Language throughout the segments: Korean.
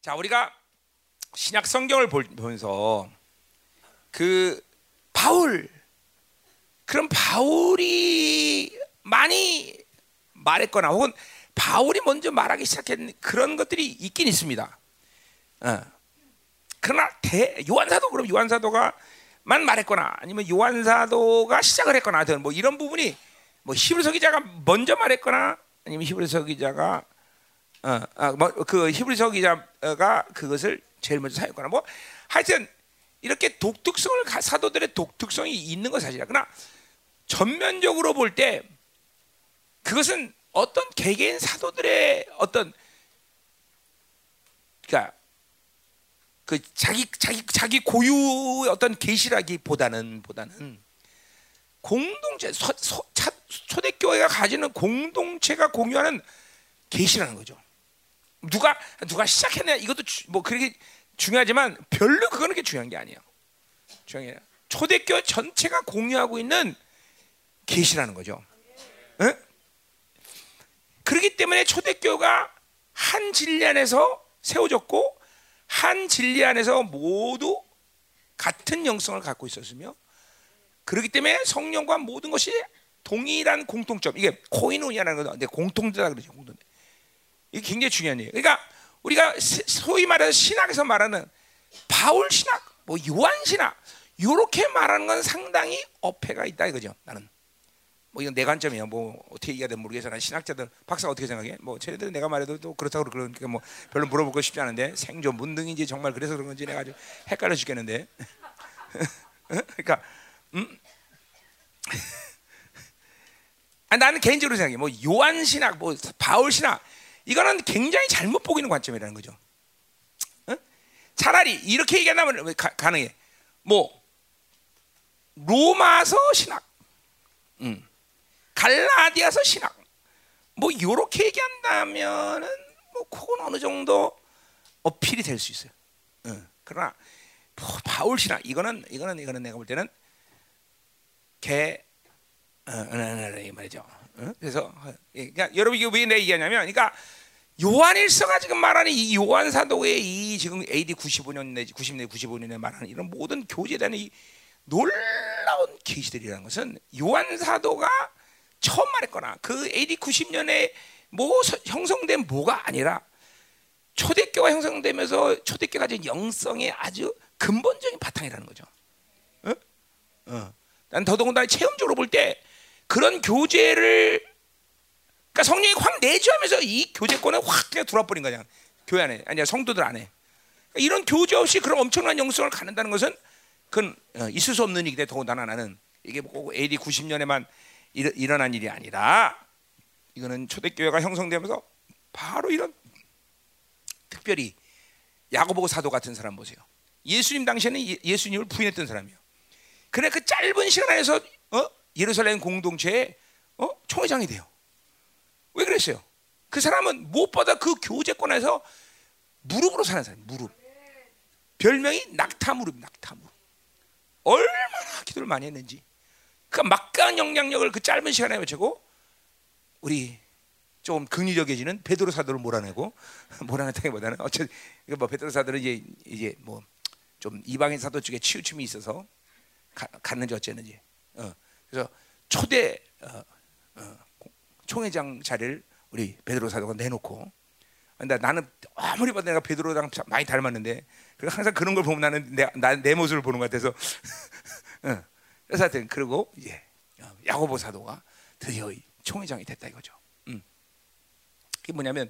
자, 우리가 신약 성경을 볼- 보면서 그 바울 그런 바울이 많이 말했거나 혹은 바울이 먼저 말하기 시작한 그런 것들이 있긴 있습니다. 어. 그러나 대, 요한사도 그럼 요한사도가 만 말했거나 아니면 요한사도가 시작을 했거나 하여튼 뭐 이런 부분이 뭐 히브리서 기자가 먼저 말했거나 아니면 히브리서 기자가 어, 아, 뭐그 히브리서 기자가 그것을 제일 먼저 사용했거나 뭐 하여튼 이렇게 독특성을 가- 사도들의 독특성이 있는 건 사실이야. 그러나 전면적으로 볼 때 그것은 어떤 개개인 사도들의 어떤 그러니까 그 자기 자기 자기 고유의 어떤 계시라기보다는 보다는 공동체 소, 소, 차, 초대교회가 가지는 공동체가 공유하는 계시라는 거죠. 누가 누가 시작했냐 이것도 주- 뭐 그렇게 중요하지만 별로 그거는 게 중요한 게 아니에요. 아니라 초대교회 전체가 공유하고 있는 계시라는 거죠. 응? 그렇기 때문에 초대교회가 한 진리 안에서 세워졌고 한 진리 안에서 모두 같은 영성을 갖고 있었으며 그렇기 때문에 성령과 모든 것이 동일한 공통점 이게 코이노니아라는 건데 공통되다 그러죠. 이게 굉장히 중요한 얘기예요. 그러니까 우리가 시- 소위 말해서 신학에서 말하는 바울 신학, 뭐 요한 신학 이렇게 말하는 건 상당히 어폐가 있다 이거죠. 나는 뭐 이건 내 관점이야. 뭐 어떻게 얘기해야 되는 모르겠어. 난 신학자들 박사 어떻게 생각해? 뭐 쟤네들 내가 말해도 또 그렇다고 그러니까 뭐 별로 물어볼 거 쉽지 않은데 생존 문등인지 정말 그래서 그런 건지 내가 아주 헷갈려 죽겠는데. 그러니까 음. 아, 나는 개인적으로 생각해. 뭐 요한 신학, 뭐 바울 신학 이거는 굉장히 잘못 보이는 관점이라는 거죠. 어? 차라리 이렇게 얘기한다면 가, 가능해. 뭐 로마서 신학, 음. 갈라디아서 신학, 뭐 이렇게 얘기한다면은 뭐 그건 어느 정도 어필이 될 수 있어요. 어. 그러나 뭐 바울 신학 이거는 이거는 이거는 내가 볼 때는 개 어, 어, 어, 말이죠. 어? 그래서 그러니까 여러분 이게 왜 내 얘기하냐면, 그러니까 요한일서가 지금 말하는 이 요한 사도의 이 지금 AD 95년 내지 90년 95년에 말하는 이런 모든 교제에 대한 이 놀라운 계시들이라는 것은 요한 사도가 처음 말했거나 그 AD 90년에 뭐 서- 형성된 뭐가 아니라 초대교가 형성되면서 초대교가 가진 영성의 아주 근본적인 바탕이라는 거죠. 어? 어. 난 더더군다나 체험적으로 볼 때 그런 교제를 그러니까 성령이 확 내주하면서 이 교제권을 확 그냥 들어와 버린 거냐 교회 안에 아니야 성도들 안에 그러니까 이런 교제 없이 그런 엄청난 영성을 갖는다는 것은 그건 어, 있을 수 없는 일인데 더군다나 나는 이게 꼭 AD 90년에만 일, 일어난 일이 아니라 이거는 초대교회가 형성되면서 바로 이런 특별히 야고보 사도 같은 사람 보세요. 예수님 당시에는 예- 예수님을 부인했던 사람이요. 그래 그 짧은 시간 안에서 어? 예루살렘 공동체의 어? 총회장이 돼요. 왜 그랬어요? 그 사람은 무엇보다 그 교제권에서 무릎으로 사는 사람, 무릎. 별명이 낙타 무릎, 낙타 무릎. 얼마나 기도를 많이 했는지. 그 막강한 영향력을 그 짧은 시간에 외치고 우리 좀 긍휼적이지는 베드로 사도를 몰아내고 몰아냈다기보다는 어쨌든 뭐 베드로 사도는 이제 이제 뭐 좀 이방인 사도 쪽에 치우침이 있어서 가, 갔는지 어쨌는지. 어. 그래서 초대 어, 어, 공- 총회장 자리를 우리 베드로 사도가 내놓고. 근데 나는 아무리 봐도 내가 베드로랑 참 많이 닮았는데 그리고 항상 그런 걸 보면 나는 내, 나, 내 모습을 보는 것 같아서 어. 그래서 하여튼 그리고 이제 어, 야고보 사도가 드디어 이 총회장이 됐다 이거죠. 음. 그게 뭐냐면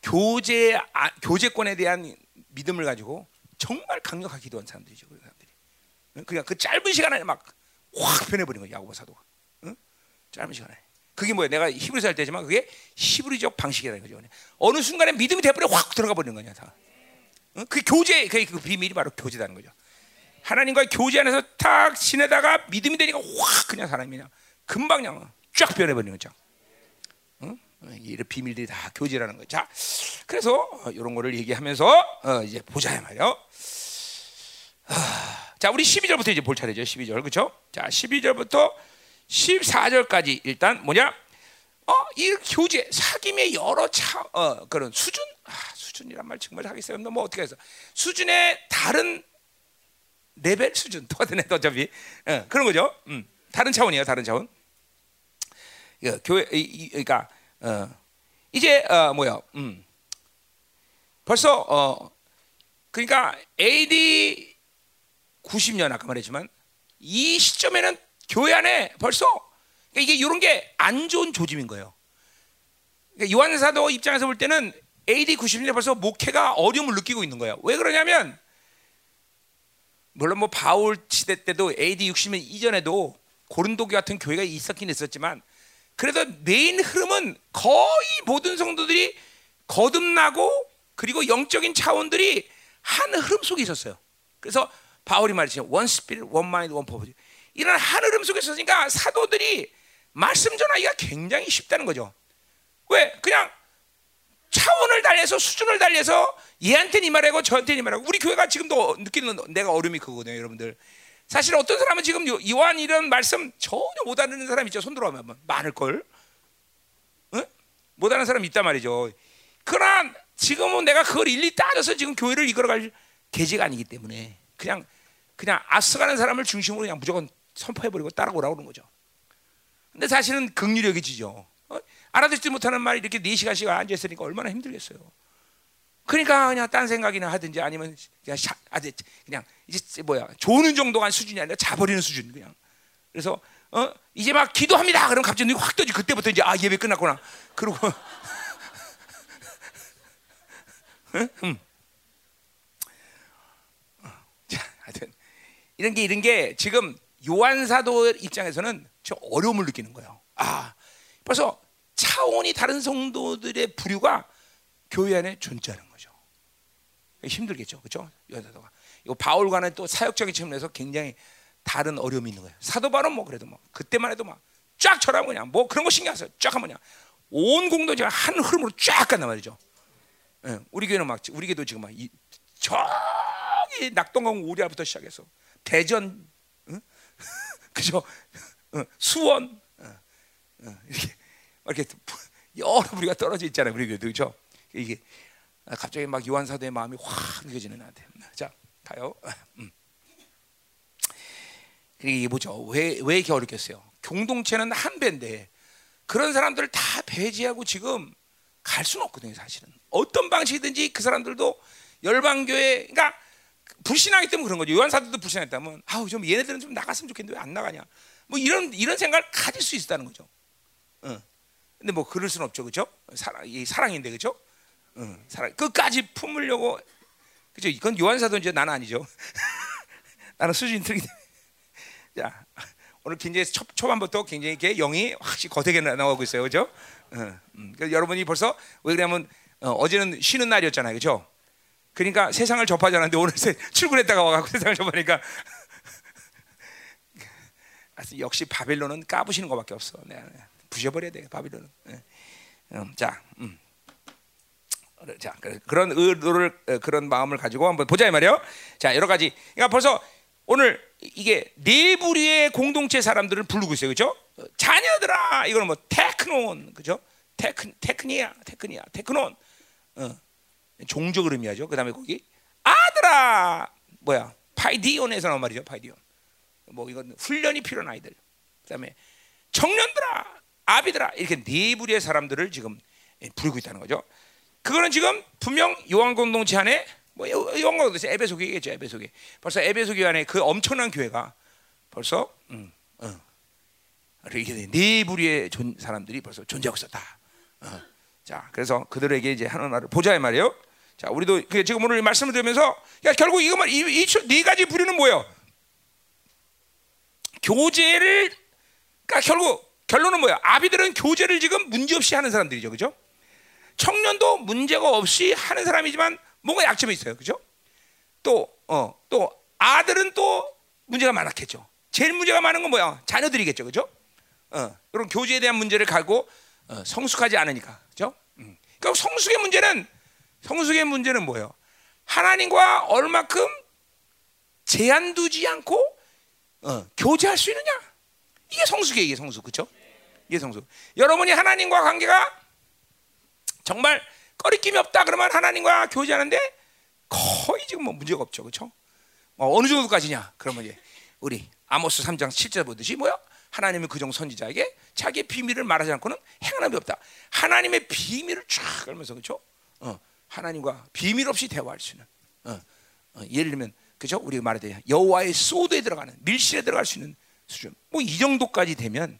교제 아, 교제권에 대한 믿음을 가지고 정말 강력하게 기도한 사람들이죠. 그 사람들이. 응? 그러니까 그 짧은 시간 안에 막 확 변해버린 거예요. 야고보 사도가. 응? 짧은 시간에. 그게 뭐야? 내가 히브리서 할 때지만 그게 히브리적 방식이라는 거죠. 어느 순간에 믿음이 돼버려 확 들어가 버리는 거냐 다. 응? 그 교제, 그, 그 비밀이 바로 교제라는 거죠. 하나님과의 교제 안에서 탁 지내다가 믿음이 되니까 확 그냥 사람이 그냥 금방 그냥 쫙 변해버리는 거죠. 응? 이런 비밀들이 다 교제라는 거죠. 자, 그래서 어, 이런 거를 얘기하면서 어, 이제 보자 말이요. 자, 우리 12절부터 이제 볼 차례죠. 12절. 그렇죠? 자, 12절부터 14절까지 일단 뭐냐? 어, 이 교제, 사귐의 여러 차 어, 그런 수준? 아, 수준. 수준이란 말 정말 하겠어요. 뭐 어떻게 해서 수준의 다른 레벨 수준 똑같은 애도 어차피 예, 그런 거죠. 음, 다른 차원이에요. 다른 차원. 이 교회 이, 이, 그러니까 어, 이제 어, 뭐야? 음, 벌써 어, 그러니까 AD 90년 아까 말했지만 이 시점에는 교회 안에 벌써 그러니까 이게 이런 게 안 좋은 조짐인 거예요. 그러니까 요한 사도 입장에서 볼 때는 AD 90년에 벌써 목회가 어려움을 느끼고 있는 거예요. 왜 그러냐면 물론 뭐 바울 시대 때도 AD 60년 이전에도 고린도 같은 교회가 있었긴 있었지만 그래도 메인 흐름은 거의 모든 성도들이 거듭나고 그리고 영적인 차원들이 한 흐름 속에 있었어요. 그래서 바울이 말이죠. one spirit, one mind, one purpose. 이런 한 흐름 속에 있으니까 사도들이 말씀 전하기가 굉장히 쉽다는 거죠. 왜? 그냥 차원을 달려서 수준을 달려서 얘한테는 이 말하고 쟤한테는 이 말하고 우리 교회가 지금도 느끼는 내가 어려움이 그거거든요, 여러분들. 사실 어떤 사람은 지금 요한 이런 말씀 전혀 못 알아듣는 사람 있죠. 손 들어 보면 많을 걸. 응? 못 아는 사람 있단 말이죠. 그러나 지금은 내가 그걸 일일이 따져서 지금 교회를 이끌어갈 계제가 아니기 때문에 그냥 그냥 아스가는 사람을 중심으로 그냥 무조건 선포해버리고 따라오라고 그러는 거죠. 근데 사실은 극률력이 지죠. 어? 알아듣지 못하는 말이 이렇게 4시간씩 앉아있으니까 얼마나 힘들겠어요. 그러니까 그냥 딴 생각이나 하든지 아니면 그냥 샤, 아주 그냥 이제 뭐야 조는 정도가 수준이 아니라 자버리는 수준 그냥. 그래서 어 이제 막 기도합니다. 그럼 갑자기 눈이 확 떠지 그때부터 이제 아 예배 끝났구나. 그러고 음. 자, 하여튼 이런 게 이런 게 지금 요한 사도 입장에서는 저 어려움을 느끼는 거예요. 아, 벌써 차원이 다른 성도들의 부류가 교회 안에 존재하는 거죠. 힘들겠죠, 그렇죠? 사도가 이거 바울과는 또 사역적인 측면에서 굉장히 다른 어려움이 있는 거예요. 사도 바울은 뭐 그래도 뭐 그때만 해도 막 쫙 절하면 그냥 뭐 그런 거 신경 안 써요. 쫙 하면 그냥 온 공동체가 한 흐름으로 쫙 간단 말이죠. 예, 우리 교회는 막 우리 교회도 지금 막 이, 저기 낙동강 오리아부터 시작해서 대전, 응? 그죠? 어, 수원 어, 어, 이렇게 이렇게 여러 우리가 떨어져 있잖아요. 우리 그죠? 이게 갑자기 막 요한 사도의 마음이 확 느껴지는 나한테. 자 가요. 음. 이게 뭐죠? 왜 왜 이렇게 어렵겠어요? 공동체는 한 배인데 그런 사람들을 다 배제하고 지금 갈 수는 없거든요, 사실은. 어떤 방식이든지 그 사람들도 열방교회, 그러니까 불신하기 때문에 그런 거죠. 요한 사도도 불신했다면, 아우 좀 얘네들은 좀 나갔으면 좋겠는데 왜 안 나가냐? 뭐 이런 이런 생각을 가질 수 있다는 거죠. 응. 근데 뭐 그럴 수는 없죠, 그렇죠? 사랑, 이 사랑인데, 그렇죠? 응, 사랑 끝까지 품으려고, 그죠? 이건 요한 사도 이제 나는 아니죠. 나는 수준이 틀리기 자, 오늘 굉장히 초, 초반부터 굉장히 이렇게 영이 확실히 거세게 나오고 있어요? 응, 응. 그래서 여러분이 벌써 왜 그러냐면 어, 제는 쉬는 날이었잖아요, 그렇죠? 그러니까 세상을 접하지 않았는데 오늘 출근했다가 와갖고 세상을 접하니까 역시 바빌론은 까부시는 것밖에 없어. 네, 네. 부셔버려야 돼, 바빌론은. 네. 음, 자, 음. 자 그런 의도를 어, 그런 마음을 가지고 한번 보자 이 말이요. 자 여러 가지. 그러니까 벌써 오늘 이게 네 부류의 공동체 사람들을 부르고 있어요, 그렇죠? 자녀들아, 이거는 뭐 τέκνον, 그죠? τεκ τεκνία, τεκνία, τέκνον. 어. 종족을 의미하죠. 그 다음에 거기 아들아, 뭐야? παιδίον에서 나온 말이죠, παιδίον. 뭐 이건 훈련이 필요한 아이들. 그 다음에 청년들아, 아비들아 이렇게 네 부류의 사람들을 지금 부르고 있다는 거죠. 그거는 지금 분명 요한 공동체 안에 뭐 요한 공동체 에베소 교회겠죠, 에베소 교회. 벌써 에베소 교회 안에 그 엄청난 교회가 벌써 음, 어. 이렇게 네 부류의 존, 사람들이 벌써 존재하고 있었다. 어. 자, 그래서 그들에게 이제 하나를 보자 이 말이에요. 자, 우리도 지금 오늘 말씀을 들으면서 야, 결국 이거만 이네 가지 부류는 뭐예요? 교제를 그러니까 결국 결론은 뭐야? 아비들은 교제를 지금 문제 없이 하는 사람들이죠, 그죠? 청년도 문제가 없이 하는 사람이지만 뭔가 약점이 있어요, 그죠? 또 어, 또 아들은 또 문제가 많았겠죠. 제일 문제가 많은 건 뭐야? 자녀들이겠죠, 그죠? 어, 그런 교제에 대한 문제를 가고 어, 성숙하지 않으니까, 그죠? 음. 그러니까 성숙의 문제는 성숙의 문제는 뭐예요? 하나님과 얼마큼 제한 두지 않고 어, 교제할 수 있느냐? 이게 성숙이에요, 이게 성숙, 그렇죠? 이게 성숙. 여러분이 하나님과 관계가 정말 꺼리낌이 없다 그러면 하나님과 교제하는데 거의 지금 뭐 문제가 없죠, 그렇죠? 뭐 어느 정도까지냐? 그러면 이제 우리 아모스 3장 7절 보듯이 뭐야? 하나님은 그종 선지자에게 자기의 비밀을 말하지 않고는 게 없다. 하나님의 비밀을 쫙 알면서 그렇죠? 어, 하나님과 비밀 없이 대화할 수 있는. 어, 어, 예를 들면 그죠? 우리가 말하듯 여호와의 소드에 들어가는 밀실에 들어갈 수 있는 수준. 뭐 이 정도까지 되면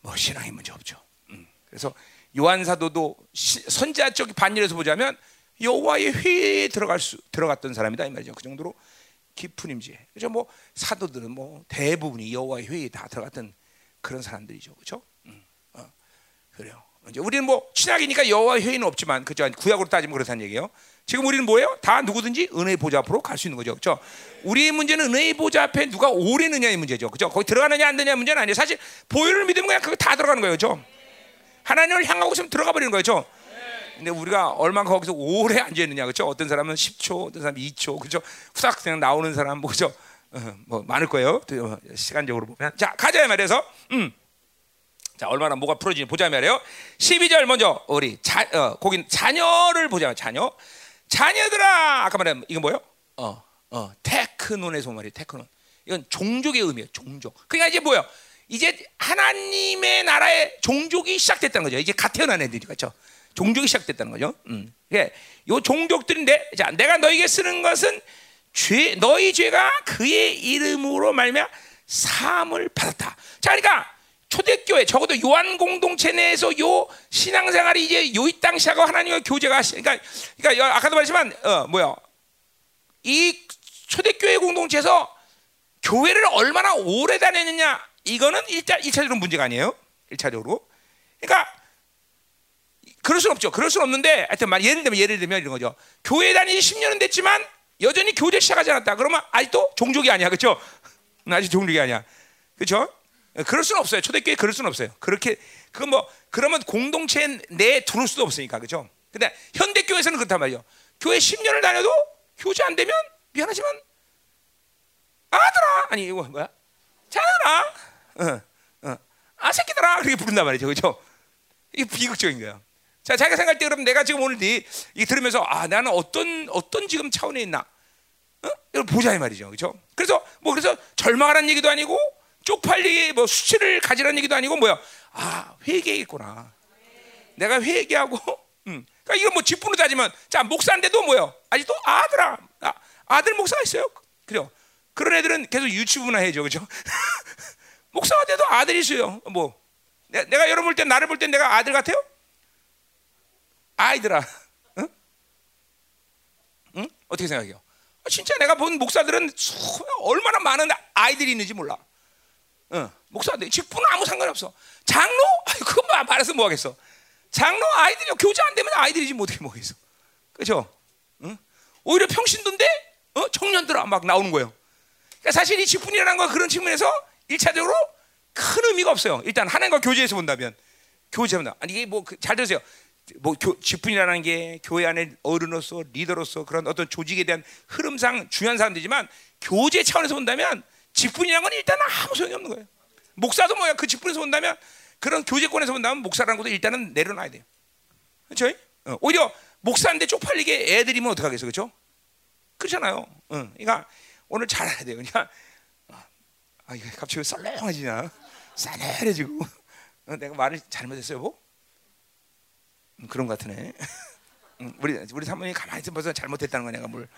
뭐 신앙에 문제 없죠. 음. 그래서 요한 사도도 선지자 쪽 반열에서 보자면 여호와의 회에 들어갈 수 들어갔던 사람이다 이 말이죠. 그 정도로 깊은 임재. 그죠? 뭐 사도들은 뭐 대부분이 여호와의 회에 다 들어갔던 그런 사람들이죠. 그렇죠? 음. 어. 그래요. 이제 우리는 뭐 신약이니까 여호와의 회의는 없지만 그죠? 구약으로 따지면 그렇다는 얘기예요. 지금 우리는 뭐예요? 다 누구든지 은혜의 보좌 앞으로 갈 수 있는 거죠. 그렇죠? 우리의 문제는 은혜의 보좌 앞에 누가 오래 느냐의 문제죠. 그렇죠? 거기 들어가느냐 안 되느냐 문제는 아니에요. 사실 보혈을 믿으면 그냥 그거 다 들어가는 거예요. 그렇죠? 하나님을 향하고 있으면 들어가 버리는 거죠. 근데 우리가 얼마나 거기서 오래 앉아 있느냐. 그렇죠? 어떤 사람은 10초, 어떤 사람은 2초. 그렇죠? 후닥 그냥 나오는 사람 뭐 그죠? 어, 뭐 많을 거예요. 어, 시간적으로 보면. 자, 가자 말해서 음. 자, 얼마나 뭐가 풀어지지 보자 말이에요. 12절 먼저 우리 자, 어, 거긴 자녀를 보자. 자녀. 자녀들아. 아까 말한 이건 뭐예요? 어, 어, 테크논에서 말이 테크논. 이건 종족의 의미예요. 종족. 그러니까 이제 뭐예요? 이제 하나님의 나라의 종족이 시작됐다는 거죠. 이제 갓 태어난 애들이 그렇죠. 종족이 시작됐다는 거죠. 음. 예, 요 종족들인데, 자, 내가 너에게 쓰는 것은 죄, 너희 죄가 그의 이름으로 말며 사함을 받았다. 자, 그러니까 초대교회 적어도 요한 공동체 내에서 요 신앙생활이 이제 요이 땅 시하고 하나님과 교제가 그러니까 그러니까 아까도 말했지만 어 뭐야 이 초대교회 공동체에서 교회를 얼마나 오래 다녔느냐 이거는 일단 일차적으로 문제가 아니에요. 일차적으로 그러니까 그럴 수 없죠. 그럴 수 없는데 하여튼 말 예를 들면 예를 들면 이런 거죠. 교회 다니지 10년은 됐지만 여전히 교제 시작하지 않았다. 그러면 아직도 종족이 아니야. 그렇죠? 아직 종족이 아니야. 그렇죠? 그럴 수는 없어요. 초대교회 그럴 수는 없어요. 그렇게 그 뭐 그러면 공동체 내에 들어올 수도 없으니까. 그렇죠? 근데 현대 교회에서는 그렇단 말이에요. 교회 10년을 다녀도 교제 안 되면 미안하지만 아들아 아니 이거 뭐야? 자녀라. 어, 어. 아 새끼들아 그렇게 부른단 말이죠. 그렇죠? 이게 비극적인 거야. 자, 자기가 생각할 때 그럼 내가 지금 오늘 이, 이 들으면서 아 나는 어떤 어떤 지금 차원에 있나? 어? 이걸 보자 이 말이죠, 그렇죠? 그래서 뭐 그래서 절망하라는 얘기도 아니고 쪽팔리게 뭐 수치를 가지라는 얘기도 아니고 뭐야? 아 회개했구나. 내가 회개하고, 음. 그러니까 이건 뭐 직분으로 따지면 자 목사인데도 뭐요? 아직도 아들아, 아, 아들 목사가 있어요, 그죠? 그런 애들은 계속 유튜브나 해죠, 그죠? 목사가 돼도 아들이 있어요. 뭐 내 가 여러분 볼 때 나를 볼 때 내가 아들 같아요? 아이들아, 응? 응? 어떻게 생각해요? 아, 진짜 내가 본 목사들은 얼마나 많은 아이들이 있는지 몰라. 응. 목사들 직분은 아무 상관이 없어. 장로? 그거 말해서 뭐 하겠어? 장로 아이들이 교제 안 되면 아이들이지 뭐 어떻게 뭐겠어? 그렇죠? 응? 오히려 평신도인데 어? 청년들아 막 나오는 거예요. 그러니까 사실 이 직분이라는 건 그런 측면에서 일차적으로 큰 의미가 없어요. 일단 하나님과 교제에서 본다면 교제한다. 아니 이게 뭐잘 그, 들으세요. 뭐 교, 직분이라는 게 교회 안에 어른으로서 리더로서 그런 어떤 조직에 대한 흐름상 중요한 사람들이지만 교제 차원에서 본다면 직분이라는 건 일단 아무 소용이 없는 거예요. 목사도 뭐야 그 직분에서 본다면 그런 교제권에서 본다면 목사라는 것도 일단은 내려놔야 돼요. 그렇죠? 어, 오히려 목사인데 쪽팔리게 애들이면 어떡하겠어, 그렇죠? 그렇잖아요. 어, 그러니까 오늘 잘해야 돼요. 그냥 아, 이거 갑자기 썰렁해지냐? 싸늘해지고 어, 내가 말을 잘못했어요, 뭐? 음, 그런 것 같으네. 음, 우리 우리 사모님 가만히 있으면 벌써 잘못했다는 거 내가 뭘?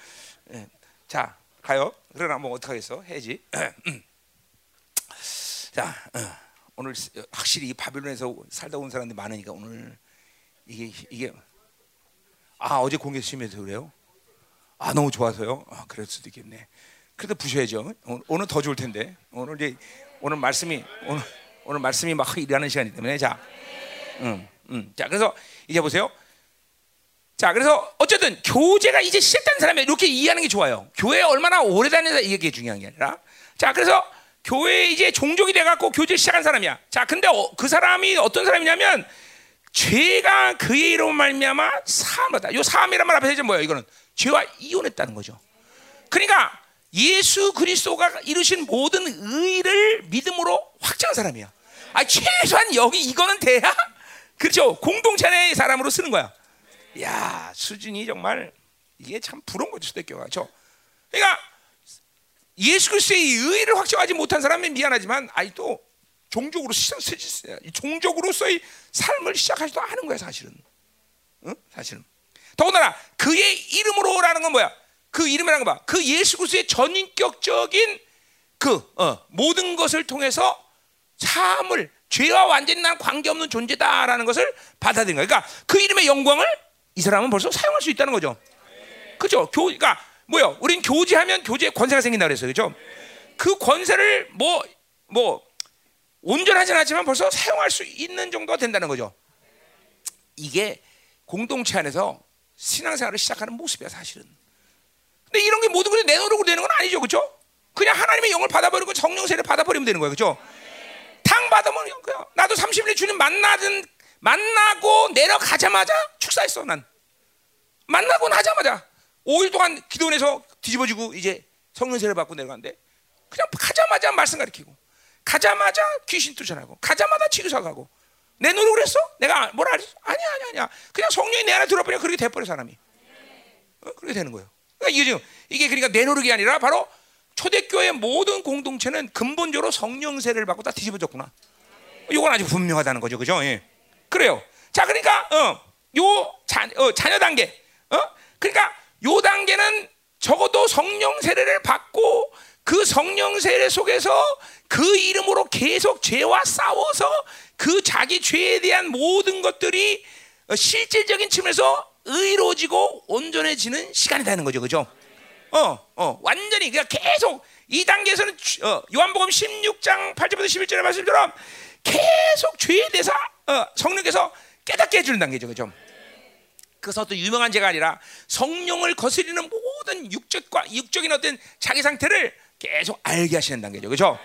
예. 자 가요. 그러나 뭐 어떡하겠어? 해야지. 음. 자 어, 오늘 확실히 바빌론에서 살다 온 사람들이 많으니까 오늘 이게 이게 아 어제 공개 심해서 그래요? 아 너무 좋아서요. 아 그럴 수도 있겠네. 그래도 부셔야죠. 오늘 더 좋을 텐데 오늘 이제 오늘 말씀이 오늘 오늘 말씀이 막 일하는 시간이기 때문에 자, 음. 음. 자, 그래서 이제 보세요. 자, 그래서 어쨌든 교제가 이제 시작된 사람이 이렇게 이해하는 게 좋아요. 교회 얼마나 오래 다니는가 이게 중요한 게 아니라. 자, 그래서 교회 이제 종족이 돼갖고 교제 시작한 사람이야. 자, 근데 어, 그 사람이 어떤 사람이냐면 죄가 그의 이름 말미암아 사함하다. 요 사함이란 말 앞에 해서 뭐야? 이거는 죄와 이혼했다는 거죠. 그러니까 예수 그리스도가 이루신 모든 의를 믿음으로 확정한 사람이야. 아, 최소한 여기 이거는 돼야 그렇죠. 공동체 의 사람으로 쓰는 거야. 야 수준이 정말 이게 참 부러운 거죠 초대교회가 죠 그러니까 예수 그리스도의 의를 확정하지 못한 사람은 미안하지만 아직도 종족으로 시작 종족으로서의 삶을 시작하지도 않은 거야 사실은. 응? 사실은. 더군다나 그의 이름으로라는 건 뭐야? 그 이름이라는 거 봐. 그 예수 그리스도의 전인격적인 그 어, 모든 것을 통해서 삶을 죄와 완전히 난 관계없는 존재다라는 것을 받아들인 거야. 그러니까 그 이름의 영광을 이 사람은 벌써 사용할 수 있다는 거죠. 그죠? 교, 그러니까 뭐요? 우린 교제하면 교제에 권세가 생긴다 그랬어요. 그죠? 그 권세를 뭐, 뭐, 온전하진 않지만 벌써 사용할 수 있는 정도가 된다는 거죠. 이게 공동체 안에서 신앙생활을 시작하는 모습이야, 사실은. 근데 이런 게 모든 것이 내 노력으로 되는 건 아니죠. 그죠? 그냥 하나님의 영을 받아버리고 성령 세를 받아버리면 되는 거예요. 그죠? 당 받으면 그냥 나도 30일 주님 만나든 만나고 내려가자마자 축사했어, 난. 만나고 나자마자 5일 동안 기도원에서 뒤집어지고 이제 성령세를 받고 내려갔는데 그냥 가자마자 말씀 가르치고 가자마자 귀신 쫓아나고 가자마자 치료사 가고 내 노력을 했어? 내가 뭐라 그랬어? 아니야 아니야 아니야 그냥 성령이 내 안에 들어버려 그렇게 돼버려 사람이 어? 그렇게 되는 거예요 그러니까 이게 지금 이게 그러니까 내 노력이 아니라 바로 초대교회 모든 공동체는 근본적으로 성령세를 받고 다 뒤집어졌구나 이건 아주 분명하다는 거죠 그죠? 예. 그래요 자 그러니까 어, 요 자, 어, 자녀 단계 어? 그러니까 요 단계는 적어도 성령 세례를 받고 그 성령 세례 속에서 그 이름으로 계속 죄와 싸워서 그 자기 죄에 대한 모든 것들이 실질적인 측면에서 의로워지고 온전해지는 시간이 되는 거죠, 그죠? 어, 어, 완전히 그냥 계속 이 단계에서는 어, 요한복음 16장 8절부터 11절의 말씀처럼 계속 죄에 대해서 어, 성령께서 깨닫게 해주는 단계죠, 그죠? 그것은 어떤 유명한 죄가 아니라 성령을 거스리는 모든 육적과 육적인 어떤 자기 상태를 계속 알게 하시는 단계죠, 그렇죠?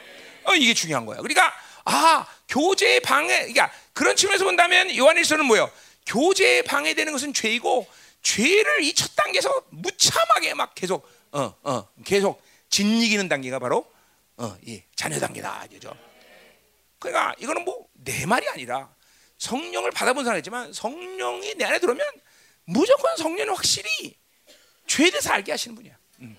어, 이게 중요한 거예요. 그러니까 아 교제 방해, 그러니까 그런 측면에서 본다면 요한일서는 뭐요? 교제 방해되는 것은 죄이고 죄를 이 첫 단계에서 무참하게 막 계속 어, 어, 계속 짓이기는 단계가 바로 어, 이 자녀 단계다, 그죠? 그러니까 이거는 뭐 내 말이 아니라 성령을 받아본 사람이지만 성령이 내 안에 들어오면 무조건 성령은 확실히 죄에 대해서 알게 하시는 분이야. 음.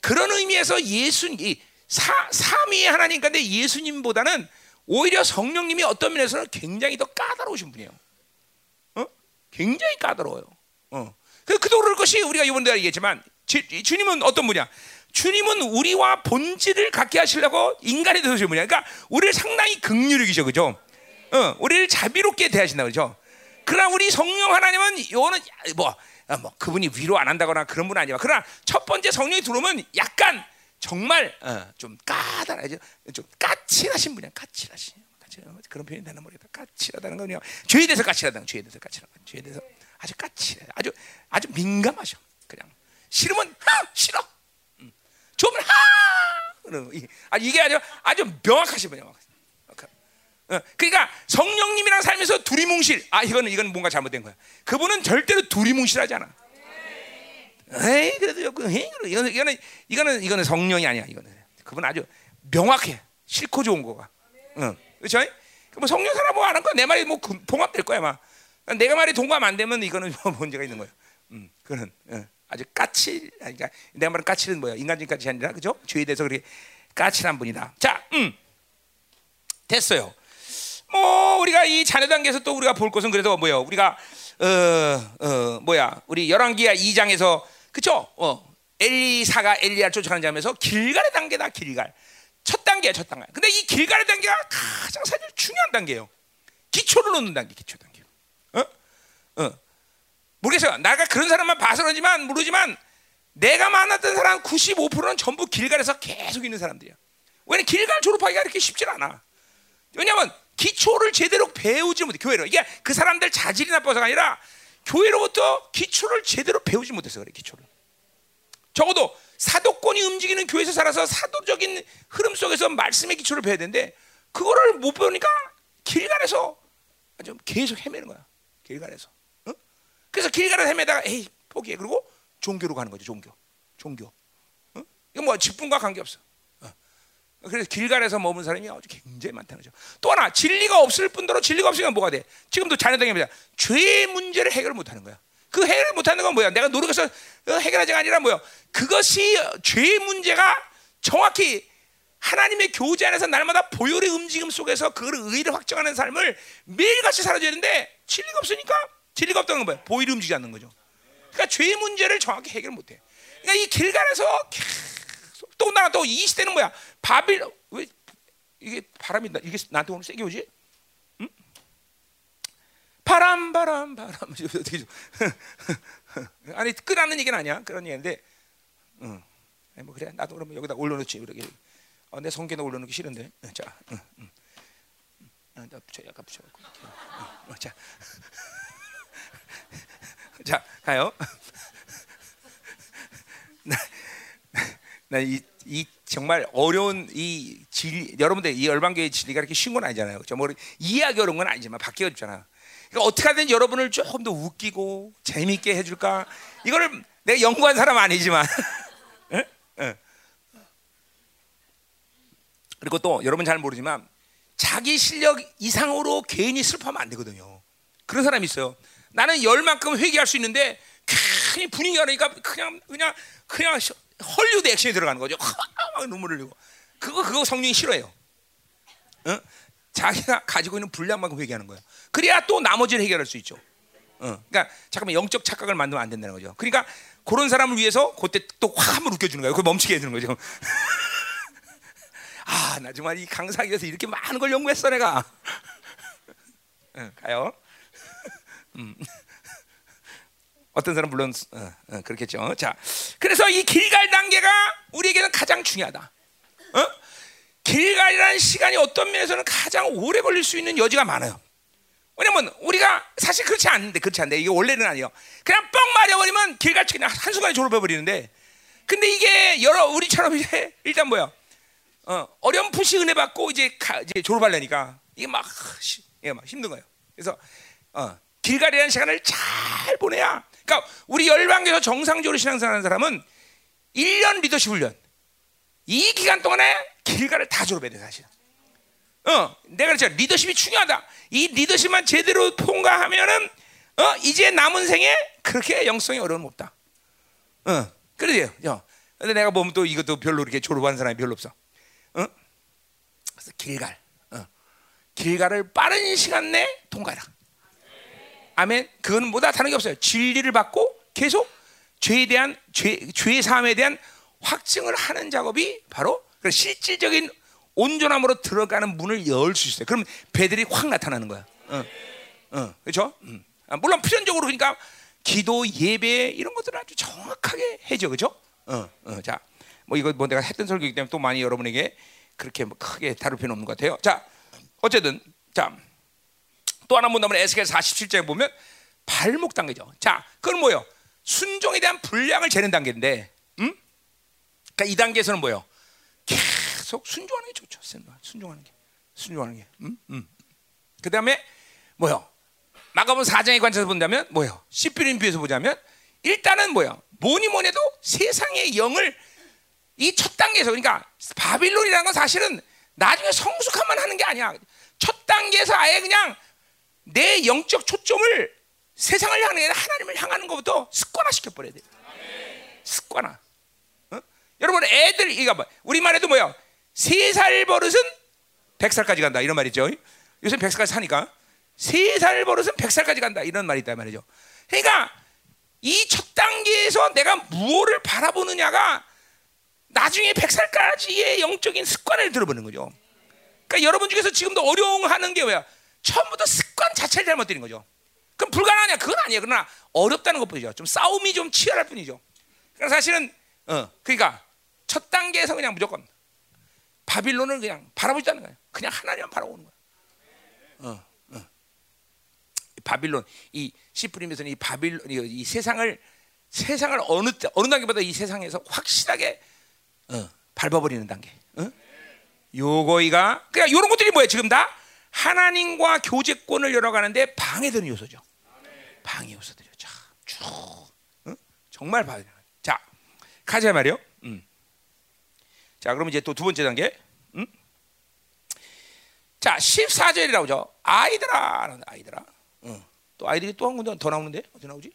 그런 의미에서 예수님, 사, 삼위의 하나님 가운데 예수님보다는 오히려 성령님이 어떤 면에서는 굉장히 더 까다로우신 분이에요. 어? 굉장히 까다로워요. 어. 그, 그도 그럴 것이 우리가 이번에 얘기했지만, 주, 주님은 어떤 분이야? 주님은 우리와 본질을 갖게 하시려고 인간이 되신 분이야. 그러니까 우리를 상당히 극률이기죠, 그죠? 어, 우리를 자비롭게 대하신다, 그죠? 그러나 우리 성령 하나님은 요는 뭐, 아, 뭐 그분이 위로 안 한다거나 그런 분 아니야. 그러나 첫 번째 성령이 들어오면 약간 정말 어, 좀 까다라죠. 좀 까칠하신 분이야. 까칠하신. 그런 표현이 되나 모르겠다. 까칠하다는 거요. 죄에 대해서 까칠하다는 죄에 대해서 까칠한 거. 죄에 대해서 아주 까칠해. 아주 아주 민감하셔. 그냥 싫으면 하 싫어. 음. 좋으면 하. 아 이게 아주 아주 명확하신 분이야. 어, 그러니까 성령님이랑 살면서 두리뭉실. 아 이거는 이건 뭔가 잘못된 거야. 그분은 절대로 두리뭉실하지 않아. 에이 그래도 에이, 이거는 이거는 이거는 이거는 성령이 아니야. 이거는 그분 아주 명확해. 싫고 좋은 거가. 응. 그렇죠? 뭐 성령 사람 뭐 하는 거내 말이 뭐 봉합될 거야 막. 내가 말이 동감 안 되면 이거는 뭐 문제가 있는 거예요. 음, 그는 응. 아주 까칠. 그러니까 내가 말은 까칠은 뭐야? 인간적인 까칠이 아니라 그죠? 죄에 대해서 그렇게 까칠한 분이다. 자, 음. 됐어요. 뭐 우리가 이 자녀 단계에서 또 우리가 볼 것은 그래도 뭐요? 우리가 어, 어 뭐야? 우리 열왕기야 2장에서 그쵸? 어, 엘리사가 엘리야를 쫓아가는 장면에서 길갈의 단계다 길갈. 첫 단계야 첫 단계. 근데 이 길갈의 단계가 가장 사실 중요한 단계예요. 기초를 놓는 단계, 기초 단계. 어? 어. 모르겠어요. 나가 그런 사람만 봐서 그러지만 모르지만 내가 만났던 사람 95%는 전부 길갈에서 계속 있는 사람들이야. 왜냐면 길갈 졸업하기가 이렇게 쉽지 않아. 왜냐면 기초를 제대로 배우지 못해 교회로 이게 그 사람들 자질이 나빠서가 아니라 교회로부터 기초를 제대로 배우지 못해서 그래 기초를 적어도 사도권이 움직이는 교회에서 살아서 사도적인 흐름 속에서 말씀의 기초를 배워야 되는데 그거를 못 배우니까 길가에서 아주 계속 헤매는 거야 길가에서 어? 그래서 길가에서 헤매다가 에이 포기해 그리고 종교로 가는 거죠 종교 종교 어? 이거 뭐 직분과 관계 없어 그래서 길갈에서 머문 사람이 아주 굉장히 많다는 거죠. 또 하나 진리가 없을 뿐더러 진리가 없으니까 뭐가 돼? 지금도 자녀당입니다. 죄의 문제를 해결 못 하는 거야. 그 해결 못하는 건 뭐야? 내가 노력해서 어, 해결하지가 아니라 뭐야? 그것이 죄의 문제가 정확히 하나님의 교제 안에서 날마다 보혈의 움직임 속에서 그걸 의를 확정하는 삶을 매일같이 살아줘야 되는데 진리가 없으니까 진리가 없다는 건 뭐야? 보혈이 움직이지 않는 거죠. 그러니까 죄의 문제를 정확히 해결 못해. 그러니까 이 길간에서 계속 또나 또 이 시대는 뭐야? 바빌 왜 이게 바람이 나 이게 나한테 오늘 세게 오지? 응? 바람 바람 바람 아니 끄라는 얘기는 아니야 그런 얘기인데 응. 뭐 그래 나도 그러면 여기다 올려놓지 이렇게 어, 내 성경에 올려놓기 싫은데 자 응, 응. 아, 나 붙여 약간 붙여갖고 응, 어, 자. 자 가요 나이 이 정말 어려운 이 진, 여러분들 이 열방교의 진리가 이렇게 쉬운 건 아니잖아요. 그렇죠? 뭐 이해하기 어려운 건 아니지만 바뀌어 잖아 그러니까 어떻게 하든 여러분을 조금 더 웃기고 재미있게 해줄까? 이거를 내가 연구한 사람 아니지만, 에? 에. 그리고 또 여러분 잘 모르지만 자기 실력 이상으로 괜히 슬퍼하면 안 되거든요. 그런 사람이 있어요. 나는 열만큼 회개할 수 있는데 괜히 분위기가 그러니까 그냥 그냥 그냥 헐리우드 액션이 들어가는 거죠. 막 눈물을 흘리고. 그거 그거 성령이 싫어해요. 어? 자기가 가지고 있는 분량만큼 회개하는 거예요. 그래야 또 나머지를 해결할 수 있죠. 어. 그러니까 잠깐만 영적 착각을 만들면 안 된다는 거죠. 그러니까 그런 사람을 위해서 그때 또 확 한번 웃겨주는 거예요. 그 멈추게 해주는 거죠. 아, 나 정말 이 강사기에서 이렇게 많은 걸 연구했어 내가. 어, 가요. 음. 어떤 사람 물론 어, 어, 그렇겠죠. 자, 그래서 이 길갈 단계가 우리에게는 가장 중요하다. 어? 길갈이라는 시간이 어떤 면에서는 가장 오래 걸릴 수 있는 여지가 많아요. 왜냐면 우리가 사실 그렇지 않는데 그렇지 않는데 이게 원래는 아니에요. 그냥 뻥 맞아버리면 길갈치 그냥 한 순간에 졸업해 버리는데, 근데 이게 여러 우리처럼 이제 일단 뭐야, 어, 어렴풋이 은혜 받고 이제, 가, 이제 졸업하려니까 이게 막, 이게 막 힘든 거예요. 그래서 어, 길갈이라는 시간을 잘 보내야 그러니까 우리 열방에서 정상적으로 신앙생활하는 사람은 1년 리더십 훈련 이 기간 동안에 길가를 다 졸업해야 돼 사실. 어, 내가 그랬잖아 리더십이 중요하다. 이 리더십만 제대로 통과하면은 어 이제 남은 생에 그렇게 영성이 어려움 없다. 어, 그래요. 어. 근데 내가 보면 또 이것도 별로 이렇게 졸업한 사람이 별로 없어. 어? 그래서 길갈, 어. 길갈을 빠른 시간 내에 통과해라. 아멘. 그건 뭐다 다른 게 없어요. 진리를 받고 계속 죄에 대한 죄 죄의 삶에 대한 확증을 하는 작업이 바로 실질적인 온전함으로 들어가는 문을 열 수 있어요. 그럼 배들이 확 나타나는 거야. 어, 어, 그렇죠? 음. 아, 물론 필연적으로 그러니까 기도, 예배 이런 것들을 아주 정확하게 해줘, 그렇죠? 어, 어, 자, 뭐 이거 뭐 내가 했던 설교이기 때문에 또 많이 여러분에게 그렇게 뭐 크게 다룰 필요는 없는 것 같아요. 자, 어쨌든 자. 또 하나 본다면 에스겔 47장에 보면 발목 단계죠. 자, 그건 뭐예요? 순종에 대한 분량을 재는 단계인데, 음? 그러니까 이 단계에서는 뭐예요? 계속 순종하는 게 좋죠. 순종하는 게, 순종하는 게. 음? 음. 그 다음에 뭐요? 마가본 4장에 관해서 본다면 뭐요? 시피린 비에서 보자면 일단은 뭐요? 뭐니 뭐니 해도 세상의 영을 이 첫 단계에서 그러니까 바빌론이라는 건 사실은 나중에 성숙함만 하는 게 아니야. 첫 단계에서 아예 그냥 내 영적 초점을 세상을 향해 하나님을 향하는 것부터 습관화 시켜버려야 돼. 습관화. 어? 여러분 애들 이거 봐. 우리 말에도 뭐야? 세 살 버릇은 백 살까지 간다 이런 말이죠. 요새 백 살까지 사니까 세 살 버릇은 백 살까지 간다 이런 말이 있단 말이죠. 그러니까 이 첫 단계에서 내가 무엇을 바라보느냐가 나중에 백 살까지의 영적인 습관을 들어보는 거죠. 그러니까 여러분 중에서 지금도 어려워하는 게 뭐야? 처음부터 습관 자체를 잘못된 거죠. 그럼 불가능하냐? 그건 아니에요. 그러나 어렵다는 것뿐이죠. 좀 싸움이 좀 치열할 뿐이죠. 그러니까 사실은 어 그러니까 첫 단계에서 그냥 무조건 바빌론을 그냥 바라보지않는 거예요. 그냥 하나님만 바라보는 거예요. 어, 어. 바빌론 이 시프림에서는 이 바빌론 이, 이 세상을 세상을 어느 때 어느 단계보다 이 세상에서 확실하게 어, 밟아버리는 단계. 어? 요거이가 그러니까 이런 것들이 뭐예요? 지금 다 하나님과 교제권을 열어가는데 방해되는 요소죠. 방해 요소들이요. 자, 쭉 응? 정말 봐야 돼. 자, 가자 말이요. 음. 자, 그럼 이제 또 두 번째 단계. 음? 자, 14절이라고 죠 아이들아, 아이들아. 응. 또 아이들이 또 한 군데 더 나오는데 어디 나오지?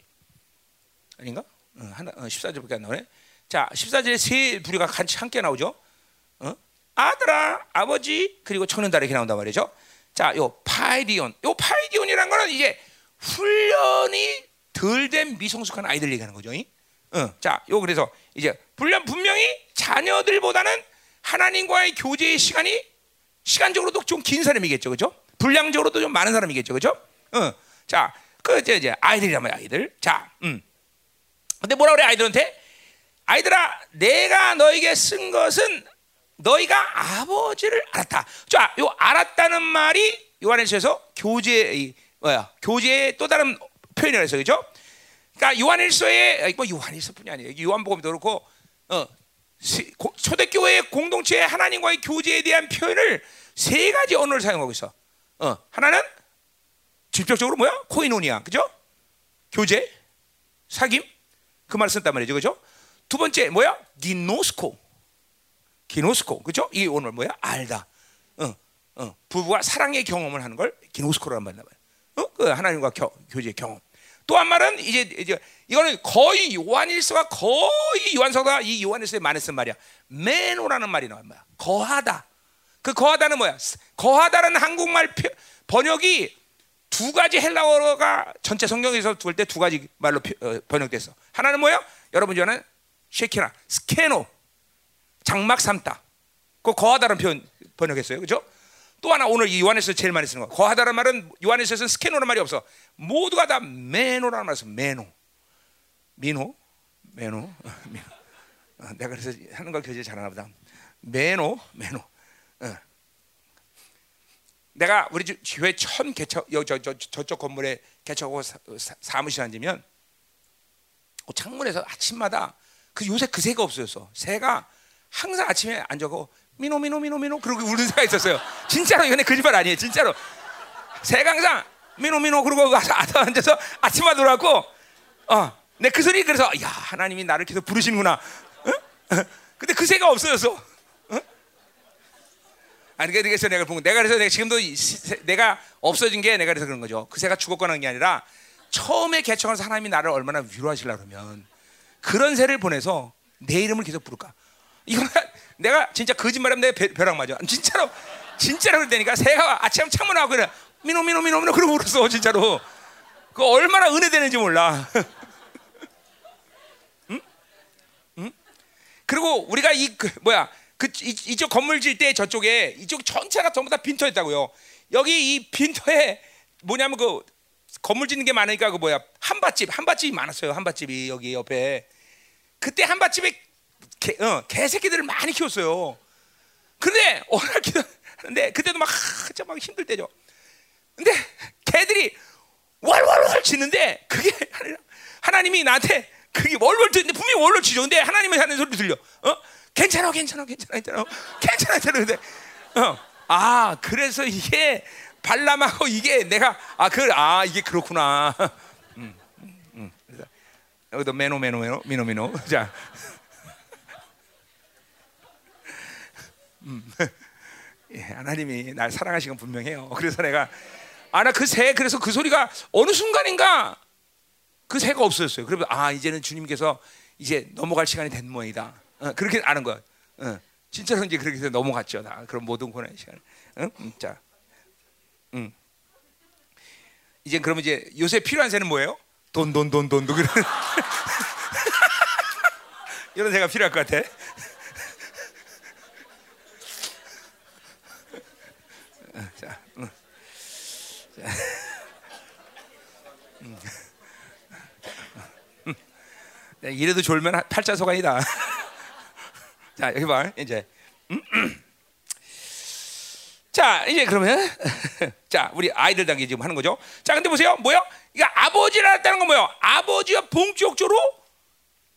아닌가? 어, 하나 어, 14절밖에 안 나오네. 자, 14절에 세 부류가 같이 함께 나오죠. 어? 아들아, 아버지, 그리고 청년다 이렇게 나온단 말이죠. 자, 요 파이디온, 요 파이디온이라는 거는 이제 훈련이 덜 된 미성숙한 아이들 얘기하는 거죠. 어, 자, 요 그래서 이제 분명 분명히 자녀들보다는 하나님과의 교제의 시간이 시간적으로도 좀 긴 사람이겠죠, 그렇죠? 분량적으로도 좀 많은 사람이겠죠, 그렇죠? 어, 자, 그 이제, 이제 아이들이라면 아이들. 자, 음. 근데 뭐라 그래 아이들한테? 아이들아, 내가 너에게 쓴 것은 너희가 아버지를 알았다. 자, 요 알았다는 말이 요한일서에서 교제 이 뭐야? 교제의 또 다른 표현이라고 해서 그죠? 그러니까 요한일서에 뭐 요한일서뿐이 아니에요. 요한복음도 그렇고 어, 초대교회 공동체의 하나님과의 교제에 대한 표현을 세 가지 언어를 사용하고 있어. 어, 하나는 직접적으로 뭐야? 코이노니아, 그죠? 교제, 사귐, 그 말을 쓴단 말이죠, 그죠? 두 번째 뭐야? 기노스코, 기노스코, 그죠? 이 오늘 뭐야? 알다. 어, 어, 부부가 사랑의 경험을 하는 걸 기노스코라는 말이야. 어, 그 하나님과 겨, 교제 경험. 또 한 말은 이제 이제 이거는 거의 요한일서가 거의 요한서가 이 요한일서에 많이 쓴 말이야. μένω라는 말이 나와 뭐야? 거하다. 그 거하다는 뭐야? 거하다는 한국말 번역이 두 가지 헬라어가 전체 성경에서 볼 때 두 가지 말로 어, 번역됐어. 하나는 뭐야? 여러분 전에 שכינה σκηνόω 장막 삼다. 그 거하다는 표현 번역했어요. 그죠? 또 하나 오늘 이 요한에서 제일 많이 쓰는 거. 거하다는 말은 요한에서는 σκηνόω라는 말이 없어. 모두가 다 μένω라는 말이 어 μένω. 미노? 메노? 미노. 어, 내가 그래서 하는 걸 교재 잘하나 보다. 메노? 메노. 어. 내가 우리 교회 천 개척 여, 저, 저, 저쪽 건물에 개척하고 사, 사 무실 앉으면 그 창문에서 아침마다 그 요새 그 새가 없어졌어. 새가 항상 아침에 앉아고 미노 미노 미노 미노 그러고 우는 새가 있었어요. 진짜로 이건 거짓말 아니에요. 진짜로 항상 미노 미노 그러고 앉아서 아침마다 놀았고 어. 내 그 소리 그래서 야 하나님이 나를 계속 부르시는구나. 어? 근데 그 새가 없어졌어. 어? 아니 그래서 내가 본 내가 그래서 내가 지금도 내가 없어진 게 내가 그래서 그런 거죠. 그 새가 죽었거나 하는 게 아니라 처음에 개척한 하나님이 나를 얼마나 위로하시려 그러면 그런 새를 보내서 내 이름을 계속 부를까? 이거 내가 진짜 거짓말하면 내 벼락 맞아. 진짜로 진짜로 그러니까 새가 아침 창문하고 그래 μένω μένω μένω μένω 그러고 울었어 진짜로. 그 얼마나 은혜 되는지 몰라. 응? 응? 그리고 우리가 이 그 뭐야 그 이, 이쪽 건물 질 때 저쪽에 이쪽 전체가 전부 다 빈터였다고요. 여기 이 빈터에 뭐냐면 그 건물 짓는 게 많으니까 그 뭐야 함바집 함바집이 많았어요. 함바집이 여기 옆에 그때 함바집에 개, 어, 개새끼들을 많이 키웠어요. 근데 어느 날 기도하는데 그때도 막, 진짜 막 힘들 때죠. 근데 개들이 월월월 치는데 그게 하나님이 나한테 그게 월월 치는데 분명히 월월 치죠. 근데 하나님이 하는 소리 들려. 어? 괜찮아, 괜찮아, 괜찮아, 괜찮아, 괜찮아, 괜찮아. 근데 어, 아 그래서 이게 발람하고 이게 내가 아그아 이게 그렇구나. 음, 음, 음. 여기도 μένω μένω μένω μένω μένω 자. 음. 예, 하나님이 날 사랑하시는 건 분명해요. 그래서 내가 아 나 그 새 그래서 그 소리가 어느 순간인가 그 새가 없어졌어요. 그러면 아 이제는 주님께서 이제 넘어갈 시간이 된 모양이다. 어, 그렇게 아는 거야. 어, 진짜로 이제 그렇게 해서 넘어갔죠. 나 그런 모든 고난의 시간. 응? 음, 자, 음. 이제 그러면 이제 요새 필요한 새는 뭐예요? 돈, 돈, 돈, 돈, 돈. 그런 이런 새가 필요할 것 같아. 자, 음. 자. 음. 네, 이래도 졸면 팔자 소관이다. 자 여기 봐 이제. 자 이제 그러면 자 우리 아이들 단계 지금 하는 거죠. 자 근데 보세요 뭐요? 이거 아버지를 알았다는 건 뭐요? 아버지와 본격적으로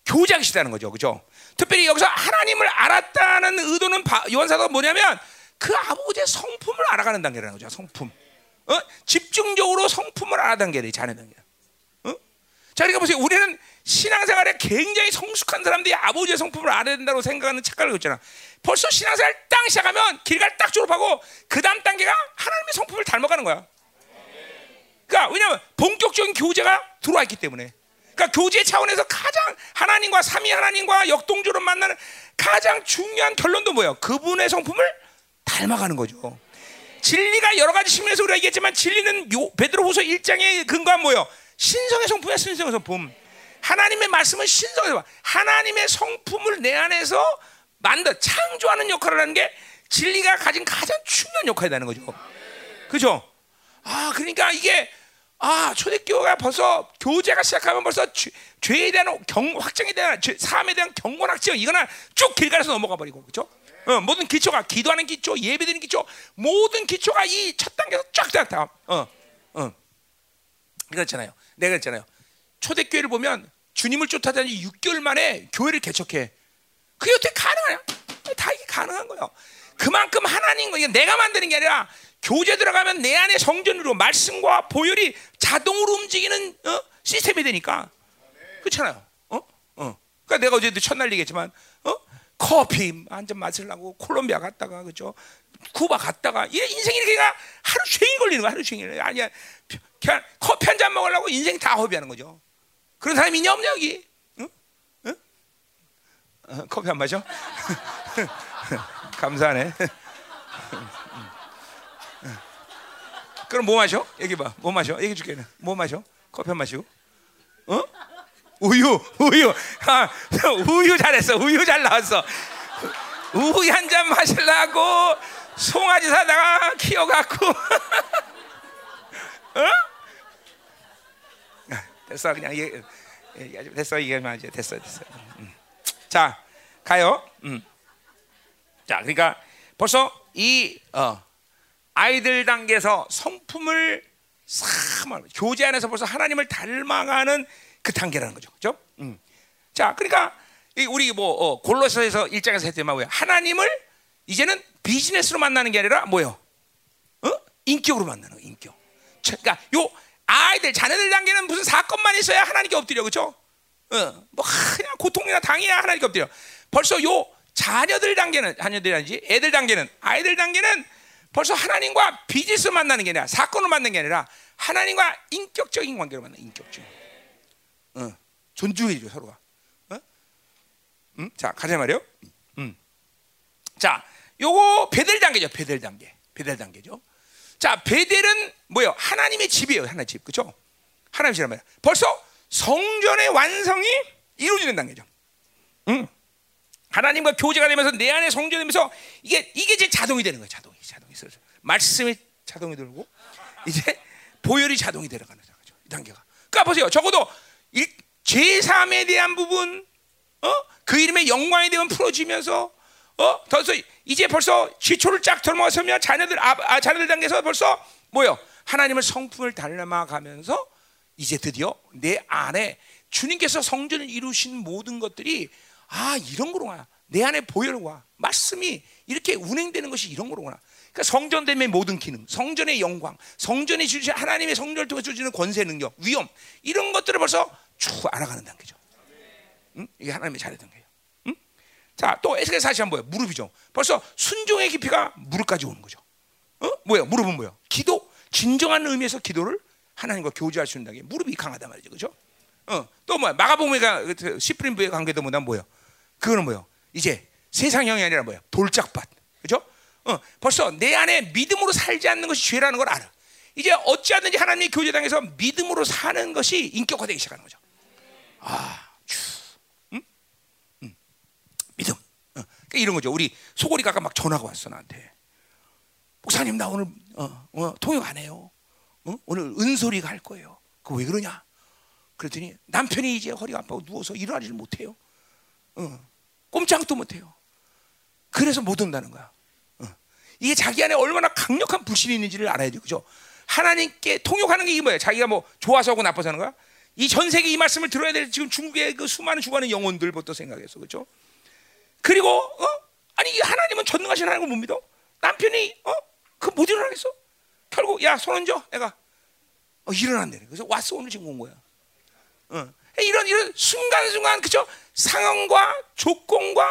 교제하시다는 거죠, 그죠? 특별히 여기서 하나님을 알았다는 의도는 요한사도가 뭐냐면 그 아버지의 성품을 알아가는 단계라는 거죠. 성품. 어? 집중적으로 성품을 알아가는 게 자네 단계. 어? 자, 그러니까 보세요. 우리는 신앙생활에 굉장히 성숙한 사람들이 아버지의 성품을 알아야 된다고 생각하는 착각을 했잖아. 벌써 신앙생활 딱 시작하면 길갈 딱 졸업하고 그 다음 단계가 하나님의 성품을 닮아가는 거야. 그러니까 왜냐하면 본격적인 교제가 들어와 있기 때문에. 그러니까 교제 차원에서 가장 하나님과 삼위 하나님과 역동적으로 만나는 가장 중요한 결론도 뭐예요? 그분의 성품을 닮아가는 거죠. 진리가 여러 가지 측면에서 우리가 얘기했지만 진리는 요 베드로후서 1장의 근거한 뭐예요? 신성의 성품이야, 신성의 성품. 하나님의 말씀은 신성의 성품. 하나님의 성품을 내 안에서 만들 창조하는 역할을 하는 게 진리가 가진 가장 중요한 역할이라는 거죠. 그죠? 아, 그러니까 이게 아, 초대교회가 벌써 교제가 시작하면 벌써 죄, 에 대한 경, 확정에 대한 죄, 삶에 대한 경건 확정 이거는 쭉 길가에서 넘어가 버리고 그렇죠? 어, 모든 기초가 기도하는 기초, 예배드리는 기초, 모든 기초가 이 첫 단계에서 쫙 다. 어, 어. 그렇잖아요. 내가 그랬잖아요. 초대교회를 보면 주님을 쫓아다니 6개월 만에 교회를 개척해. 그게 어떻게 가능하냐? 다 이게 가능한 거예요. 그만큼 하나님, 이게 내가 만드는 게 아니라 교제 들어가면 내 안에 성전으로 말씀과 보혈이 자동으로 움직이는 어? 시스템이 되니까 그렇잖아요. 어? 어. 그러니까 내가 어제도 첫날 얘기했지만 어? 커피 한 잔 마시려고 콜롬비아 갔다가 그죠? 쿠바 갔다가 이 인생이 이렇게 하루 종일 걸리는 거야 하루 종일 아니야 그냥 커피 한 잔 먹으려고 인생 다 허비하는 거죠. 그런 사람이 있냐 없냐 여기? 응? 응? 어, 커피 안 마셔? 감사하네. 그럼 뭐 마셔? 얘기 봐. 뭐 마셔? 얘기 줄게. 뭐 마셔? 커피 한 마시고. 어? 우유, 우유. 아, 우유 잘했어. 우유 잘 나왔어. 우유 한 잔 마실라고 송아지 사다가 키워갖고. 어? 됐어. 그냥 얘기, 얘기하지. 됐어. 얘기하면 이제 됐어. 됐어. 음. 자, 가요. 음. 자, 그러니까 벌써 이 어, 아이들 단계에서 성품을 싹 교제 안에서 벌써 하나님을 닮아가는 그 단계라는 거죠. 그죠? 음. 자, 그러니까 우리 뭐 어, 골로새서 1장에서 했지만 뭐야? 하나님을 이제는 비즈니스로 만나는 게 아니라 뭐요? 어? 인격으로 만나는 거, 인격. 그러니까 요 아이들 자녀들 단계는 무슨 사건만 있어야 하나님께 엎드려. 그죠? 어, 뭐 그냥 고통이나 당해야 하나님께 엎드려. 벌써 요 자녀들 단계는 자녀들 아니지 애들 단계는 아이들 단계는 벌써 하나님과 비즈니스 만나는 게 아니라 사건을 만나는 게 아니라 하나님과 인격적인 관계로 만나 인격적. 어, 존중해줘 서로가. 어? 음? 자 가자 말이요. 음. 자, 요거 베델 단계죠. 베델 단계. 베델 단계죠. 자, 베델은 뭐예요? 하나님의 집이에요. 하나님 집, 그렇죠? 하나님 집이란 말이야. 벌써 성전의 완성이 이루어지는 단계죠. 음. 하나님과 교제가 되면서 내 안에 성전되면서 이게 이게 이제 자동이 되는 거예요. 자동이 자동이 있어. 말씀이 자동이 들고 이제 보혈이 자동이 들어가는 거죠. 이 단계가. 그러니까 보세요. 적어도 제3에 대한 부분, 어? 그 이름의 영광에 대한 풀어지면서, 어? 더서 이제 벌써 지초를 쫙 들어서면 자녀들 아, 아, 자녀들 단계에서 벌써 뭐요? 하나님을 성품을 닮아가면서 이제 드디어 내 안에 주님께서 성전을 이루신 모든 것들이 아 이런 거로구나. 내 안에 보혈과 말씀이 이렇게 운행되는 것이 이런 거로구나. 그러니까 성전 됨의 모든 기능, 성전의 영광, 성전이 주신 하나님의 성전을 통해 주시는 권세, 능력, 위험 이런 것들을 벌써 쭉 알아가는 단계죠. 응? 이게 하나님의 잘의 단계예요. 응? 자, 또 에스겔 사시 뭐예요? 무릎이죠. 벌써 순종의 깊이가 무릎까지 오는 거죠. 어? 뭐예요? 무릎은 뭐예요? 기도, 진정한 의미에서 기도를 하나님과 교제할 수 있는 단계. 무릎이 강하단 말이죠, 그렇죠? 어, 또 뭐야? 마가복음의 그 시프린부의 관계도 뭐냐 뭐예요? 그거는 뭐요? 이제 세상형이 아니라 뭐예요? 돌짝밭. 그죠? 어, 벌써 내 안에 믿음으로 살지 않는 것이 죄라는 걸 알아. 이제 어찌하든지 하나님의 교제당에서 믿음으로 사는 것이 인격화되기 시작하는 거죠. 아, 주, 응? 응. 믿음. 어. 그러니까 이런 거죠. 우리 아까 막 전화가 왔어 나한테. 목사님 나 오늘 어, 어, 통역 안 해요. 어? 오늘 은솔이가 할 거예요. 그 왜 그러냐? 그랬더니 남편이 이제 허리가 아파고 누워서 일어나지를 못해요. 어. 꼼짝도 못해요. 그래서 못 온다는 거야. 어. 이게 자기 안에 얼마나 강력한 불신이 있는지를 알아야 돼, 그죠? 하나님께 통역하는 게 이게 뭐야? 자기가 뭐 좋아서 하고 나빠서 하는 거야? 이 전 세계 이 말씀을 들어야 될 지금 중국의 그 수많은 죽어가는 영혼들부터 생각했어, 그죠? 그리고 어? 아니 하나님은 전능하신 하나님을 못 믿어? 남편이 어? 그못 일어나겠어? 결국 야 손 얹어, 내가 어, 일어난대. 그래서 왔어 오늘 지금 온 거야. 어. 이런 이런 순간순간 그죠? 상황과 조건과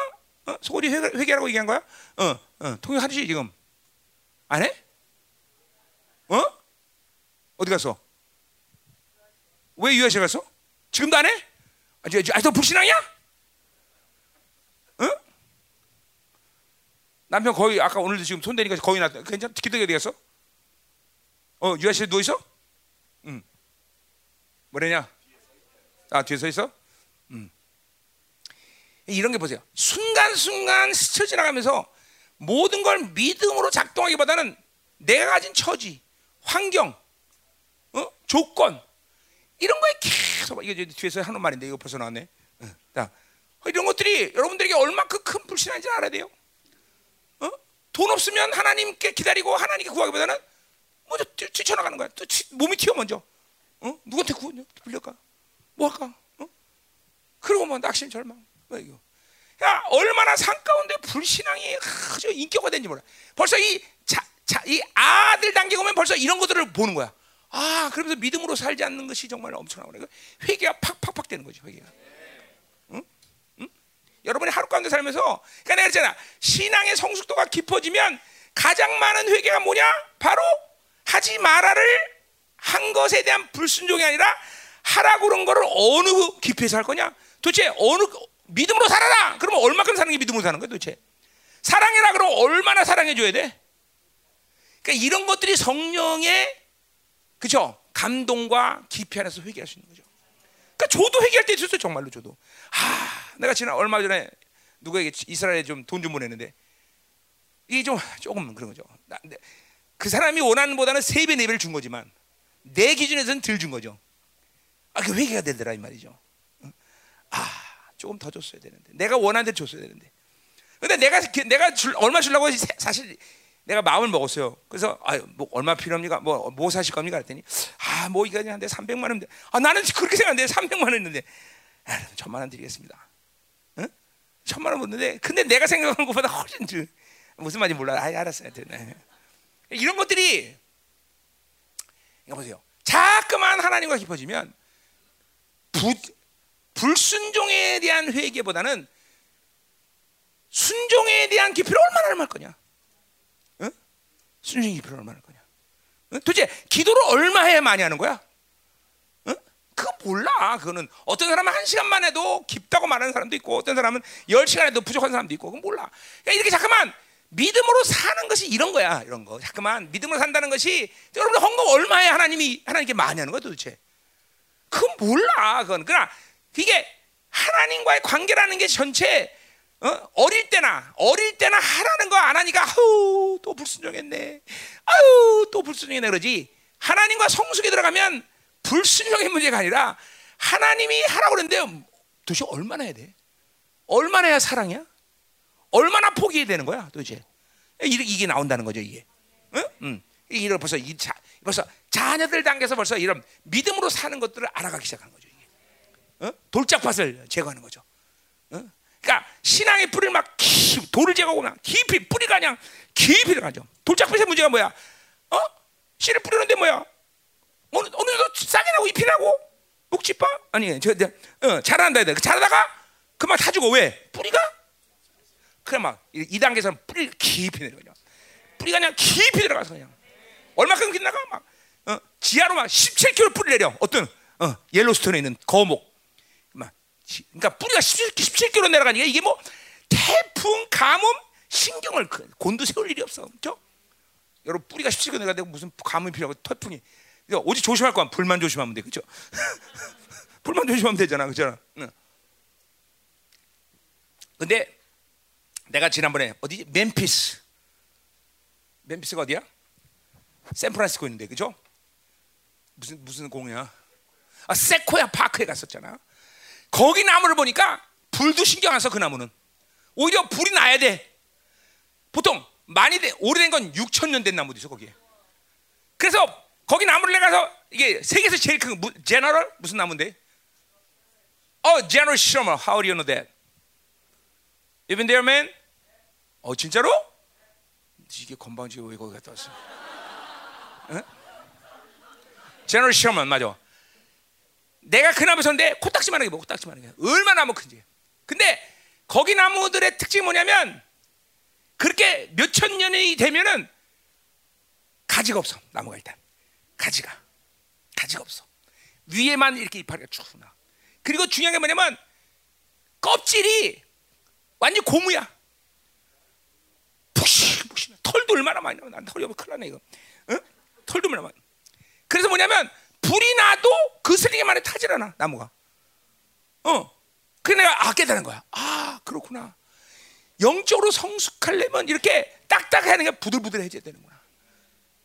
어? 소리 회개, 하라고 얘기한 거야? 어, 어, 통역하듯이 지금 안 해? 어? 어디 갔어? 왜 유아시 갔어? 지금도 안 해? 아직 아직도 불신앙이야? 응? 남편 거의 아까 오늘도 지금 손 대니까 거의 났다. 괜찮? 기도가 되겠어? 어 유아 씨 누워 있어? 응. 뭐래냐? 아 뒤에 서 있어? 응. 이런 게 보세요. 순간순간 스쳐 지나가면서 모든 걸 믿음으로 작동하기보다는 내가 가진 처지, 환경, 어? 조건 이런 거에 계속 이게 뒤에서 하는 말인데 이거 벌써 나왔네. 응. 자, 이런 것들이 여러분들에게 얼마큼 큰 불신한지 알아야 돼요. 어? 돈 없으면 하나님께 기다리고 하나님께 구하기보다는 먼저 뛰쳐나가는 거야. 또 몸이 튀어 먼저. 어? 누구한테 구하 빌려가? 뭐 할까? 어? 그러고 뭐 낙심 절망. 뭐 이거. 야, 얼마나 산 가운데 불신앙이 아주 인격화된지 몰라. 벌써 이, 자, 자, 이 아들 단계 오면 벌써 이런 것들을 보는 거야. 아, 그러면서 믿음으로 살지 않는 것이 정말 엄청나고 회개가 팍팍팍 되는 거죠, 회개가. 여러분이 하루 가운데 살면서, 그러니까 내가 그랬잖아. 신앙의 성숙도가 깊어지면 가장 많은 회개가 뭐냐? 바로 하지 마라를 한 것에 대한 불순종이 아니라 하라고 그런 거를 어느 깊이에서 할 거냐? 도대체 어느 믿음으로 살아라. 그러면 얼마큼 사는 게 믿음으로 사는 거야, 도대체? 사랑해라. 그러면 얼마나 사랑해 줘야 돼? 그러니까 이런 것들이 성령의 그죠? 감동과 깊이 안에서 회개할 수 있는 거죠. 그러니까 저도 회개할 때 있었어요, 정말로 저도. 아, 내가 지난 얼마 전에 누구에게 이스라엘에 좀 돈좀 보냈는데 이게 좀 조금 그런 거죠. 그 사람이 원하는 보다는 세 배, 네 배를 준 거지만 내 기준에서는 덜 준 거죠. 아, 그 회개가 되더라 이 말이죠. 아, 조금 더 줬어야 되는데 내가 원하는 대로 줬어야 되는데. 근데 내가 내가 줄, 얼마 주려고 사실 내가 마음을 먹었어요. 그래서 아, 뭐 얼마 필요합니까? 뭐, 뭐 사실 겁니까? 그랬더니 아, 뭐 이거 한데 300만 원. 아, 나는 그렇게 생각했는데 300만 원 했는데 아, 천만 원 드리겠습니다. 응? 천만 원 묻는데 근데 내가 생각한 것보다 훨씬 더 무슨 말인지 몰라. 아, 알았어요. 네. 이런 것들이 이거 보세요. 자꾸만 하나님과 깊어지면 부, 불순종에 대한 회개보다는 순종에 대한 깊이를 얼마나 할 거냐? 응? 순종의 깊이를 얼마나 할 거냐? 응? 도대체 기도를 얼마 해야 많이 하는 거야? 응? 그거 몰라. 그거는 어떤 사람은 한 시간만 해도 깊다고 말하는 사람도 있고 어떤 사람은 열 시간 해도 부족한 사람도 있고 그건 몰라. 그러니까 이렇게 잠깐만 믿음으로 사는 것이 이런 거야. 이런 거. 잠깐만 믿음으로 산다는 것이 여러분 헌금 얼마에 하나님이 하나님께 많이 하는 거야 도대체? 그건 몰라. 그건 그러나 이게 하나님과의 관계라는 게 전체 어? 릴 때나 어릴 때나 하라는 거 안 하니까 아우 또 불순종했네. 아유 또 불순종했네 그러지. 하나님과 성숙에 들어가면 불순종의 문제가 아니라 하나님이 하라고 그러는데 도대체 얼마나 해야 돼? 얼마나 해야 사랑이야? 얼마나 포기해야 되는 거야 도대체? 이게 나온다는 거죠 이게. 응? 응. 이런 벌써 이 자, 벌써 자녀들 단계에서 벌써 이런 믿음으로 사는 것들을 알아가기 시작하는 거죠. 어? 돌짝밭을 제거하는 거죠. 어? 그러니까 신앙의 뿌리를 막 기, 돌을 제거하고 깊이 뿌리가 그냥 깊이 들어가죠. 돌짝밭의 문제가 뭐야? 어? 씨를 뿌리는데 뭐야? 어느 어느 정도 싸게 나고 잎이 나고 묵지빠 아니 저, 저 어, 자란다 해야 자라다가 그만 타주고 왜 뿌리가 그래 막이 단계에서는 뿌리 깊이 내려가죠. 뿌리가 그냥 깊이 들어가서 그냥 얼마큼 깊나가 막 어, 지하로 막 17km 뿌리 내려 어떤 어, 옐로스톤에 있는 거목 그러니까 뿌리가 17, km 내려가니까 이게 뭐 태풍, 가뭄, 신경을 곤두 세울 일이 없어, 그렇죠? 여러분 뿌리가 17km 내려가는데 무슨 가뭄이 필요하고 태풍이 오직 조심할 거야. 불만 조심하면 돼, 그렇죠? 불만 조심하면 되잖아, 그렇죠? 응. 근데 내가 지난번에 어디 멤피스, 멤피스가 어디야? 샌프란시스코 있는데, 그죠? 무슨 무슨 공이야? 아 세코야 파크에 갔었잖아. 거기 나무를 보니까 불도 신경 안 써 그 나무는 오히려 불이 나야 돼. 보통 많이 돼, 오래된 건 6천 년 된 나무도 있어 거기에. 그래서 거기 나무를 내가서 이게 세계에서 제일 큰 제너럴 무슨 나무인데? 어, 제너럴 셔머. How do you know that? You been there, man? 어, 진짜로? 이게 건방지게 왜 거기 갔다 왔어? 제너럴 셔먼 맞아. 내가 그 나무 섰는데 코딱지만 하게 뭐 코딱지만 하게 얼마나 나무 큰지. 근데 거기 나무들의 특징이 뭐냐면 그렇게 몇 천 년이 되면은 가지가 없어 나무가 일단 가지가 가지가 없어 위에만 이렇게 이파리가 쭉 나. 그리고 중요한 게 뭐냐면 껍질이 완전 고무야. 푹신푹신. 털도 얼마나 많이 나와. 난 털이 없어 큰일 나네 이거. 응? 털도 얼마나 많이. 그래서 뭐냐면 불이 나도 그슬리기만 해 타질 않아 나무가. 어. 그래 내가 아 깨달은 거야. 아 그렇구나. 영적으로 성숙하려면 이렇게 딱딱하는 게 부들부들해져야 되는구나.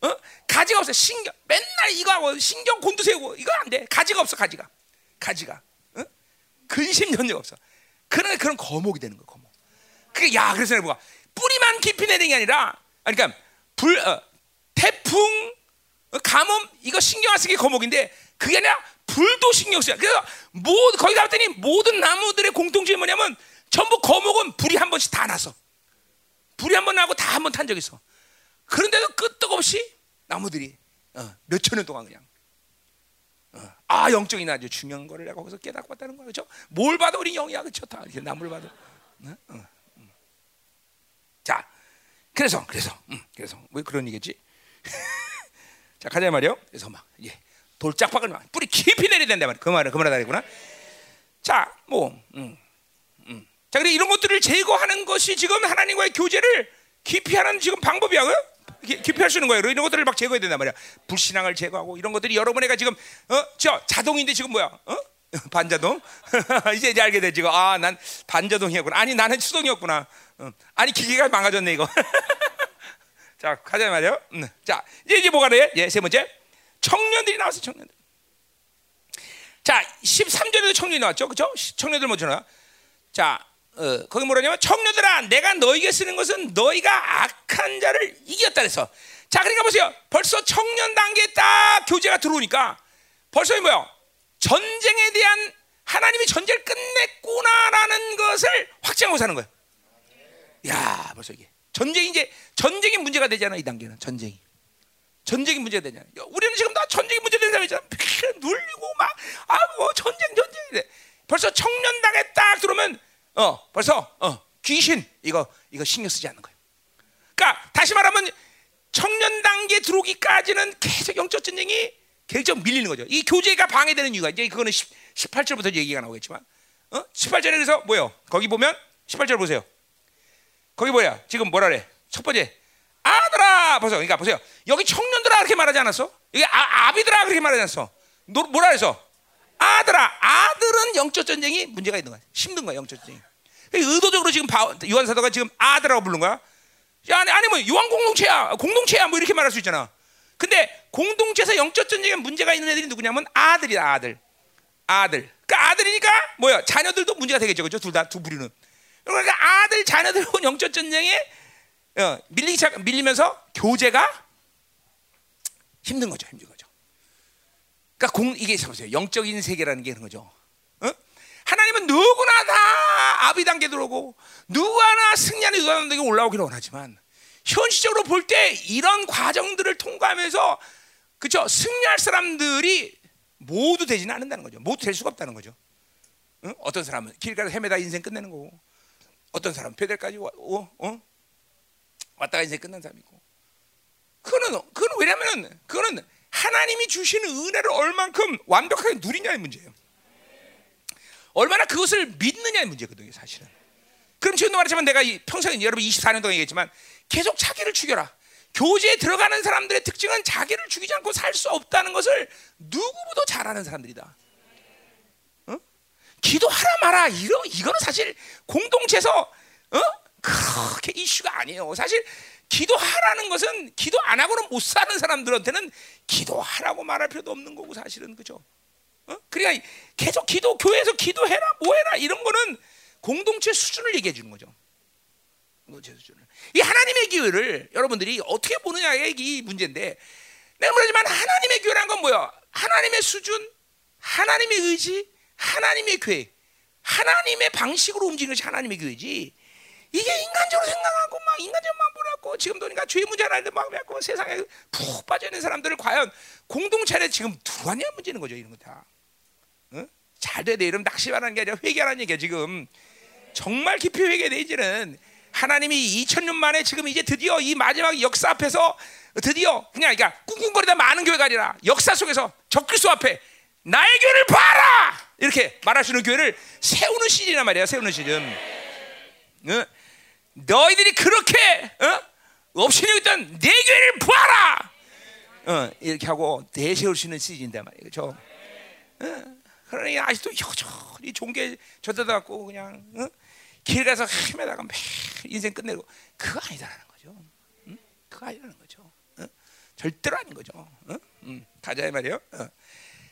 어? 가지가 없어. 신경 맨날 이거 하고 신경 곤두세우고 이거 안 돼. 가지가 없어 가지가. 가지가. 어? 근심 연력 없어. 그런 그런 거목이 되는 거야 거목. 그야 그래서 내가 뿌리만 깊이 내는 게 아니라 그러니까 불 어, 태풍 어, 가뭄 이거 신경 안 쓰기 거목인데 그게 아니라 불도 신경 써요. 그래서 모 거기 갔더니 모든 나무들의 공통점이 뭐냐면 전부 거목은 불이 한 번씩 다 나서 불이 한 번 나고 다 한 번 탄 적 있어. 그런데도 끄떡없이 나무들이 어, 몇천 년 동안 그냥 어, 아 영적인 아주 중요한 거를 내가 거기서 깨닫고 봤다는 거야 그렇죠? 뭘 봐도 우리 영이야 그렇죠? 다 이렇게 나무를 봐도 어? 자 그래서 그래서 음, 그래서 왜 그런 얘기지? 자 가자 말이요. 그래서 막 예. 돌짝박을 막 뿌리 깊이 내려야 된다 말이야. 그 말은 그 말하다니구나. 자, 뭐, 음, 음. 자, 그래 이런 것들을 제거하는 것이 지금 하나님과의 교제를 깊이 하는 지금 방법이야. 그? 깊이 할 수 있는 거예요. 이런 것들을 막 제거해야 된단 말이야. 불신앙을 제거하고 이런 것들이 여러분에게 지금 어, 저 자동인데 지금 뭐야? 어? 반자동? 이제 이제 알게 돼 지금. 아, 난 반자동이었구나. 아니, 나는 수동이었구나. 어. 아니, 기계가 망가졌네 이거. 자, 가자 말이요. 음. 자, 이제 이제 뭐가 돼? 예, 세 번째. 청년들이 나왔어, 청년들. 자, 13절에도 청년이 나왔죠. 그죠? 청년들 나. 자, 어, 거기 뭐라냐면 청년들아 내가 너에게 쓰는 것은 너희가 악한 자를 이겼다 그래서 자 그러니까 보세요 벌써 청년 단계에 딱 교제가 들어오니까 벌써 뭐야 전쟁에 대한 하나님이 전쟁을 끝냈구나라는 것을 확증하고 사는 거예요 야 벌써 이게 전쟁이 이제 전쟁이 문제가 되잖아 이 단계는 전쟁이 전쟁이 문제가 되잖아 우리는 지금 다 전쟁이 문제 되는 사람이잖아 눌리고 막 아뭐 전쟁 전쟁이 벌써 청년 단계에 딱 들어오면 어, 벌써 어, 귀신 이거 이거 신경 쓰지 않는 거예요. 그러니까 다시 말하면 청년 단계 들어오기까지는 계속 영적 전쟁이 계속 밀리는 거죠. 이 교제가 방해되는 이유가 이제 그거는 10, 18절부터 얘기가 나오겠지만 어? 18절에 그래서 뭐요? 거기 보면 18절 보세요. 거기 뭐야? 지금 뭐라 그래? 첫 번째 아들아 보세요. 그러니까 보세요. 여기 청년들아 그렇게 말하지 않았어? 여기 아, 아비들아 그렇게 말하지 않았어? 너, 뭐라 그래서? 아들아, 아들은 영적 전쟁이 문제가 있는 거야. 힘든 거야, 영적 전쟁이. 의도적으로 지금 요한 사도가 지금 아들라고 부른 거야. 야, 아니, 아니 뭐 요한 공동체야, 공동체야, 뭐 이렇게 말할 수 있잖아. 근데 공동체에서 영적 전쟁에 문제가 있는 애들이 누구냐면 아들이야, 아들. 아들. 그러니까 아들이니까 뭐야? 자녀들도 문제가 되겠죠, 그죠? 둘 다 두 부류는. 그러니까 아들, 자녀들 영적 전쟁에 어, 밀리기 시작, 밀리면서 교제가 힘든 거죠, 힘든 거죠. 그러니까 공 이게 보세요. 영적인 세계라는 게 그런 거죠. 어? 하나님은 누구나 다 아비 단계 들어오고 누구나 승리하는 유다단계 올라오기를 원하지만 현실적으로 볼 때 이런 과정들을 통과하면서 그죠 승리할 사람들이 모두 되지는 않는다는 거죠. 모두 될 수가 없다는 거죠. 어? 어떤 사람은 길가에 헤매다 인생 끝내는 거고, 어떤 사람은 베델까지 와, 어? 어? 왔다가 인생 끝난 사람이고. 그거는 그거는 왜냐면은 그거는 하나님이 주시는 은혜를 얼만큼 완벽하게 누리냐의 문제예요. 얼마나 그것을 믿느냐의 문제거든요, 사실은. 그럼 지금도 말했지만 내가 평생 여러분 24년 동안 얘기했지만 계속 자기를 죽여라. 교제에 들어가는 사람들의 특징은 자기를 죽이지 않고 살 수 없다는 것을 누구보다 잘 아는 사람들이다. 어? 기도하라 마라 이러 이거는 사실 공동체에서 어? 그렇게 이슈가 아니에요. 사실 기도하라는 것은 기도 안 하고는 못 사는 사람들한테는 기도하라고 말할 필요도 없는 거고 사실은 그죠? 어? 그러니까 계속 기도 교회에서 기도해라 뭐해라 이런 거는 공동체 수준을 얘기해 주는 거죠. 공동체 수준을. 이 하나님의 교회를 여러분들이 어떻게 보느냐의 이 문제인데 내가 말하지만 하나님의 교회란 건 뭐야? 하나님의 수준, 하나님의 의지, 하나님의 교회, 하나님의 방식으로 움직이는 것이 하나님의 교회지. 이게 인간적으로 생각하고 막 인간적으로만 보라고 지금도 그러니까 죄 문제 하는데 막 갖고 세상에 푹 빠져 있는 사람들을 과연 공동체에 지금 들어왔냐 문제는 거죠 이런 거 다. 어? 잘 돼야 돼. 이러면 낚시하는 게 아니라 회개하는 얘기야 지금. 정말 깊이 회개돼 이제는 하나님이 2천 년 만에 지금 이제 드디어 이 마지막 역사 앞에서 드디어 그냥 그러니까 꿍꿍거리다 많은 교회가 아니라 역사 속에서 적그리스도 앞에 나의 교회를 봐라. 이렇게 말할 수 있는 교회를 세우는 시즌이란 말이야. 세우는 시즌. 어? 너희들이 그렇게 어? 없이는 있던 내 교회를 부하라. 어, 이렇게 하고 내세울 수 있는 시즌이단 말이에요. 그렇죠? 어? 그러니 아직도 여전히 종교 저대다 갖고 그냥 어? 길 가서 헤매다가 매 인생 끝내고 그거 아니다라는 거죠. 응? 그거 아니라는 거죠. 어? 절대로 아닌 거죠. 어? 음, 가자 이 말이에요. 어.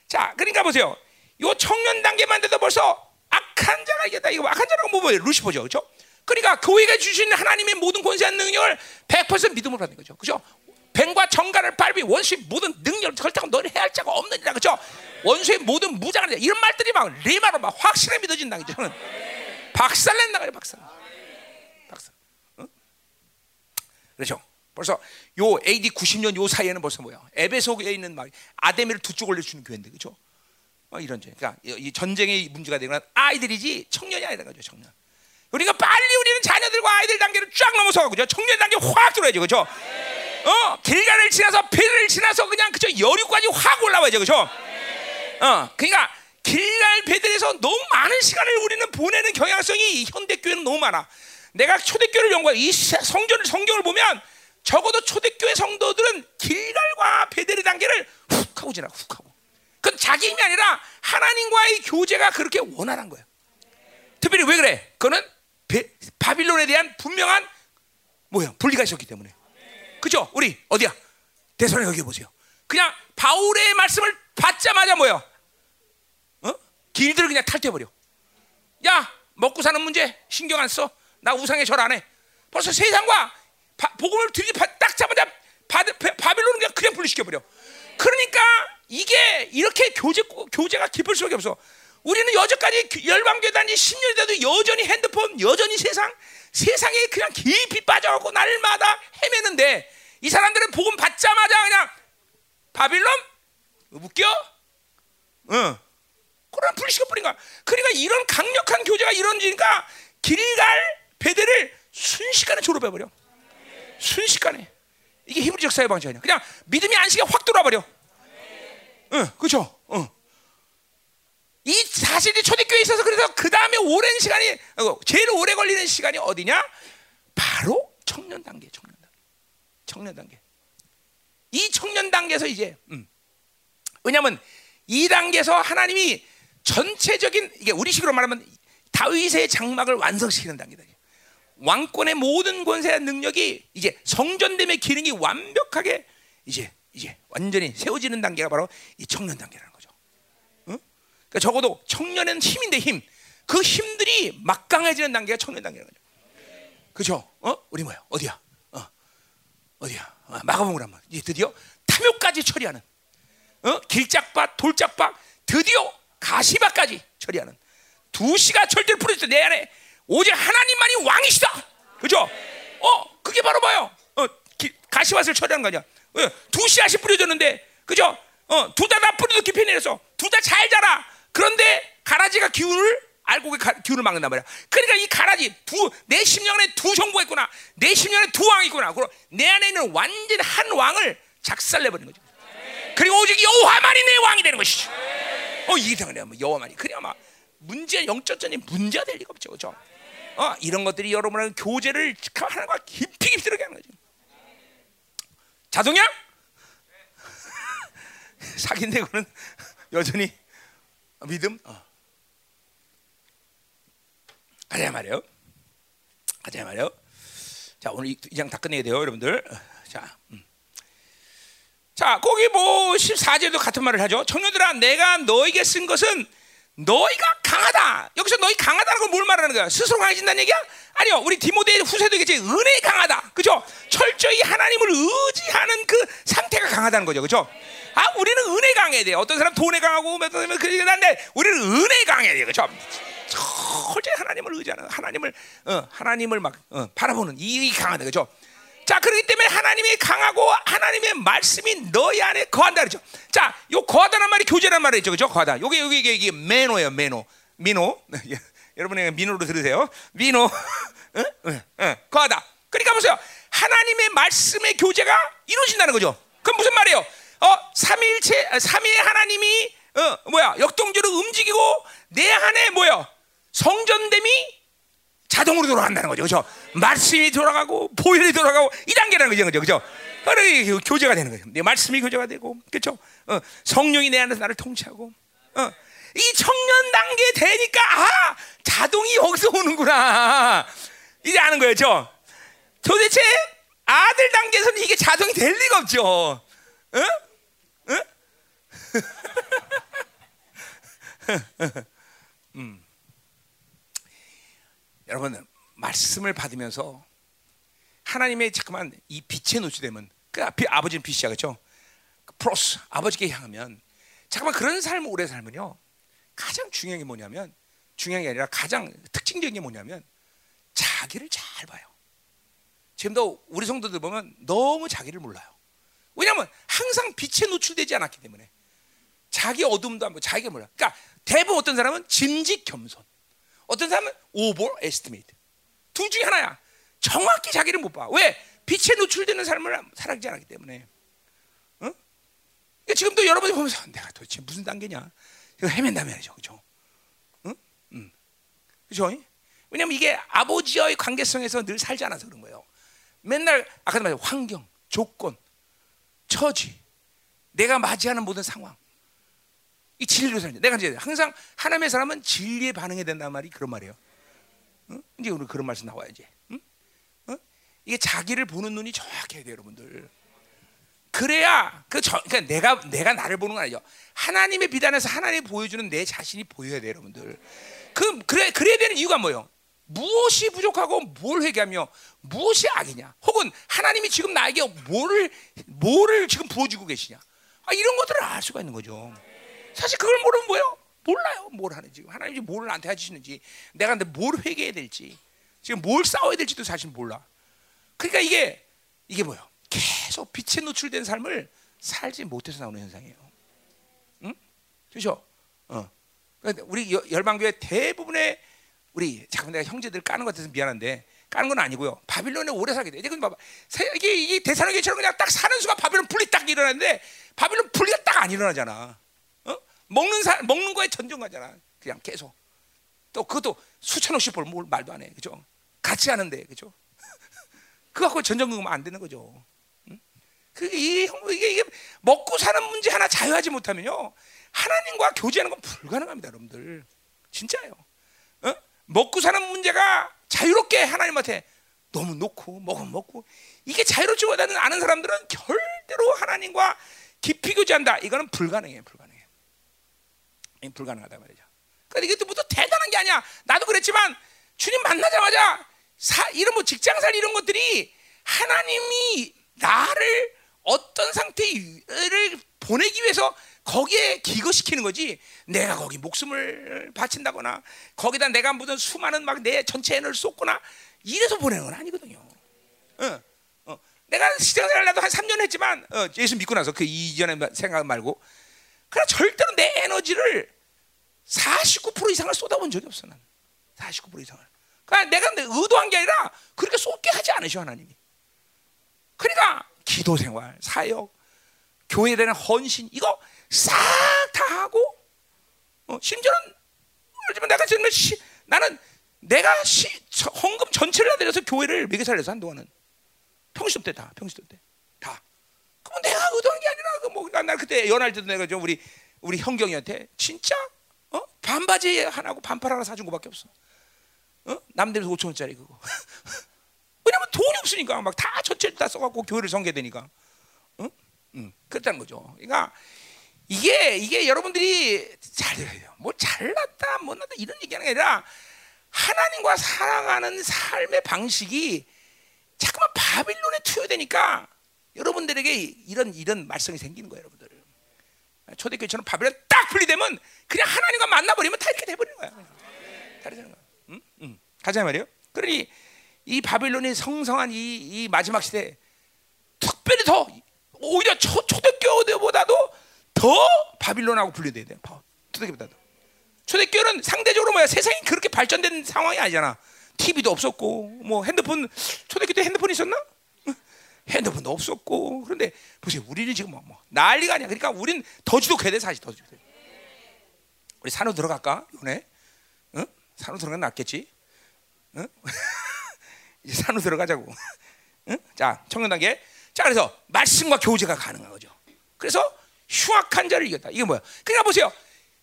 자, 그러니까 보세요. 요 청년 단계만 돼도 벌써 악한 자가 이겼다. 이거 악한 자라고 뭐 뭐예요? 루시퍼죠, 그렇죠? 그러니까 교회가 주신 하나님의 모든 권세한 능력을 100% 믿음으로 받는 거죠, 그렇죠? 뱀과 정갈을 밟이 원수의 모든 능력을 절대로 너를 해할 자가 없느니라, 그렇죠? 원수의 모든 무장을 이런 말들이 막 리마로 막 확실하게 믿어진다, 그죠? 박살낸다 그래, 박살. 박살. 응? 그렇죠? 벌써 요 AD 90년 요 사이에는 벌써 뭐야? 에베소에 있는 막 아데미를 두 쪽 올려주는 교회인데, 그렇죠? 어, 이런 점. 그러니까 이 전쟁의 문제가 되는 건 아이들이지 청년이 아니라 거죠, 청년. 우리가 빨리 우리는 자녀들과 아이들 단계를 쫙 넘어서 그죠? 청년 단계 확 들어야죠, 그죠? 어, 길가를 지나서 배를 지나서 그냥 그저 여류까지 확 올라와야죠, 그죠? 어, 그러니까 길갈 배들에서 너무 많은 시간을 우리는 보내는 경향성이 현대 교회는 너무 많아. 내가 초대교회를 연구해 이 성전을 성경을 보면 적어도 초대교회 성도들은 길갈과 베델의 단계를 훅 하고 지나 훅 하고. 그건 자기 힘이 아니라 하나님과의 교제가 그렇게 원활한 거야. 특별히 왜 그래? 그거는 베, 바빌론에 대한 분명한 뭐야 분리가 있었기 때문에. 그죠? 우리 어디야? 대선에 여기 보세요. 그냥 바울의 말씀을 받자마자 뭐야? 어? 길들을 그냥 탈퇴해버려. 야 먹고 사는 문제 신경 안 써. 나 우상에 절 안 해. 벌써 세상과 바, 복음을 들이 딱 잡아자 바빌론은 그냥 분리시켜버려. 그러니까 이게 이렇게 교제 교제가 깊을 수밖에 없어. 우리는 여전까지 열방교회 단지 10년이 돼도 여전히 핸드폰, 여전히 세상, 세상에 그냥 깊이 빠져갖고 날마다 헤매는데 이 사람들은 복음 받자마자 그냥 바빌론 웃겨? 응. 그런 불시켜 버린 거야. 그러니까 이런 강력한 교제가 이루어지니까 길갈 베델을 순식간에 졸업해 버려. 순식간에. 이게 히브리적 사회 방식이야. 그냥 믿음이 안식에 확 돌아버려. 응, 그렇죠. 응. 이 사실이 초대교회에 있어서 그래서 그 다음에 오랜 시간이 어, 제일 오래 걸리는 시간이 어디냐? 바로 청년 단계, 청년 단계, 청년 단계. 이 청년 단계에서 이제 음. 왜냐하면 이 단계에서 하나님이 전체적인 이게 우리식으로 말하면 다윗의 장막을 완성시키는 단계다. 왕권의 모든 권세와 능력이 이제 성전됨의 기능이 완벽하게 이제 이제 완전히 세워지는 단계가 바로 이 청년 단계라는 거죠. 응? 그러니까 적어도 청년은 힘인데 힘. 그 힘들이 막강해지는 단계가 청년 단계라는 거죠. 그렇죠? 어? 우리 뭐야? 어디야? 어? 어디야? 어, 마가복음을 한번 이제 드디어 탐욕까지 처리하는 어? 길짝밭, 돌짝밭, 드디어 가시밭까지 처리하는 두 시가 절대로 풀어졌어 내 안에 오직 하나님만이 왕이시다. 그죠? 어, 그게 바로 뭐요? 어, 가시밭을 처리한 거냐? 어, 두 씨앗이 뿌려졌는데, 그죠? 어, 두달다 뿌리도 깊이 내려서 두달잘 자라. 그런데 가라지가 기운을 알고 그 기운을 막는단 말이야. 그러니까 이 가라지 두내 심령에 두 정보가 있구나. 내 심령에 두 왕이 있구나. 그럼 내 안에 있는 완전 한 왕을 작살내 버리는 거죠. 그리고 오직 여호와만이 내 왕이 되는 것이죠. 어, 이게 당연히 뭐 여호와만이 그래야 막 문제 영적전이 문제가 될 리가 없죠. 그죠? 어, 이런 것들이 여러분의 교제를 하나님과 깊이 깊이 들어게 하는 거죠. 자동이야? 사귄데 그는 여전히 믿음. 어. 가자 말이요. 가자 말이요. 자 오늘 이 장 다 끝내야 돼요, 여러분들. 자, 음. 자 거기 뭐 14절도 같은 말을 하죠. 청년들아, 내가 너에게 쓴 것은 너희가 강하다. 여기서 너희 강하다는 건 뭘 말하는 거야? 스스로 강해진다는 얘기야? 아니요. 우리 디모데 후세도 얘기했지. 은혜 강하다. 그죠? 철저히 하나님을 의지하는 그 상태가 강하다는 거죠. 그죠? 아, 우리는 은혜 강해야 돼. 어떤 사람 돈에 강하고 어떤 사람은 그게 난데 우리는 은혜 강해야 돼. 그죠? 철저히 하나님을 의지하는 하나님을 어, 하나님을 막 어, 바라보는 이 강하다. 그죠? 자, 그렇기 때문에 하나님이 강하고 하나님의 말씀이 너희 안에 거한다 그러죠. 자, 요 거하다는 말이 교제란 말이죠. 그죠? 거하다. 요게 요게 이게, 이게 매노예요, 매노. 민호. 여러분이 민호로 들으세요. 민호. 응? 응, 응. 거하다. 그러니까 보세요. 하나님의 말씀의 교제가 이루어진다는 거죠. 그럼 무슨 말이에요? 어, 삼일체 삼위의 하나님이 어 뭐야 역동적으로 움직이고 내 안에 뭐야 성전됨이 자동으로 돌아간다는 거죠. 그죠? 말씀이 돌아가고 보혈이 돌아가고 이 단계라는 거죠. 그죠? 그죠? 이게 교제가 되는 거예요. 내 말씀이 교제가 되고 그렇죠? 어, 성령이 내 안에서 나를 통치하고 어, 이 청년 단계 되니까 아 자동이 여기서 오는구나 이제 아는 거예요. 죠 도대체 아들 단계에서는 이게 자동이 될 리가 없죠. 응? 응? 음. 여러분 말씀을 받으면서 하나님의 잠깐만 이 빛에 노출되면 그 아버지는 빛이야 그렇죠? 프로스 아버지께 향하면 잠깐만 그런 삶을 오래 살면요 가장 중요한 게 뭐냐면 중요한 게 아니라 가장 특징적인 게 뭐냐면 자기를 잘 봐요. 지금도 우리 성도들 보면 너무 자기를 몰라요. 왜냐하면 항상 빛에 노출되지 않았기 때문에 자기 어둠도 안 보고 자기가 몰라. 그러니까 대부분 어떤 사람은 짐짓 겸손, 어떤 사람은 overestimate. 둘 중에 하나야. 정확히 자기를 못 봐. 왜? 빛에 노출되는 삶을 살아가지 않았기 때문에. 어? 지금도 여러분이 보면서 내가 도대체 무슨 단계냐? 이거 헤맨다 말이죠, 그렇죠? 응? 응. 그렇죠? 왜냐하면 이게 아버지와의 관계성에서 늘 살지 않아서 그런 거예요. 맨날 아까도 말했 환경, 조건, 처지, 내가 맞이하는 모든 상황, 이 진리로 살자. 내가 이제 항상 하나님의 사람은 진리에 반응해야 된다는 말이 그런 말이에요. 응? 이제 오늘 그런 말씀 나와야지. 응? 응? 이게 자기를 보는 눈이 정확해야 돼요, 여러분들. 그래야 그 저, 그러니까 내가 내가 나를 보는 건 아니죠. 하나님의 비단에서 하나님이 보여주는 내 자신이 보여야 돼, 여러분들. 그 그래 그래야 되는 이유가 뭐예요? 무엇이 부족하고 뭘 회개하며 무엇이 악이냐? 혹은 하나님이 지금 나에게 뭐를 뭐를 지금 부어주고 계시냐? 아, 이런 것들을 알 수가 있는 거죠. 사실 그걸 모르면 뭐예요? 몰라요. 뭘 하는지 하나님이 뭘 나한테 해주시는지 내가 근데 뭘 회개해야 될지 지금 뭘 싸워야 될지도 사실 몰라. 그러니까 이게 이게 뭐예요? 계속 빛에 노출된 삶을 살지 못해서 나오는 현상이에요. 응? 그렇죠? 어. 그러니까 우리 열방교회 대부분의 우리 잠깐 내가 형제들 까는 것 같아서 미안한데 까는 건 아니고요. 바빌론에 오래 살게 돼. 이제 봐봐. 이게 이게 대사로교처럼 그냥 딱 사는 순간 바빌론 분리 딱 일어나는데 바빌론 분리가 딱 안 일어나잖아. 어? 먹는 사 먹는 거에 전쟁가잖아. 그냥 계속. 또 그것도 수천 억씩 벌 말도 안 해. 그죠? 같이 하는데. 그죠? 그거 갖고 전쟁 금면 안 되는 거죠. 그게 이게, 이게 먹고 사는 문제 하나 자유하지 못하면요 하나님과 교제하는 건 불가능합니다, 여러분들. 진짜요. 어? 먹고 사는 문제가 자유롭게 하나님한테 너무 놓고 먹으면 먹고 이게 자유롭지 못하는 아는 사람들은 절대로 하나님과 깊이 교제한다. 이거는 불가능해, 불가능해. 불가능하다 말이죠. 그러니까 또 대단한 게 아니야. 나도 그랬지만 주님 만나자마자 사, 이런 뭐 직장 살 이런 것들이 하나님이 나를 어떤 상태를 보내기 위해서 거기에 기거시키는 거지. 내가 거기 목숨을 바친다거나 거기다 내가 무슨 수많은 막 내 전체 에너를 쏟거나 이래서 보내는 건 아니거든요. 어, 어. 내가 시장생활 나도 한 3년 했지만 어, 예수 믿고 나서 그 이전에 생각 말고 그러나 절대로 내 에너지를 49% 이상을 쏟아본 적이 없어 난. 49% 이상을. 그러니까 내가 의도한 게 아니라 그렇게 쏟게 하지 않으셔 하나님이. 그러니까 기도 생활, 사역, 교회에 대한 헌신 이거 싹 다 하고 어, 심지어는 그렇지만 내가 지금 시, 나는 내가 시, 헌금 전체를 다 들여서 교회를 몇개 살려서 한동안은 평시도 때다 평시도 때다 그럼 내가 의도한 게 아니라 그뭐 나 그때 연할 때도 내가 좀 우리 우리 형경이한테 진짜 어? 반바지 하나고 반팔 하나 사준 거밖에 없어 어? 남들 5천 원짜리 그거 왜냐면 돈이 없으니까 막 다 전체를 다 써갖고 교회를 섬겨되니까. 응? 응. 그렇다는 거죠. 그러니까 이게 이게 여러분들이 잘 들어요. 뭐 잘났다, 못났다 이런 얘기하는 게 아니라 하나님과 살아가는 삶의 방식이 자꾸만 바빌론에 투여되니까 여러분들에게 이런 이런 말썽이 생기는 거예요, 여러분들. 초대교회처럼 바빌론 딱 분리되면 그냥 하나님과 만나버리면 다 이렇게 돼버리는 거야. 다 되는 거야. 응? 응. 가자 말이요. 그러니 이 바빌론의 성성한 이, 이 마지막 시대 특별히 더 오히려 초, 초대교회보다도 더 바빌론하고 분류돼야 돼요. 초대교회보다도. 초대교회는 상대적으로 뭐야 세상이 그렇게 발전된 상황이 아니잖아. TV도 없었고 뭐 핸드폰 초대교회 때 핸드폰 있었나? 핸드폰도 없었고 그런데 보세요 우리는 지금 뭐, 뭐 난리가 아니야. 그러니까 우리는 더 지독해야 돼 사실 더 지독해. 우리 산으로 들어갈까? 이번에? 응? 산으로 들어가면 낫겠지? 응? 이제 산으로 들어가자고. 응? 자, 청년 단계. 자, 그래서 말씀과 교제가 가능한 거죠. 그래서 흉악한 자를 이겼다. 이게 뭐야? 그러니까 보세요.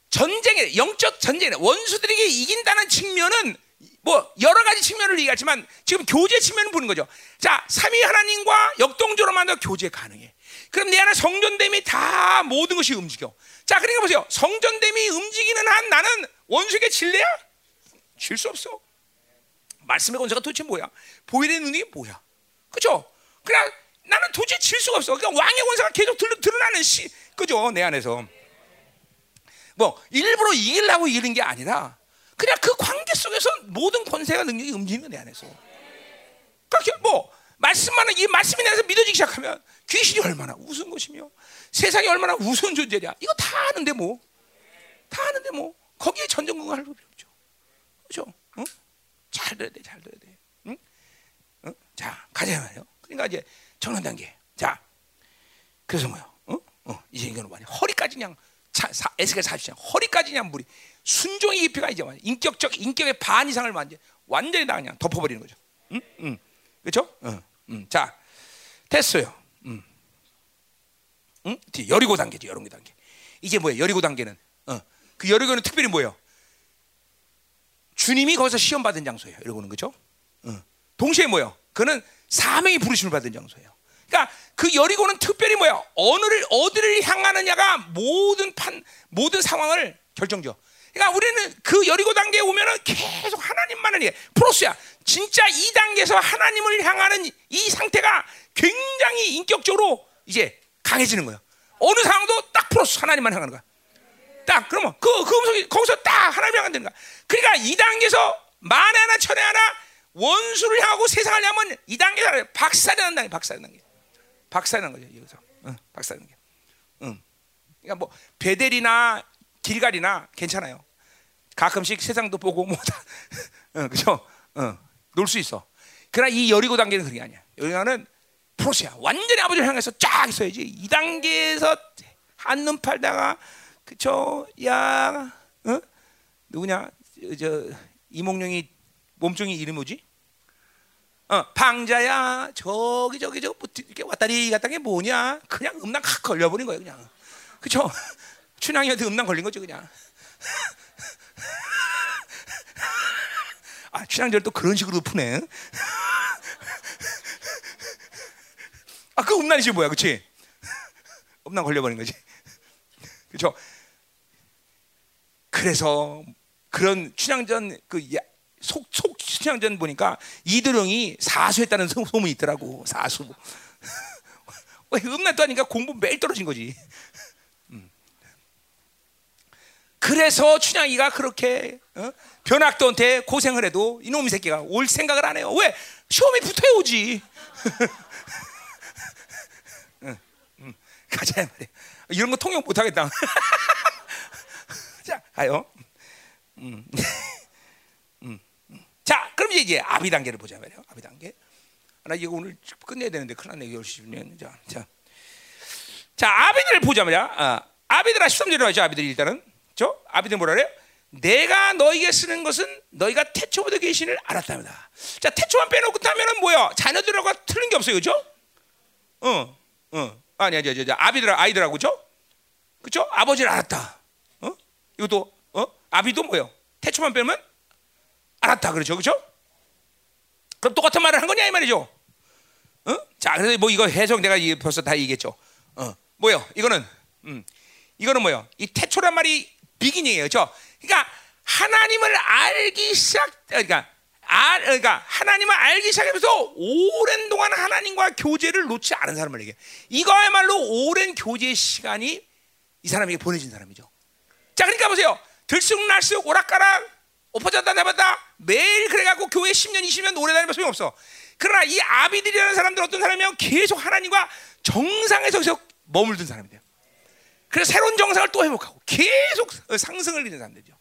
전쟁에 영적 전쟁에 원수들에게 이긴다는 측면은 뭐 여러 가지 측면을 얘기하지만 지금 교제 측면을 보는 거죠. 자, 삼위 하나님과 역동적으로 만나 교제 가능해. 그럼 내 안에 성전됨이 다 모든 것이 움직여. 자, 그러니까 보세요. 성전됨이 움직이는 한 나는 원수에게 질래야? 질 수 없어. 말씀의 권세가 도대체 뭐야? 보일의 눈이 뭐야? 그죠? 그냥 나는 도대체 질 수가 없어. 그러니까 왕의 권세가 계속 드러 나는 시, 그죠? 내 안에서. 뭐 일부러 이기려고 이기는 게 아니라 그냥 그 관계 속에서 모든 권세가 능력이 움직이는 내 안에서. 그렇게 뭐 말씀만은 이 말씀이 내 안에서 믿어지기 시작하면 귀신이 얼마나 우스운 것이며 세상이 얼마나 우스운 존재냐 이거 다 아는데 뭐. 다 아는데 뭐 거기에 전전긍긍 할 필요 없죠. 그렇죠? 응? 잘 들어야 돼, 잘 들어야 돼. 응? 응? 자, 가자 말이요. 그러니까 이제 정론 단계. 자, 그래서 뭐요? 어? 어, 이제 이거는 뭐냐? 허리까지 그냥 에스겔 40장 허리까지 그냥 물이 순종의 깊이가 이제 인격적 인격의 반 이상을 완전 완전히 다 그냥 덮어버리는 거죠. 응? 응. 그렇죠? 응. 응. 자, 됐어요. 응. 응? 여리고 단계죠. 여리고 단계. 이제 뭐예요? 여리고 단계는 어. 그 여리고는 특별히 뭐예요? 주님이 거기서 시험 받은 장소예요. 여리고는 그죠? 어. 동시에 뭐예요? 그는 사명이 부르심을 받은 장소예요. 그러니까 그 여리고는 특별히 뭐야? 어느를 어디를 향하느냐가 모든 판 모든 상황을 결정져. 그러니까 우리는 그 여리고 단계에 오면은 계속 하나님만을 얘 프로스야. 진짜 이 단계에서 하나님을 향하는 이 상태가 굉장히 인격적으로 이제 강해지는 거예요. 어느 상황도 딱 프로스 하나님만 향하는 거야. 딱 그러면 그, 그 음성이 거기서 딱 하나님 향하는 거야. 그러니까 이 단계에서 만에 하나 천에 하나 원수를 향하고 세상을 향하면 이 단계가 박살이 난다. 박살이 난 게. 박살난 거죠 여기서 응, 박살난 게. 응. 그러니까 뭐 베델이나 길갈이나 괜찮아요. 가끔씩 세상도 보고 뭐다, 응, 그죠? 응, 놀수 있어. 그러나 이 여리고 단계는 그게 아니야. 여기는 프로세야. 완전히 아버지를 향해서 쫙 있어야지. 이 단계에서 한눈 팔다가 그쵸? 야, 어? 누구냐? 저 이몽룡이 몸종이 이름 뭐지? 어, 방자야 저기 저기 저기 뭐 이렇게 왔다리 갔다 게 뭐냐? 그냥 음란 확 걸려버린 거예요 그냥. 그렇죠? 춘향이한테 음란 걸린 거죠 그냥. 아 춘향절 또 그런 식으로 푸네. 아 그 음란이지 뭐야, 그렇지? 음란 걸려버린 거지. 그렇죠? 그래서 그런 춘향전 그 속, 속 신앙전 보니까 이드령이 사수했다는 소문이 있더라고. 사수. 왜 음란도 하니까 공부 매일 떨어진 거지. 음. 그래서 춘향이가 그렇게 어? 변학도한테 고생을 해도 이놈 새끼가 올 생각을 안 해요. 왜? 시험이 붙어 오지. 응, 응. 가자 말이야. 이런 거 통역 못 하겠다. 자, 가요. 음. 자, 그럼 이제 아비 단계를 보자 말이에요. 아비 단계. 나 이거 오늘 끝내야 되는데 큰일 났네. 10시면. 자, 자. 자, 아비들을 보자 말이야. 아, 아비들아 13절에 와죠. 아비들 일단은. 저 아비들 뭐라 그래요? 내가 너에게 쓰는 것은 너희가 태초부터 계신을 알았답니다. 자, 태초만 빼놓고 타면은 뭐야? 자녀들하고 틀린 게 없어요. 그죠? 어. 어. 저, 저, 저, 아비들 아이들하고 그죠? 그죠? 아버지를 알았다. 어? 이것도 어? 아비도 뭐요? 태초만 빼면 알았다 그렇죠, 그렇죠? 그럼 똑같은 말을 한 거냐 이 말이죠. 어? 자, 그래서 뭐 이거 해석 내가 벌써 다 얘기했죠. 어, 뭐요? 이거는 음, 이거는 뭐요? 이 태초란 말이 비기닝이에요, 그렇죠? 그러니까 하나님을 알기 시작, 그러니까 알, 그러니까 하나님을 알기 시작하면서 오랜 동안 하나님과 교제를 놓지 않은 사람을 얘기해. 이거야말로 오랜 교제 시간이 이 사람에게 보내진 사람이죠. 자, 그러니까 보세요. 들쑥날쑥 오락가락 엎어졌다 내봤다 매일 그래갖고 교회 10년 20년 오래 다니면 소용없어 그러나 이 아비들이라는 사람들 어떤 사람이면 계속 하나님과 정상에서 머물던 사람이에요 그래서 새로운 정상을 또 회복하고 계속 상승을 이는 사람들이죠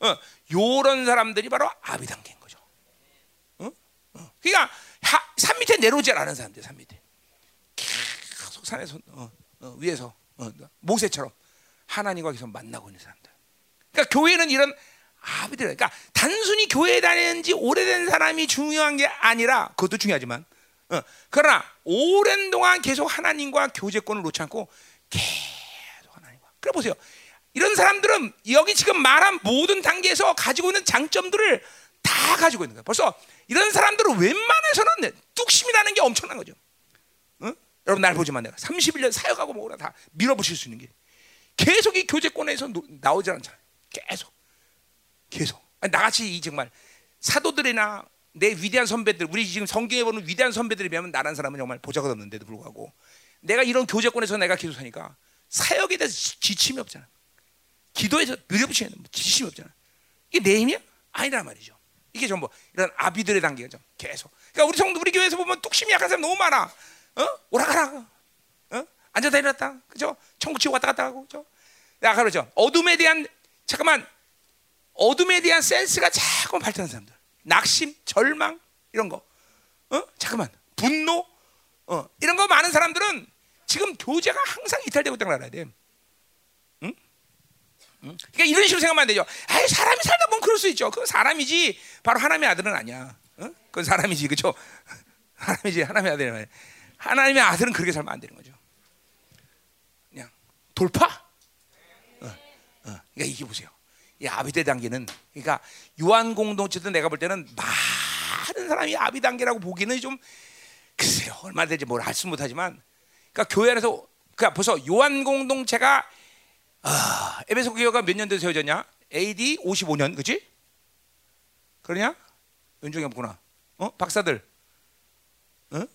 어, 요런 사람들이 바로 아비 단계인 거죠 어? 어. 그러니까 하, 산 밑에 내려오지 않은 사람들 산 밑에 계속 산에서 어, 어, 위에서 어, 모세처럼 하나님과 계속 만나고 있는 사람들 그러니까 교회는 이런 아비들, 그러니까 단순히 교회 다니는 지 오래된 사람이 중요한 게 아니라 그것도 중요하지만, 어, 그러나 오랜 동안 계속 하나님과 교제권을 놓지 않고 계속. 그래 보세요. 이런 사람들은 여기 지금 말한 모든 단계에서 가지고 있는 장점들을 다 가지고 있는 거예요. 벌써 이런 사람들은 웬만해서는 뚝심이라는 게 엄청난 거죠. 어? 여러분 날 보지만 내가 31년 사역하고 뭐라 다 밀어붙일 수 있는 게 계속 이 교제권에서 노, 나오지 않잖아요. 계속 계속 아니, 나같이 이 정말 사도들이나 내 위대한 선배들 우리 지금 성경에 보는 위대한 선배들에 비하면 나란 사람은 정말 보자가 없는데도 불구하고 내가 이런 교제권에서 내가 계속 사니까 사역에 대해서 지침이 없잖아. 기도에서 밀어붙이는 지침이 없잖아. 이게 내 힘이야? 아니란 말이죠. 이게 전부 이런 아비들의 단계죠. 계속. 그러니까 우리 성도 우리 교회에서 보면 뚝심이 약한 사람 너무 많아. 어? 오라가라. 어? 앉아다 일어났다. 그죠? 천국 지옥 왔다 갔다 하고. 그죠? 아까 그러죠. 어둠에 대한 잠깐만 어둠에 대한 센스가 자꾸 발전하는 사람들. 낙심, 절망 이런 거. 어? 잠깐만. 분노 어, 이런 거 많은 사람들은 지금 교제가 항상 이탈되고 있다는 걸 알아야 돼. 응? 응? 그러니까 이런 식으로 생각하면 안 되죠. 아 사람이 살다 보면 그럴 수 있죠. 그건 사람이지. 바로 하나님의 아들은 아니야. 어? 그건 사람이지. 그죠? 하나님이지. 하나님의 아들은 아니야. 하나님의 아들은 그렇게 살면 안 되는 거죠. 그냥 돌파? 어, 어. 그러니까 이게 보세요. 이 아비대 단계는 그러니까 유한 공동체도 내가 볼 때는 많은 사람이 아비 단계라고 보기는 좀 글쎄요 얼마 되지 뭘할수 못하지만 그러니까 교회 안에서 그러니까 벌써 요한 공동체가 아, 에베소 교회가 몇 년도에 세워졌냐? AD 55년, 그지? 그러냐? 연중이 없구나. 어? 박사들. 어?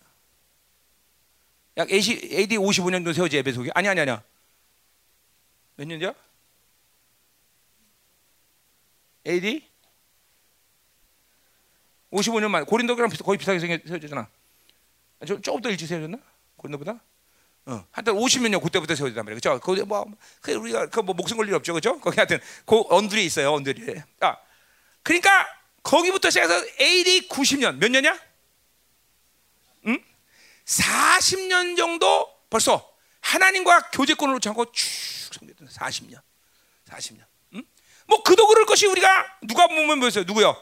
약 AD 55년도 세워지 에베소 교회. 아니 아니 아니야. 몇 년이야? AD 55년 만 고린도랑 거의 비슷하게 세워졌잖아. 좀 조금 더 일찍 세워졌나? 고린도보다? 어, 50몇 년 그때부터 세워졌단 말이에요. 그죠? 거기 뭐, 그 우리가 그 뭐 목숨 걸일 없죠. 그죠? 거기 하여튼 그 언들이 있어요. 언들이. 아, 그러니까 거기부터 시작해서 AD 90년 몇 년이야? 응? 40년 정도 벌써 하나님과 교제권을 놓지 않고 쭉 성장했던 40년. 40년. 응? 뭐 그도 그럴 것이 우리가 누가 보면 뭐였어요? 누구요?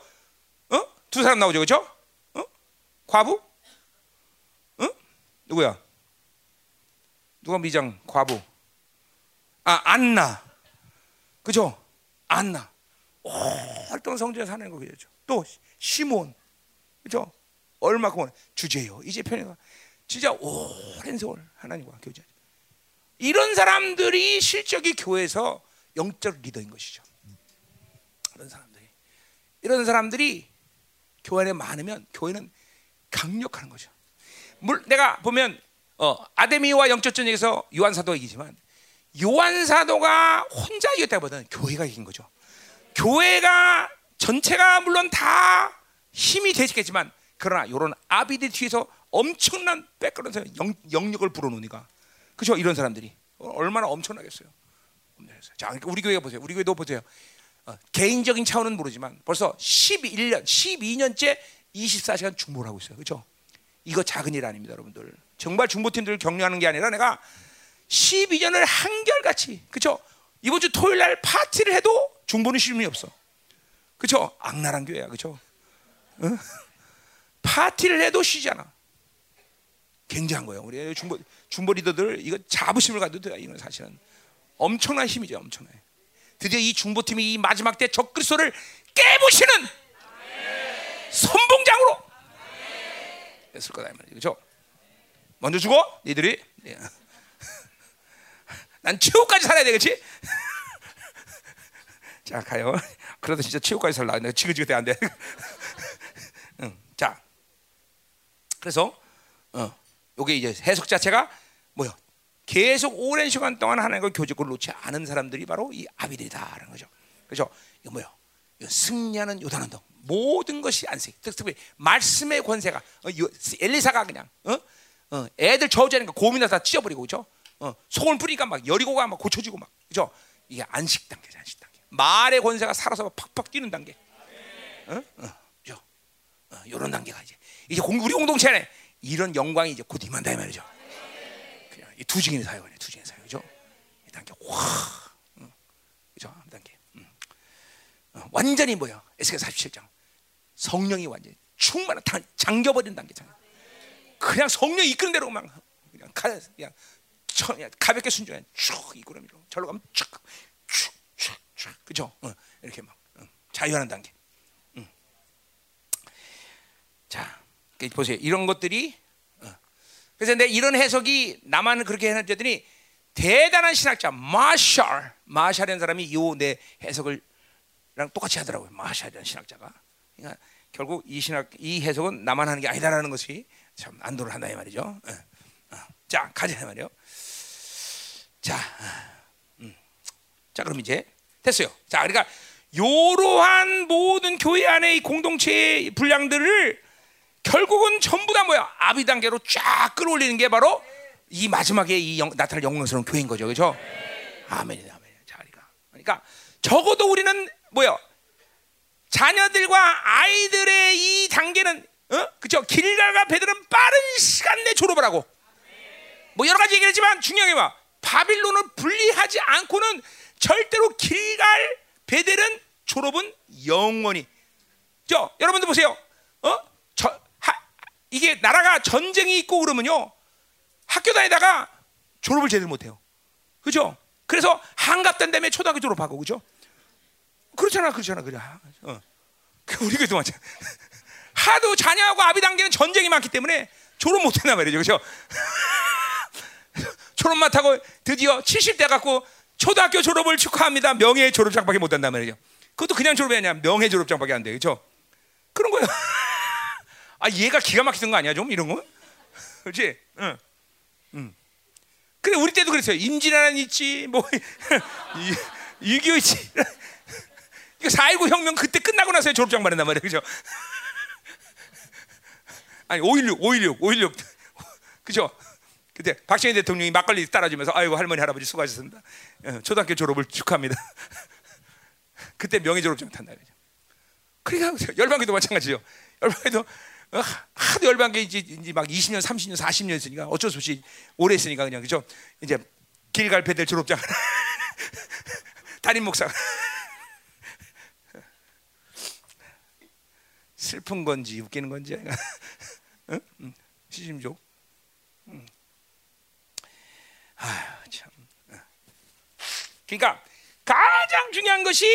어? 두 사람 나오죠. 그죠? 어? 과부? 응? 누구야? 누가 미장 과부? 아 안나, 그죠? 안나. 활동 성전에 사는 거 그죠? 또 시몬, 그죠? 얼마큼 주제요. 이제 편이가 진짜 오랜 세월 하나님과 교제. 이런 사람들이 실질적인 교회에서 영적 리더인 것이죠. 이런 사람들이 이런 사람들이 교회 안에 많으면 교회는 강력한 거죠. 물 내가 보면 어, 아데미와 영적 전쟁에서 요한 사도가 이기지만 요한 사도가 혼자 이겼다기보다는 교회가 이긴 거죠. 교회가 전체가 물론 다 힘이 되시겠지만 그러나 이런 아비들 뒤에서 엄청난 백그라운드 영, 영력을 불어넣으니까 그죠 이런 사람들이 얼마나 엄청나겠어요. 자, 그러니까 우리 교회가 보세요. 우리 교회도 보세요. 어, 개인적인 차원은 모르지만 벌써 11년, 12년째 24시간 중보를 하고 있어요. 그렇죠? 이거 작은 일 아닙니다, 여러분들. 정말 중보팀들을 격려하는 게 아니라 내가 12년을 한결같이 그렇죠? 이번 주 토요일 날 파티를 해도 중보는 쉼이 없어. 그렇죠? 악랄한 교회야. 그렇죠? 응? 파티를 해도 쉬지 않아. 굉장한 거예요. 우리 중보 중보 리더들 이거 자부심을 가도 돼요. 이건 사실은 엄청난 힘이죠. 엄청나. 드디어 이 중보팀이 이 마지막 때 적그리스도를 깨부시는 선봉장으로 했을 거다. 그렇죠? 먼저 죽어? 니들이? 예. 난 최후까지 살아야 되겠지? 자 가요. 그래도 진짜 최후까지 살라. 내가 지긋지긋해 안 돼. 응. 자, 그래서 어, 요게 이제 해석 자체가 뭐요? 계속 오랜 시간 동안 하나님과 교제권을 놓지 않은 사람들이 바로 이 아비들이다라는 거죠. 그렇죠? 이거 뭐요? 승리하는 요단 언덕. 모든 것이 안색. 특히 말씀의 권세가 어, 엘리사가 그냥 어? 어, 애들 저주하니까 고민을 다 찢어버리고 그죠? 어, 소금 뿌리니까 막 여리고가 막 고쳐지고 막 그죠? 이게 안식 단계죠 안식 단계. 말의 권세가 살아서 팍팍 뛰는 단계. 어? 어, 그죠? 어, 이런 단계가 이제 이제 공, 우리 공동체 안에 이런 영광이 이제 곧 임한다 이 말이죠. 그냥 이 두 증인의 사역이네, 두 증인의 사역, 그죠? 이 단계 와, 응. 그죠? 한 단계. 완전히 뭐야? 에스겔 47장. 성령이 완전히 충만한 잠겨버린 단계 장. 그냥 성령이 이끄는 대로 막 그냥 가, 그냥, 그냥 가볍게 순종해 쭉 이끌어 밀어. 절로 가면 쭉쭉쭉쭉 그죠? 어, 이렇게 막 어, 자유하는 단계. 음. 자, 보세요. 이런 것들이 어. 그래서 내 이런 해석이 나만 그렇게 해놨더니 대단한 신학자 마샬 마샬이라는 사람이 이 내 해석을 랑 똑같이 하더라고요. 마샬이라는 신학자가. 그러니까 결국 이 신학 이 해석은 나만 하는 게 아니다라는 것이 참 안도를 한다 이 말이죠. 어. 어. 자 가자 말이요. 자, 음. 자 그럼 이제 됐어요. 자 그러니까 이러한 모든 교회 안의 공동체의 분량들을 결국은 전부 다 뭐야 아비 단계로 쫙 끌어올리는 게 바로 이 마지막에 이 영, 나타날 영광스러운 교회인 거죠, 그렇죠? 아멘이다, 아멘. 자, 그러니까, 그러니까 적어도 우리는 뭐요? 자녀들과 아이들의 이 단계는 어? 그죠? 길갈과 베들은 빠른 시간 내 졸업을 하고 뭐 여러 가지 얘기했지만 중요한 게 봐. 바빌론을 분리하지 않고는 절대로 길갈 베델은 졸업은 영원히. 저 여러분들 보세요. 어? 저, 하, 이게 나라가 전쟁이 있고 그러면요. 학교 다니다가 졸업을 제대로 못 해요. 그죠? 그래서 한갑된 다음에 초등학교 졸업하고 그죠? 그렇잖아, 그렇잖아, 그래. 어. 그 우리 교도 마찬. 하도 자녀하고 아비 단계는 전쟁이 많기 때문에 졸업 못했나 말이죠, 그죠? 졸업 못하고 드디어 70대 갖고 초등학교 졸업을 축하합니다. 명예 졸업장밖에 못 한단 말이죠. 그것도 그냥 졸업이 아니야. 명예 졸업장밖에 안 돼, 그죠? 그런 거야. 아, 얘가 기가 막히는 거 아니야, 좀 이런 거? 그렇지? 응. 응. 그래 우리 때도 그랬어요. 임진왜란 있지, 뭐 유교 있지. 이거 4.19 혁명 그때 끝나고 나서 졸업장 받는단 말이에요, 그죠? 아니 5.16, 5.16, 5.16, 그죠? 그때 박정희 대통령이 막걸리 따라주면서 아이고 할머니 할아버지 수고하셨습니다. 어, 초등학교 졸업을 축하합니다. 그때 명예 졸업장 탄다 그죠? 그러니까 열방기도 마찬가지죠. 열방기도 어, 하도 열반게 이제, 이제 막 20년, 30년, 40년 했으니까 어쩔 수 없이 오래 했으니까 그냥 그죠? 이제 길갈 배들 졸업장 담임 목사 슬픈 건지 웃기는 건지 응? 응. 시심족. 응. 아 참. 그러니까 가장 중요한 것이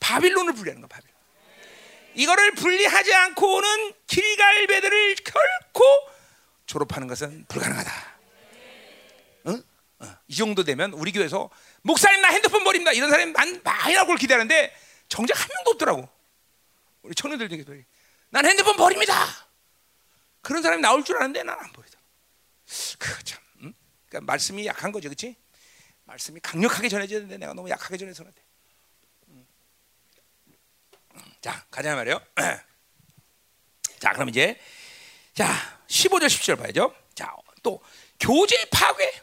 바빌론을 분리하는 거 바빌론. 이거를 분리하지 않고는 길갈배들을 결코 졸업하는 것은 불가능하다. 응? 어, 이 정도 되면 우리 교회에서 목사님 나 핸드폰 버립니다. 이런 사람이 많, 많이 나올 기대하는데 정작 한 명도 없더라고. 우리 청년들 중에 난 핸드폰 버립니다. 그런 사람이 나올 줄 아는데 난 안 버리더라. 그 참, 응? 그러니까 말씀이 약한 거죠, 그렇지? 말씀이 강력하게 전해져야 되는데 내가 너무 약하게 전해서는 돼. 자, 가자 말이에요. 자, 그럼 이제 자, 15절 17절 봐야죠. 자, 또 교제 파괴.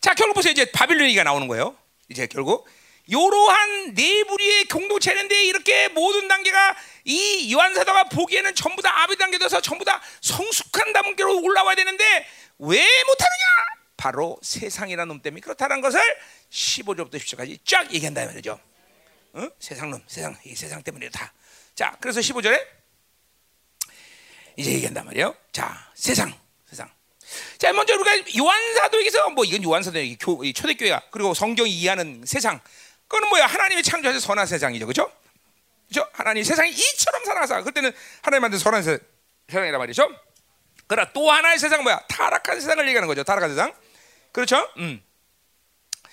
자, 결국 보세요. 이제 바빌론이가 나오는 거예요. 이제 결국 이러한 네 부리의 공동체인데 이렇게 모든 단계가 이 요한 사도가 보기에는 전부 다 아비 단계돼서 전부 다 성숙한 단계로 올라와야 되는데 왜 못하느냐? 바로 세상이라는 놈 때문에 그렇다는 것을 15절부터 10절까지 쫙 얘기한다 말이죠. 어? 세상 놈, 세상 이 세상 때문에 다. 자, 그래서 15절에 이제 얘기한단 말이에요. 자, 세상, 세상. 자, 먼저 우리가 요한사도에게서 뭐 이건 요한사도의 초대교회야. 그리고 성경이 이해하는 세상. 그거는 뭐야? 하나님의 창조하신 선한 세상이죠, 그렇죠? 그렇죠? 하나님 세상이 이처럼 살아서 그때는 하나님 만든 선한 세, 상이란 말이죠. 그러나 또 하나의 세상 뭐야? 타락한 세상을 얘기하는 거죠. 타락한 세상. 그렇죠? 음.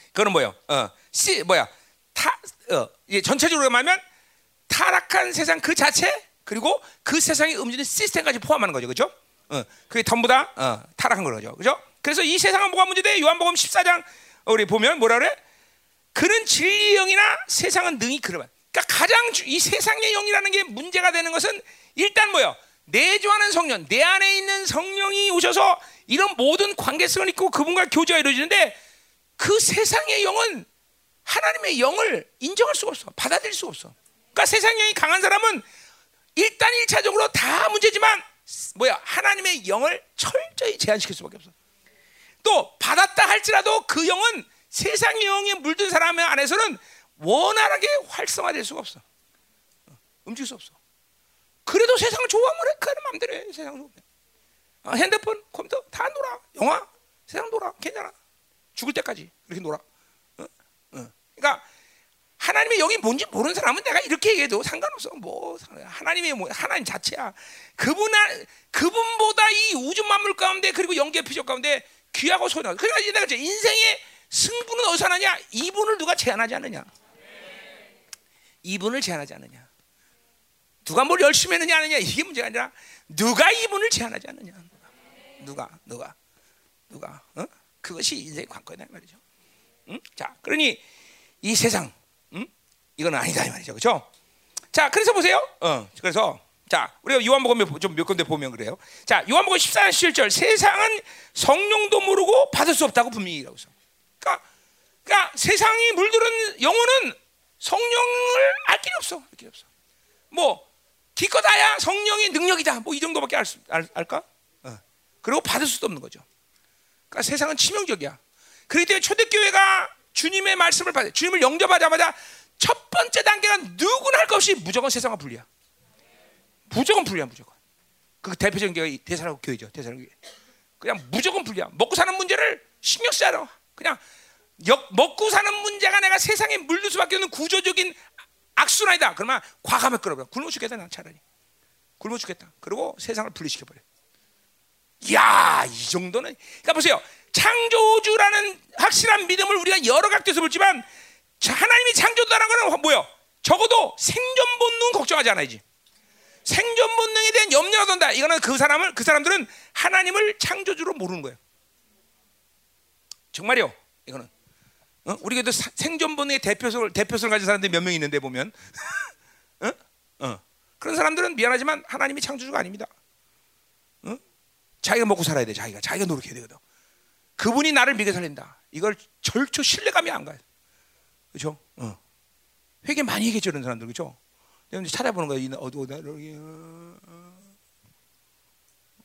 그거는 뭐요? 어, 씨 뭐야? 타, 어, 이 전체적으로 말하면 타락한 세상 그 자체 그리고 그 세상에 움직이는 시스템까지 포함하는 거죠, 그렇죠? 어, 그게 전부 다 어, 타락한 거죠, 그렇죠? 그래서 이 세상은 뭐가 문제돼? 요한복음 14장 우리 보면 뭐라 그래? 그는 진리의 영이나 세상은 능히 그러면. 그러니까 가장 주, 이 세상의 영이라는 게 문제가 되는 것은 일단 뭐요? 내주하는 성령, 내 안에 있는 성령이 오셔서 이런 모든 관계성을 있고 그분과 교제가 이루어지는데 그 세상의 영은 하나님의 영을 인정할 수가 없어. 받아들일 수가 없어. 그러니까 세상령이 강한 사람은 일단 일차적으로 다 문제지만 뭐야 하나님의 영을 철저히 제한시킬 수밖에 없어. 또 받았다 할지라도 그 영은 세상의 영에 물든 사람 안에서는 원활하게 활성화될 수가 없어. 움직일 수 없어. 그래도 세상을 좋아하면 해. 그래 마음대로 해. 세상 좋으면. 어, 핸드폰, 컴퓨터 다 놀아. 영화, 세상 놀아. 괜찮아. 죽을 때까지 그렇게 놀아. 어? 어. 그러니까 하나님의 영이 뭔지 모르는 사람은 내가 이렇게 얘기해도 상관없어. 뭐 하나님의 뭐 하나님 자체야. 그분 그분보다 이 우주 만물 가운데 그리고 영계 피적 가운데 귀하고 소중하. 그러니까 내가 인생의 승부는 어디서 하느냐? 이분을 누가 제한하지 않느냐? 이분을 제한하지 않느냐? 누가 뭘 열심히 했느냐 하느냐 이게 문제가 아니라 누가 이분을 제한하지 않느냐? 누가 누가 누가 어? 그것이 인생의 관건이다 말이죠. 응? 자, 그러니 이 세상 이건 아니다 이 말이죠, 그렇죠? 자, 그래서 보세요. 어, 그래서 자, 우리가 요한복음 좀몇 군데 보면 그래요. 자, 요한복음 14장 7절 세상은 성령도 모르고 받을 수 없다고 분명히 얘기하고 있어. 그러니까, 그러니까 세상이 물들은 영혼은 성령을 알 길이 없어, 알 길이 없어. 뭐 기껏다야 성령의 능력이다. 뭐 이 정도밖에 알 수, 알, 알까? 어. 그리고 받을 수도 없는 거죠. 그러니까 세상은 치명적이야. 그렇기 때문에 초대교회가 주님의 말씀을 받아, 주님을 영접하자마자 첫 번째 단계가 누구나 할 것 없이 무조건 세상과 분리야. 무조건 분리야, 무조건. 그 대표적인 게 대사라고 교회죠, 대사라고 교회. 그냥 무조건 분리야. 먹고 사는 문제를 신경 쓰지 않아. 그냥 역, 먹고 사는 문제가 내가 세상에 물들 수밖에 없는 구조적인 악순환이다. 그러면 과감하게 끌어버려. 굶어 죽겠다, 난 차라리. 굶어 죽겠다. 그리고 세상을 분리시켜버려. 이야, 이 정도는. 그러니까 보세요. 창조주라는 확실한 믿음을 우리가 여러 각도에서 보지만 하나님이 창조다라는 거는 뭐요? 적어도 생존 본능 걱정하지 않아야지. 생존 본능에 대한 염려가 든다. 이거는 그 사람을 그 사람들은 하나님을 창조주로 모르는 거예요. 정말요. 이거는 어? 우리 그래도 생존 본능의 대표성을 대표성을 가진 사람들이 몇 명 있는데 보면 어? 어. 그런 사람들은 미안하지만 하나님이 창조주가 아닙니다. 어? 자기가 먹고 살아야 돼. 자기가 자기가 노력해야 되거든. 그분이 나를 믿게 살린다. 이걸 절초 신뢰감이 안 가요. 그렇죠? 어. 회개 많이 얘기했죠, 그런 사람들, 그렇죠? 내가 찾아보는 거야, 이 어디 어디 여기. 어,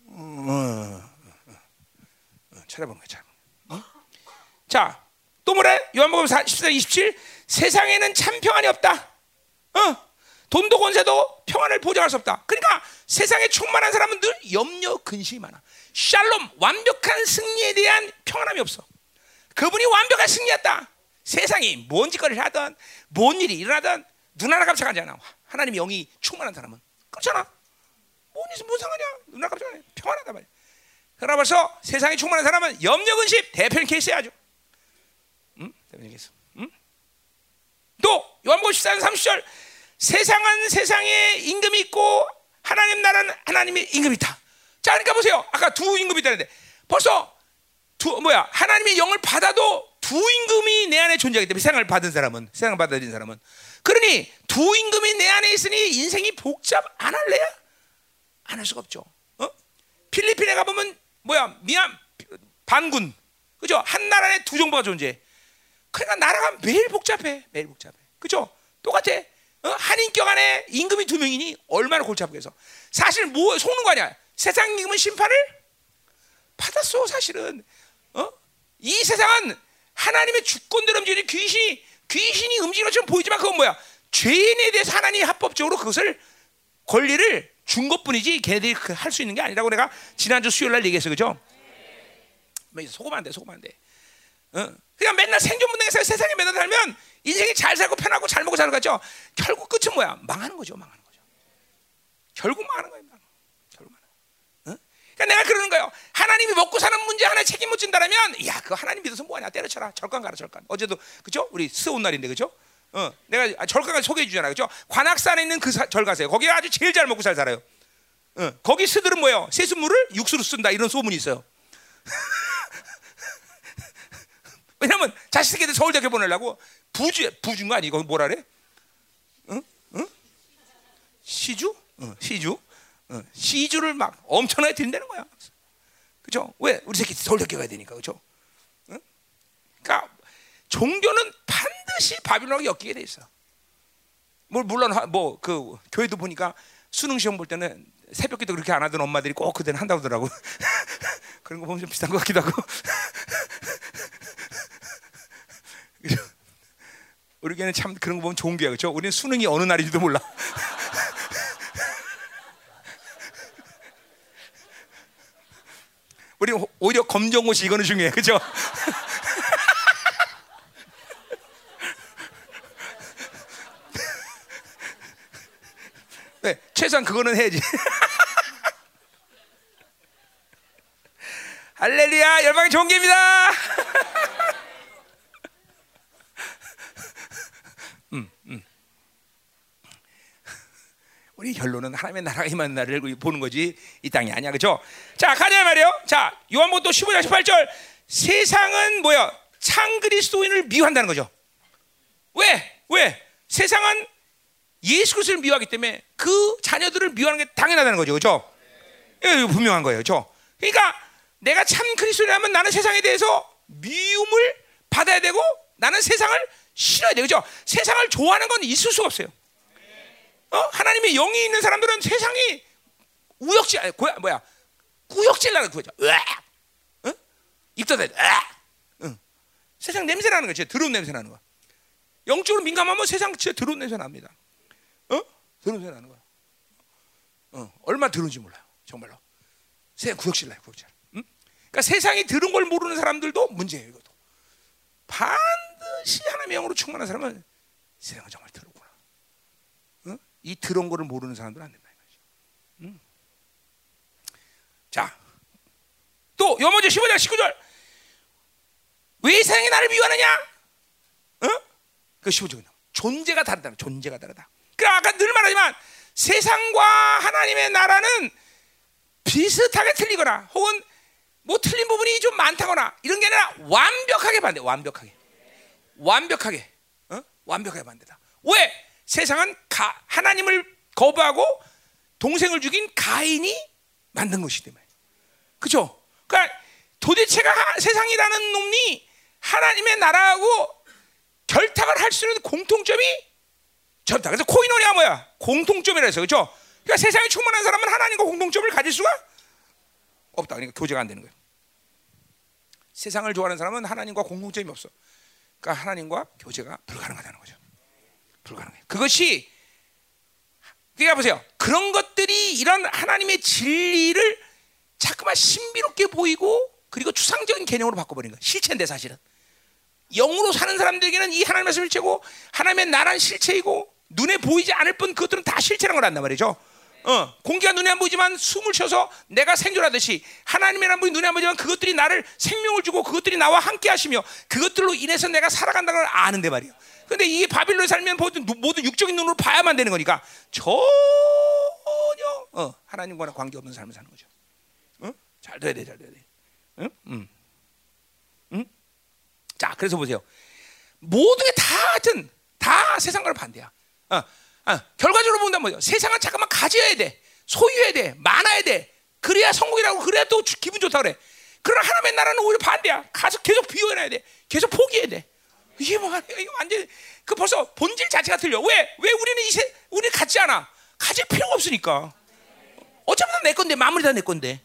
어, 어, 찾아보는 거야, 찾아보는 거야. 어? 자, 또 뭐래? 요한복음 14, 27 세상에는 참 평안이 없다. 어? 돈도 권세도 평안을 보장할 수 없다. 그러니까 세상에 충만한 사람은 늘 염려 근심이 많아. 샬롬 완벽한 승리에 대한 평안함이 없어. 그분이 완벽한 승리였다. 세상이 뭔 짓거리를 하든 뭔 일이 일어나든 눈 하나 깜짝 하지 않아. 하나님의 영이 충만한 사람은 그렇잖아. 뭔 일이 뭔 상관이야? 눈 하나 깜짝하네. 평안하다 말이야. 그러나 벌써 세상이 충만한 사람은 염려 근심 대표님 케이스야 아주. 케이스. 응? 또 요한복음 14장 30절 세상은 세상에 임금이 있고 하나님 나라는 하나님의 임금이 있다. 자, 그러니까 보세요. 아까 두 임금이 있다는데 벌써 두 뭐야 하나님의 영을 받아도 두 임금이 내 안에 존재하기 때문에 세상을 받은 사람은 세상을 받아들인 사람은 그러니 두 임금이 내 안에 있으니 인생이 복잡 안 할래야 안 할 수가 없죠. 어? 필리핀에 가보면 뭐야 미얀 반군 그죠? 한 나라 안에 두 정부가 존재. 그러니까 나라가 매일 복잡해 매일 복잡해 그죠? 똑같아. 어? 한 인격 안에 임금이 두 명이니 얼마나 골치 아프겠어. 사실 뭐 속는 거 아니야. 세상 임금은 심판을 받았어 사실은. 어? 이 세상은 하나님의 주권대로 움직이는 귀신이 귀신이 움직이는 것처럼 보이지만 그건 뭐야? 죄인에 대해서 하나님이 합법적으로 그것을 권리를 준 것뿐이지 걔네들이 그 할수 있는 게 아니라고 내가 지난주 수요일 날 얘기했어 그죠? 뭐 속으면 안 돼, 속으면 안 돼. 어? 그냥 맨날 생존 본능에서 세상에 매달 살면 인생이 잘 살고 편하고 잘 먹고 사는 거죠. 결국 끝은 뭐야? 망하는 거죠, 망하는 거죠. 결국 망하는 거예요. 그러니까 내가 그러는 거예요. 하나님이 먹고 사는 문제 하나 책임 못 진다라면, 야, 그거 하나님 믿어서 뭐하냐? 때려쳐라. 절간 가라, 절간. 어제도 그죠? 우리 스온 날인데 그죠? 어, 내가 절간을 소개해 주잖아, 그죠? 관악산에 있는 그 사, 절 가세요. 거기 아주 제일 잘 먹고 잘 살아요. 어, 거기 스들은 뭐예요? 세수물을 육수로 쓴다 이런 소문이 있어요. 왜냐면 자식 새끼들 서울대학교 보내려고 부주 부주인 거 아니고 뭐라 그래? 응? 응? 시주? 어, 시주? 어, 시주를 막 엄청나게 드린다는 거야. 그죠? 왜? 우리 새끼 서울대학교 가야 되니까. 그죠? 응? 그러니까 종교는 반드시 바빌론하고 엮이게 돼 있어. 뭐 물론 뭐 그 교회도 보니까 수능 시험 볼 때는 새벽기도 그렇게 안 하던 엄마들이 꼭 그때는 한다고 하더라고. 그런 거 보면 좀 비슷한 것 같기도 하고. 우리 교회는 참 그런 거 보면 좋은 교회야 그렇죠? 우리는 수능이 어느 날인지도 몰라. 우리 오히려 검정고시 이거는 중요해, 그렇죠? 네, 최소한 그거는 해야지. 할렐루야, 열방의 종교입니다. 우리 결론은 하나님의 나라가 임하는 날을 보는 거지 이 땅이 아니야, 그렇죠? 자, 가자 말이요. 자, 요한복음 또 15장 18절. 세상은 뭐야? 참 그리스도인을 미워한다는 거죠. 왜? 왜? 세상은 예수 그리스도를 미워하기 때문에 그 자녀들을 미워하는 게 당연하다는 거죠, 그렇죠? 이거 분명한 거예요, 그렇죠? 그러니까 내가 참 그리스도라면 나는 세상에 대해서 미움을 받아야 되고 나는 세상을 싫어야 돼, 그렇죠? 세상을 좋아하는 건 있을 수가 없어요. 어? 하나님의 영이 있는 사람들은 세상이 우역질, 아니, 고야, 뭐야, 구역질 나는 거죠. 으악! 어? 입덧대, 으악! 응. 세상 냄새 나는 거죠. 더러운 냄새 나는 거. 영적으로 민감하면 세상 진짜 더러운 냄새 납니다. 어? 더러운 냄새 나는 거야. 어, 얼마 더러운지 몰라요. 정말로. 세상 구역질 나요, 구역질. 응? 그러니까 세상이 들은 걸 모르는 사람들도 문제예요, 이것도. 반드시 하나님의 영으로 충만한 사람은 세상은 정말. 어? 이 더러운 거를 모르는 사람들은 안 된다. 응? 자, 또 여모제 15장 19절. 왜 세상이 나를 미워하느냐? 어? 그 15절. 존재가 다르다. 존재가 다르다. 그 아까 늘 말하지만 세상과 하나님의 나라는 비슷하게 틀리거나 혹은 뭐 틀린 부분이 좀 많다거나 이런 게 아니라 완벽하게 반대. 완벽하게. 완벽하게. 어? 완벽하게 반대다. 왜? 세상은 가, 하나님을 거부하고 동생을 죽인 가인이 만든 것이기 때문에. 그죠? 그러니까 도대체가 하, 세상이라는 놈이 하나님의 나라하고 결탁을 할 수 있는 공통점이 저다. 그래서 코이노니아 뭐야? 공통점이라 해서 그죠? 그러니까 세상에 충만한 사람은 하나님과 공통점을 가질 수가 없다. 그러니까 교제가 안 되는 거예요. 세상을 좋아하는 사람은 하나님과 공통점이 없어. 그러니까 하나님과 교제가 불가능하다는 거죠. 불가능해. 그것이 그러니까 보세요. 그런 것들이 이런 하나님의 진리를 자꾸만 신비롭게 보이고 그리고 추상적인 개념으로 바꿔버린 거야. 실체인데 사실은. 영으로 사는 사람들에게는 이 하나님의 실체고 하나님의 나란 실체이고 눈에 보이지 않을 뿐 그것들은 다 실체라는 걸 안단 말이죠. 어, 공기가 눈에 안 보이지만 숨을 쉬어서 내가 생존하듯이 하나님의 분이 눈에 안 보이지만 그것들이 나를 생명을 주고 그것들이 나와 함께 하시며 그것들로 인해서 내가 살아간다는 걸 아는데 말이에요. 근데 이 바빌론에 살면 모든, 육적인 눈으로 봐야만 되는 거니까 전혀 어, 하나님과 관계 없는 삶을 사는 거죠. 어? 잘 돼야 돼, 잘 돼야 돼. 응? 응? 응? 자, 그래서 보세요. 모든 게 다 하여튼 다 세상과는 반대야. 어, 어, 결과적으로 본다면 뭐죠? 세상은 잠깐만 가져야 돼. 소유해야 돼. 많아야 돼. 그래야 성공이라고 그래야 또 기분 좋다 그래. 그러나 하나님의 나라는 오히려 반대야. 가서 계속 비워놔야 돼. 계속 포기해야 돼. 이게 뭐 이거 완전 그 벌써 본질 자체가 틀려. 왜? 왜 우리는 이세 우리 갖지 않아? 가질 필요가 없으니까. 어차피 다 내 건데 마무리 다 내 건데.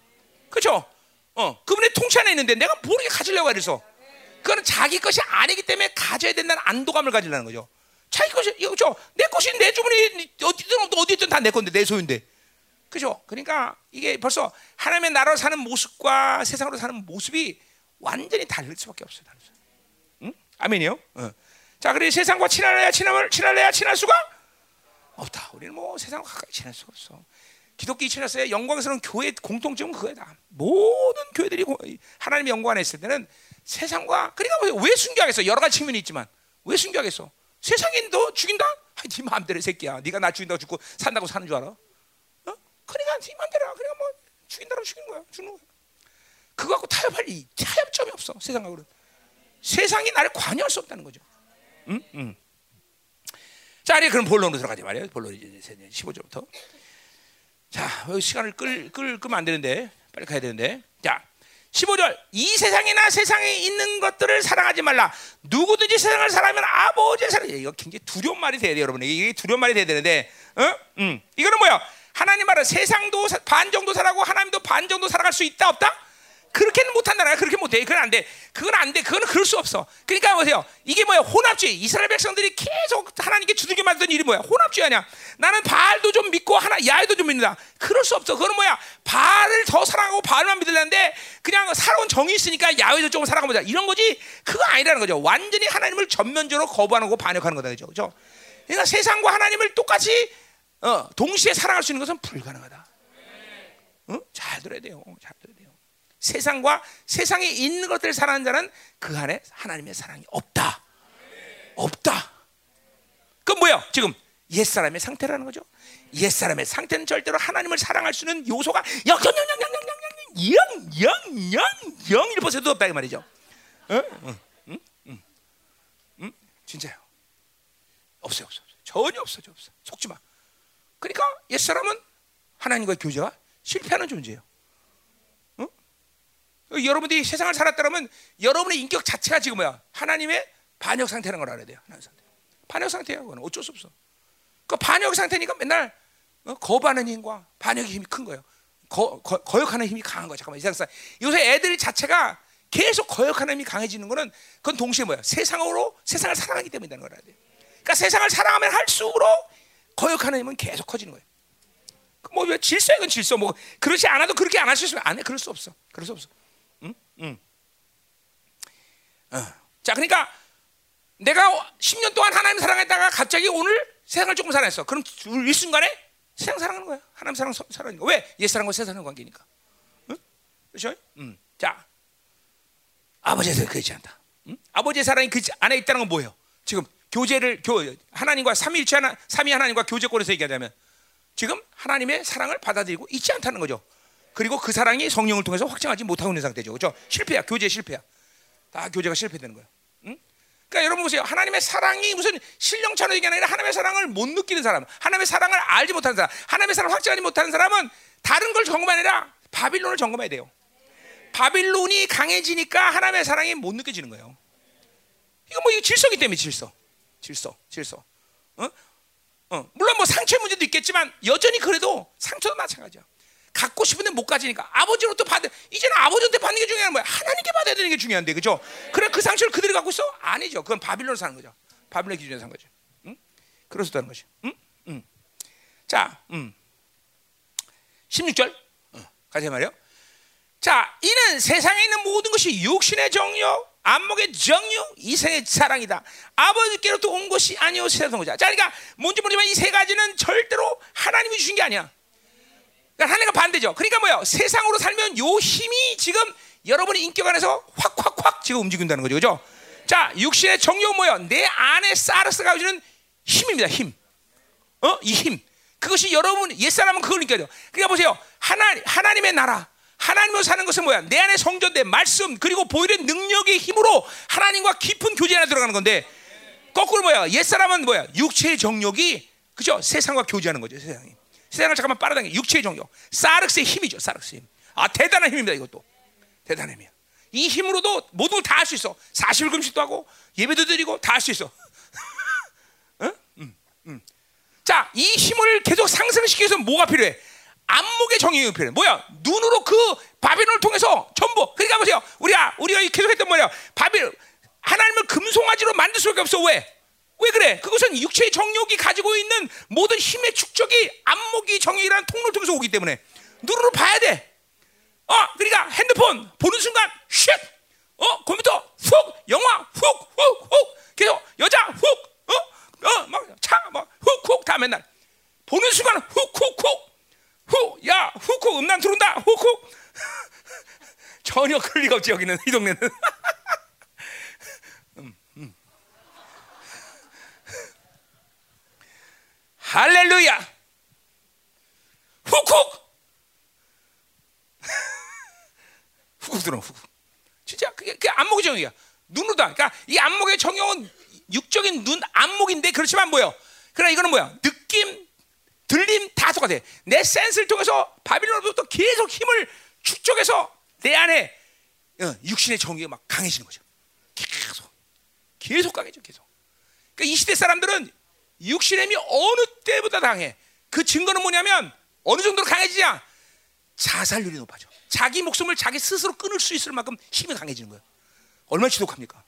그렇죠? 어, 그분의 통치 안에 있는데 내가 모르게 가지려고 해서 그거는 자기 것이 아니기 때문에 가져야 된다는 안도감을 가지려는 거죠. 자기 것이 이거죠. 내 것이 내 주머니 어디든 어디든 다 내 건데 내 소유인데. 그죠? 그러니까 이게 벌써 하나님의 나라로 사는 모습과 세상으로 사는 모습이 완전히 다를 수밖에 없어요. 다를 수. 응? 아멘이요. 어. 자, 그래 세상과 친할래야 친함을 친할래야 친할 수가 없다. 우리는 뭐 세상과 가까이 친할 수가 없어. 기독교 친했어요. 영광스러운 교회 공통점은 그거다. 모든 교회들이 하나님의 영광 안에 있을 때는 세상과 그러니까 왜 순교하겠어? 여러 가지 측면이 있지만 왜 순교하겠어? 세상에 너 죽인다? 아, 네 마음대로 새끼야. 네가 나 죽인다고 죽고 산다고 사는 줄 알아? 어? 그러니까 네 마음대로. 그러니까 뭐 죽인다고 죽인 거야. 죽는 거야. 그거 갖고 타협할 이 타협점이 없어. 세상하고는. 세상이 나를 관여할 수 없다는 거죠. 응? 응. 자, 이제 그럼 본론으로 들어가지 말이에요. 본론 이제 15절부터. 자, 시간을 끌, 끌, 끄면 안 되는데, 빨리 가야 되는데. 자, 15절. 이 세상이나 세상에 있는 것들을 사랑하지 말라. 누구든지 세상을 사랑하면 아버지의 사랑. 이거 굉장히 두려운 말이 돼야 돼요, 여러분. 이게 두려운 말이 돼야 되는데, 어? 음. 이거는 뭐야? 하나님 말은 세상도 반 정도 살아고 하나님도 반 정도 살아갈 수 있다, 없다? 그렇게는 못한다. 그렇게 못해. 그건 안 돼. 그건 안 돼. 그거는 그럴 수 없어. 그러니까 보세요. 이게 뭐야? 혼합주의. 이스라엘 백성들이 계속 하나님께 두들겨 맞던 일이 뭐야? 혼합주의 아니야. 나는 바알도 좀 믿고 하나 야훼도 좀 믿는다. 그럴 수 없어. 그건 뭐야? 바알을 더 사랑하고 바알만 믿으려는데 그냥 살아온 정이 있으니까 야훼도 조금 사랑하고 보자. 이런 거지. 그거 아니라는 거죠. 완전히 하나님을 전면적으로 거부하는 거 반역하는 거다. 그죠? 그죠? 그러니까 세상과 하나님을 똑같이 어, 동시에 사랑할 수 있는 것은 불가능하다. 어? 잘 들어야 돼요. 잘. 세상과 세상에 있는 것들을 사랑하는 자는 그 안에 하나님의 사랑이 없다. 없다. 그건 뭐야? 지금 옛사람의 상태라는 거죠. 옛사람의 상태는 절대로 하나님을 사랑할 수 있는 요소가 영영영영영영영영영1%도 없다 이 말이죠. 진짜요. 없어요, 없어. 전혀 없어, 없어. 속지 마. 그러니까 옛사람은 하나님과 교제가 실패하는 존재예요. 어? 여러분들이 세상을 살았다면 여러분의 인격 자체가 지금 뭐야? 하나님의 반역 상태라는 걸 알아야 돼요. 하나님 상태. 반역 상태야. 그건 어쩔 수 없어. 그 반역 상태니까 맨날 어? 거부하는 힘과 반역의 힘이 큰 거예요. 거, 거, 거역하는 힘이 강한 거야. 잠깐만 이상 요새 애들 자체가 계속 거역하는 힘이 강해지는 거는 그건 동시에 뭐야? 세상으로 세상을 사랑하기 때문이라는 걸 알아야 돼. 그러니까 세상을 사랑하면 할수록 거역하는 힘은 계속 커지는 거예요. 뭐왜 질서 이건 질서 뭐 그렇지 않아도 그렇게 안할수 있으면 안 해. 그럴 수 없어. 그럴 수 없어. 어. 자, 그러니까 내가 10년 동안 하나님 사랑했다가 갑자기 오늘 세상을 조금 사랑했어. 그럼 일순간에 세상 사랑하는 거야. 하나님 사랑 사랑하는 거야. 왜? 옛 사랑과 새 사랑 관계니까. 응? 그렇죠? 응. 자, 아버지에 그렇지 않다. 응? 아버지의 사랑이 그 안에 있다는 건 뭐예요? 지금 교제를 교 하나님과 삼위일체 하나 삼위 하나님과 교제권에서 얘기하자면 지금 하나님의 사랑을 받아들이고 있지 않다는 거죠. 그리고 그 사랑이 성령을 통해서 확증하지 못하고 있는 상태죠. 그렇죠? 실패야. 교제 실패야. 다 교제가 실패되는. 응? 그러니까 여러분 보세요. 하나님의 사랑이 무슨 신령차로 얘기 아니라 하나님의 사랑을 못 느끼는 사람, 하나님의 사랑을 알지 못하는 사람, 하나님의 사랑을 확증하지 못하는 사람은 다른 걸 점검 아니라 바빌론을 점검해야 돼요. 바빌론이 강해지니까 하나님의 사랑이 못 느껴지는 거예요. 이거 뭐 이거 질서기 때문에 질서. 질서, 질서. 어? 어. 물론 뭐 상처의 문제도 있겠지만 여전히 그래도 상처도 마찬가지야. 갖고 싶은데 못 가지니까 아버지로부터 받아. 이제는 아버지한테 받는 게 중요한 거야. 하나님께 받아야 되는 게 중요한데, 그죠? 그래 그 상처를 그대로 갖고 있어? 아니죠. 그건 바빌론 사는 거죠. 바빌론 기준에서 산 거죠. 응? 그렇다는 거지. 응? 응. 자, 음. 16절. 어, 가자 말이요. 자, 이는 세상에 있는 모든 것이 육신의 정욕, 안목의 정욕, 이생의 사랑이다. 아버지께로부터 온 것이 아니오 세상 거자. 자, 그러니까 뭔지 모르지만 이 세 가지는 절대로 하나님이 주신 게 아니야. 그러니까 하나님과 반대죠. 그러니까 뭐야? 세상으로 살면 요 힘이 지금 여러분의 인격 안에서 확확확 지금 움직인다는 거죠, 그죠? 자, 육신의 정욕 뭐야? 내 안에 사르스가 가지는 힘입니다, 힘. 어, 이 힘. 그것이 여러분 옛 사람은 그걸 느껴요. 그러니까 보세요, 하나 하나님의 나라. 하나님으로 사는 것은 뭐야? 내 안에 성전된 말씀 그리고 보이는 능력의 힘으로 하나님과 깊은 교제 안에 들어가는 건데 거꾸로 뭐야? 옛 사람은 뭐야? 육체의 정욕이 그죠? 세상과 교제하는 거죠. 세상이. 세상을 잠깐만 빨아당겨. 육체의 정욕. 사르스의 힘이죠. 사르스 힘. 아 대단한 힘입니다. 이것도 대단한 힘이야. 이 힘으로도 모든 걸 다 할 수 있어. 사실 금식도 하고 예배도 드리고 다 할 수 있어. 응? 응, 응. 자, 이 힘을 계속 상승시키기 위해서 뭐가 필요해? 안목의 정의가 필요해. 뭐야? 눈으로 그 바빌론을 통해서 전부. 그러니까 보세요. 우리가 우리가 계속했던 뭐야? 바빌 하나님을 금송아지로 만들 수밖에 없어. 왜? 왜 그래? 그것은 육체의 정욕이 가지고 있는 모든 힘의 축적이 안목이 정의라는 통로를 통해서 오기 때문에. 눈으로 봐야 돼. 어, 그러니까 핸드폰 보는 순간 쉣, 어, 컴퓨터 훅, 영화 훅, 훅, 훅, 계속 여자 훅, 어, 어, 막 차 막 훅, 훅! 다 맨날. 보는 순간 훅, 훅, 훅. 후, 야, 후쿠 음란 들어온다. 후쿠. 전혀 그럴 리가 없지 여기는. 이 동네는. 음, 음. 할렐루야. 후쿡. 후쿡 들어 후쿡. 진짜 그게 그 안목의 정이야. 눈으로다. 그러니까 이 안목의 정형은 육적인 눈 안목인데 그렇지만 뭐요? 그러나 이거는 뭐야? 느낌, 들림 다 똑같아. 내 센스를 통해서 바빌론으로부터 계속 힘을 축적해서 내 안에 어, 육신의 정의가 막 강해지는 거죠. 계속 계속 강해져 계속. 그러니까 이 시대 사람들은 육신의 힘이 어느 때보다 강해. 그 증거는 뭐냐면 어느 정도로 강해지냐? 자살률이 높아져. 자기 목숨을 자기 스스로 끊을 수 있을 만큼 힘이 강해지는 거예요. 얼마나 지독합니까?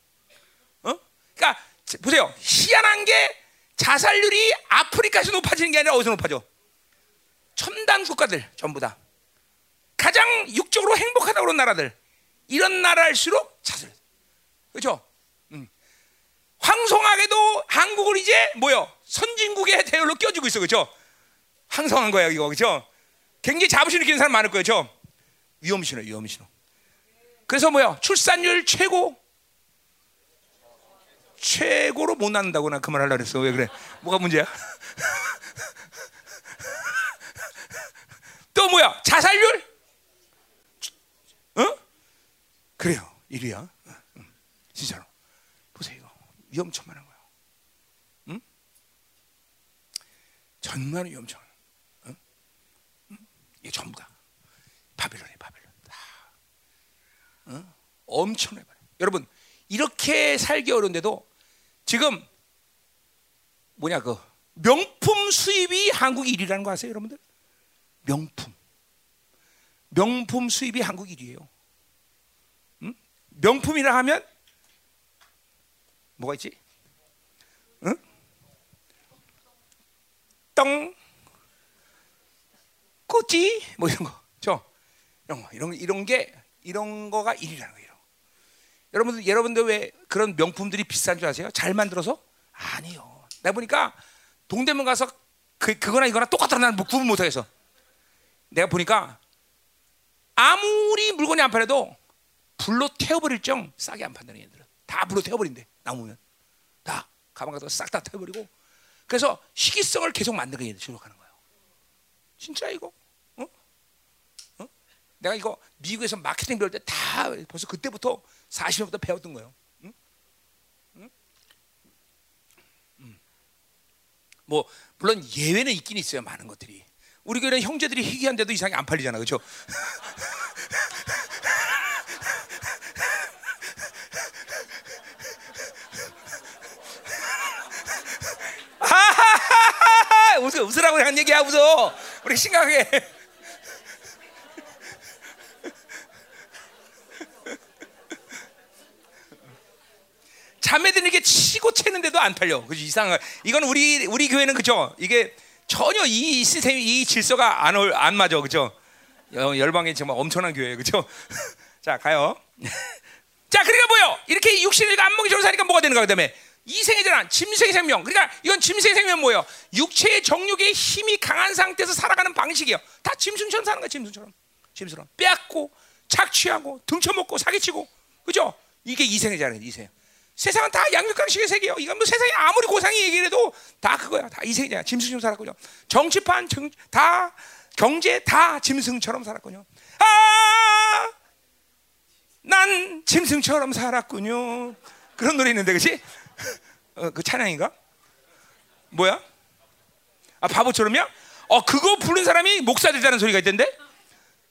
어? 그러니까 보세요. 희한한 게 자살률이 아프리카에서 높아지는 게 아니라 어디서 높아져? 첨단 국가들 전부 다 가장 육적으로 행복하다고 그런 나라들 이런 나라일수록 자살. 그렇죠? 음. 황송하게도 한국을 이제 뭐요? 선진국의 대열로 껴주고 있어, 그렇죠? 황송한 거야 이거, 그렇죠? 굉장히 자부심 느끼는 사람 많을 거예요, 그렇죠? 위험 신호, 위험 신호. 그래서 뭐야? 출산율 최고. 최고로 못 낳는다고 나 그 말 하려고 했어. 왜 그래? 뭐가 문제야? 또 뭐야? 자살률? 어? 그래요. 1위야. 진짜로. 보세요. 이거. 위험천만한 거야. 응? 정말 위험천. 응? 응? 이게 전부 다. 바빌론이 바빌론. 다. 응? 엄청나게 많아. 여러분, 이렇게 살기 어려운데도 지금 뭐냐 그 명품 수입이 한국 1위라는 거 아세요, 여러분들? 명품. 명품 수입이 한국 1위예요. 응? 명품이라 하면 뭐가 있지? 응? 똥, 꼬치, 뭐 이런 거, 저 이런 거, 이런 이런 게 이런 거가 1위라는 거예요. 여러분들 여러분들 왜 그런 명품들이 비싼 줄 아세요? 잘 만들어서? 아니요. 내가 보니까 동대문 가서 그 그거나 이거나 똑같더라 나는 뭐 구분 못하겠어. 내가 보니까 아무리 물건이 안 팔려도 불로 태워버릴 정 싸게 안 판다는 얘들은 다 불로 태워버린대 남으면 다 가방 같은 거싹다 태워버리고 그래서 희귀성을 계속 얘들 주력하는 거예요. 진짜 이거? 어? 어? 내가 이거 미국에서 마케팅 배울 때 다 벌써 그때부터 40년부터 배웠던 거예요. 음. 뭐 물론 예외는 있긴 있어요. 많은 것들이. 우리 교회는 형제들이 희귀한데도 이상하게 안 팔리잖아, 그렇죠? 웃어, 웃으라고 한 얘기야, 웃어. 우리 심각하게. 자매들은 이게 치고 채는데도 안 팔려. 그죠? 이상한. 이건 우리 우리 교회는 그죠? 이게 전혀 이 시스템, 이 질서가 안, 안 맞아, 그죠? 열방이 정말 엄청난 교회예요, 그죠? 자, 가요. 자, 그러니까 뭐요? 이렇게 육신을 안목이 좋은 사니까 뭐가 되는가, 그 다음에 이생의 재난, 짐승의 생명. 그러니까 이건 짐승의 생명 뭐예요? 육체의 정욕의 힘이 강한 상태에서 살아가는 방식이에요. 다 짐승처럼 사는 거야, 짐승처럼. 짐승처럼. 빼앗고, 착취하고, 등쳐먹고, 사기치고. 그죠? 이게 이생의 재난이에요, 이생. 세상은 다 양육강식의 세계예요. 이건 뭐 세상에 아무리 고상이 얘기를 해도 다 그거야. 다 이생이야. 짐승처럼 살았군요. 정치판, 정, 다 경제 다 짐승처럼 살았군요. 아, 난 짐승처럼 살았군요. 그런 노래 있는데, 그렇지? 어, 그 찬양인가? 뭐야? 아 바보처럼이야? 어 그거 부른 사람이 목사 되자는 소리가 있던데?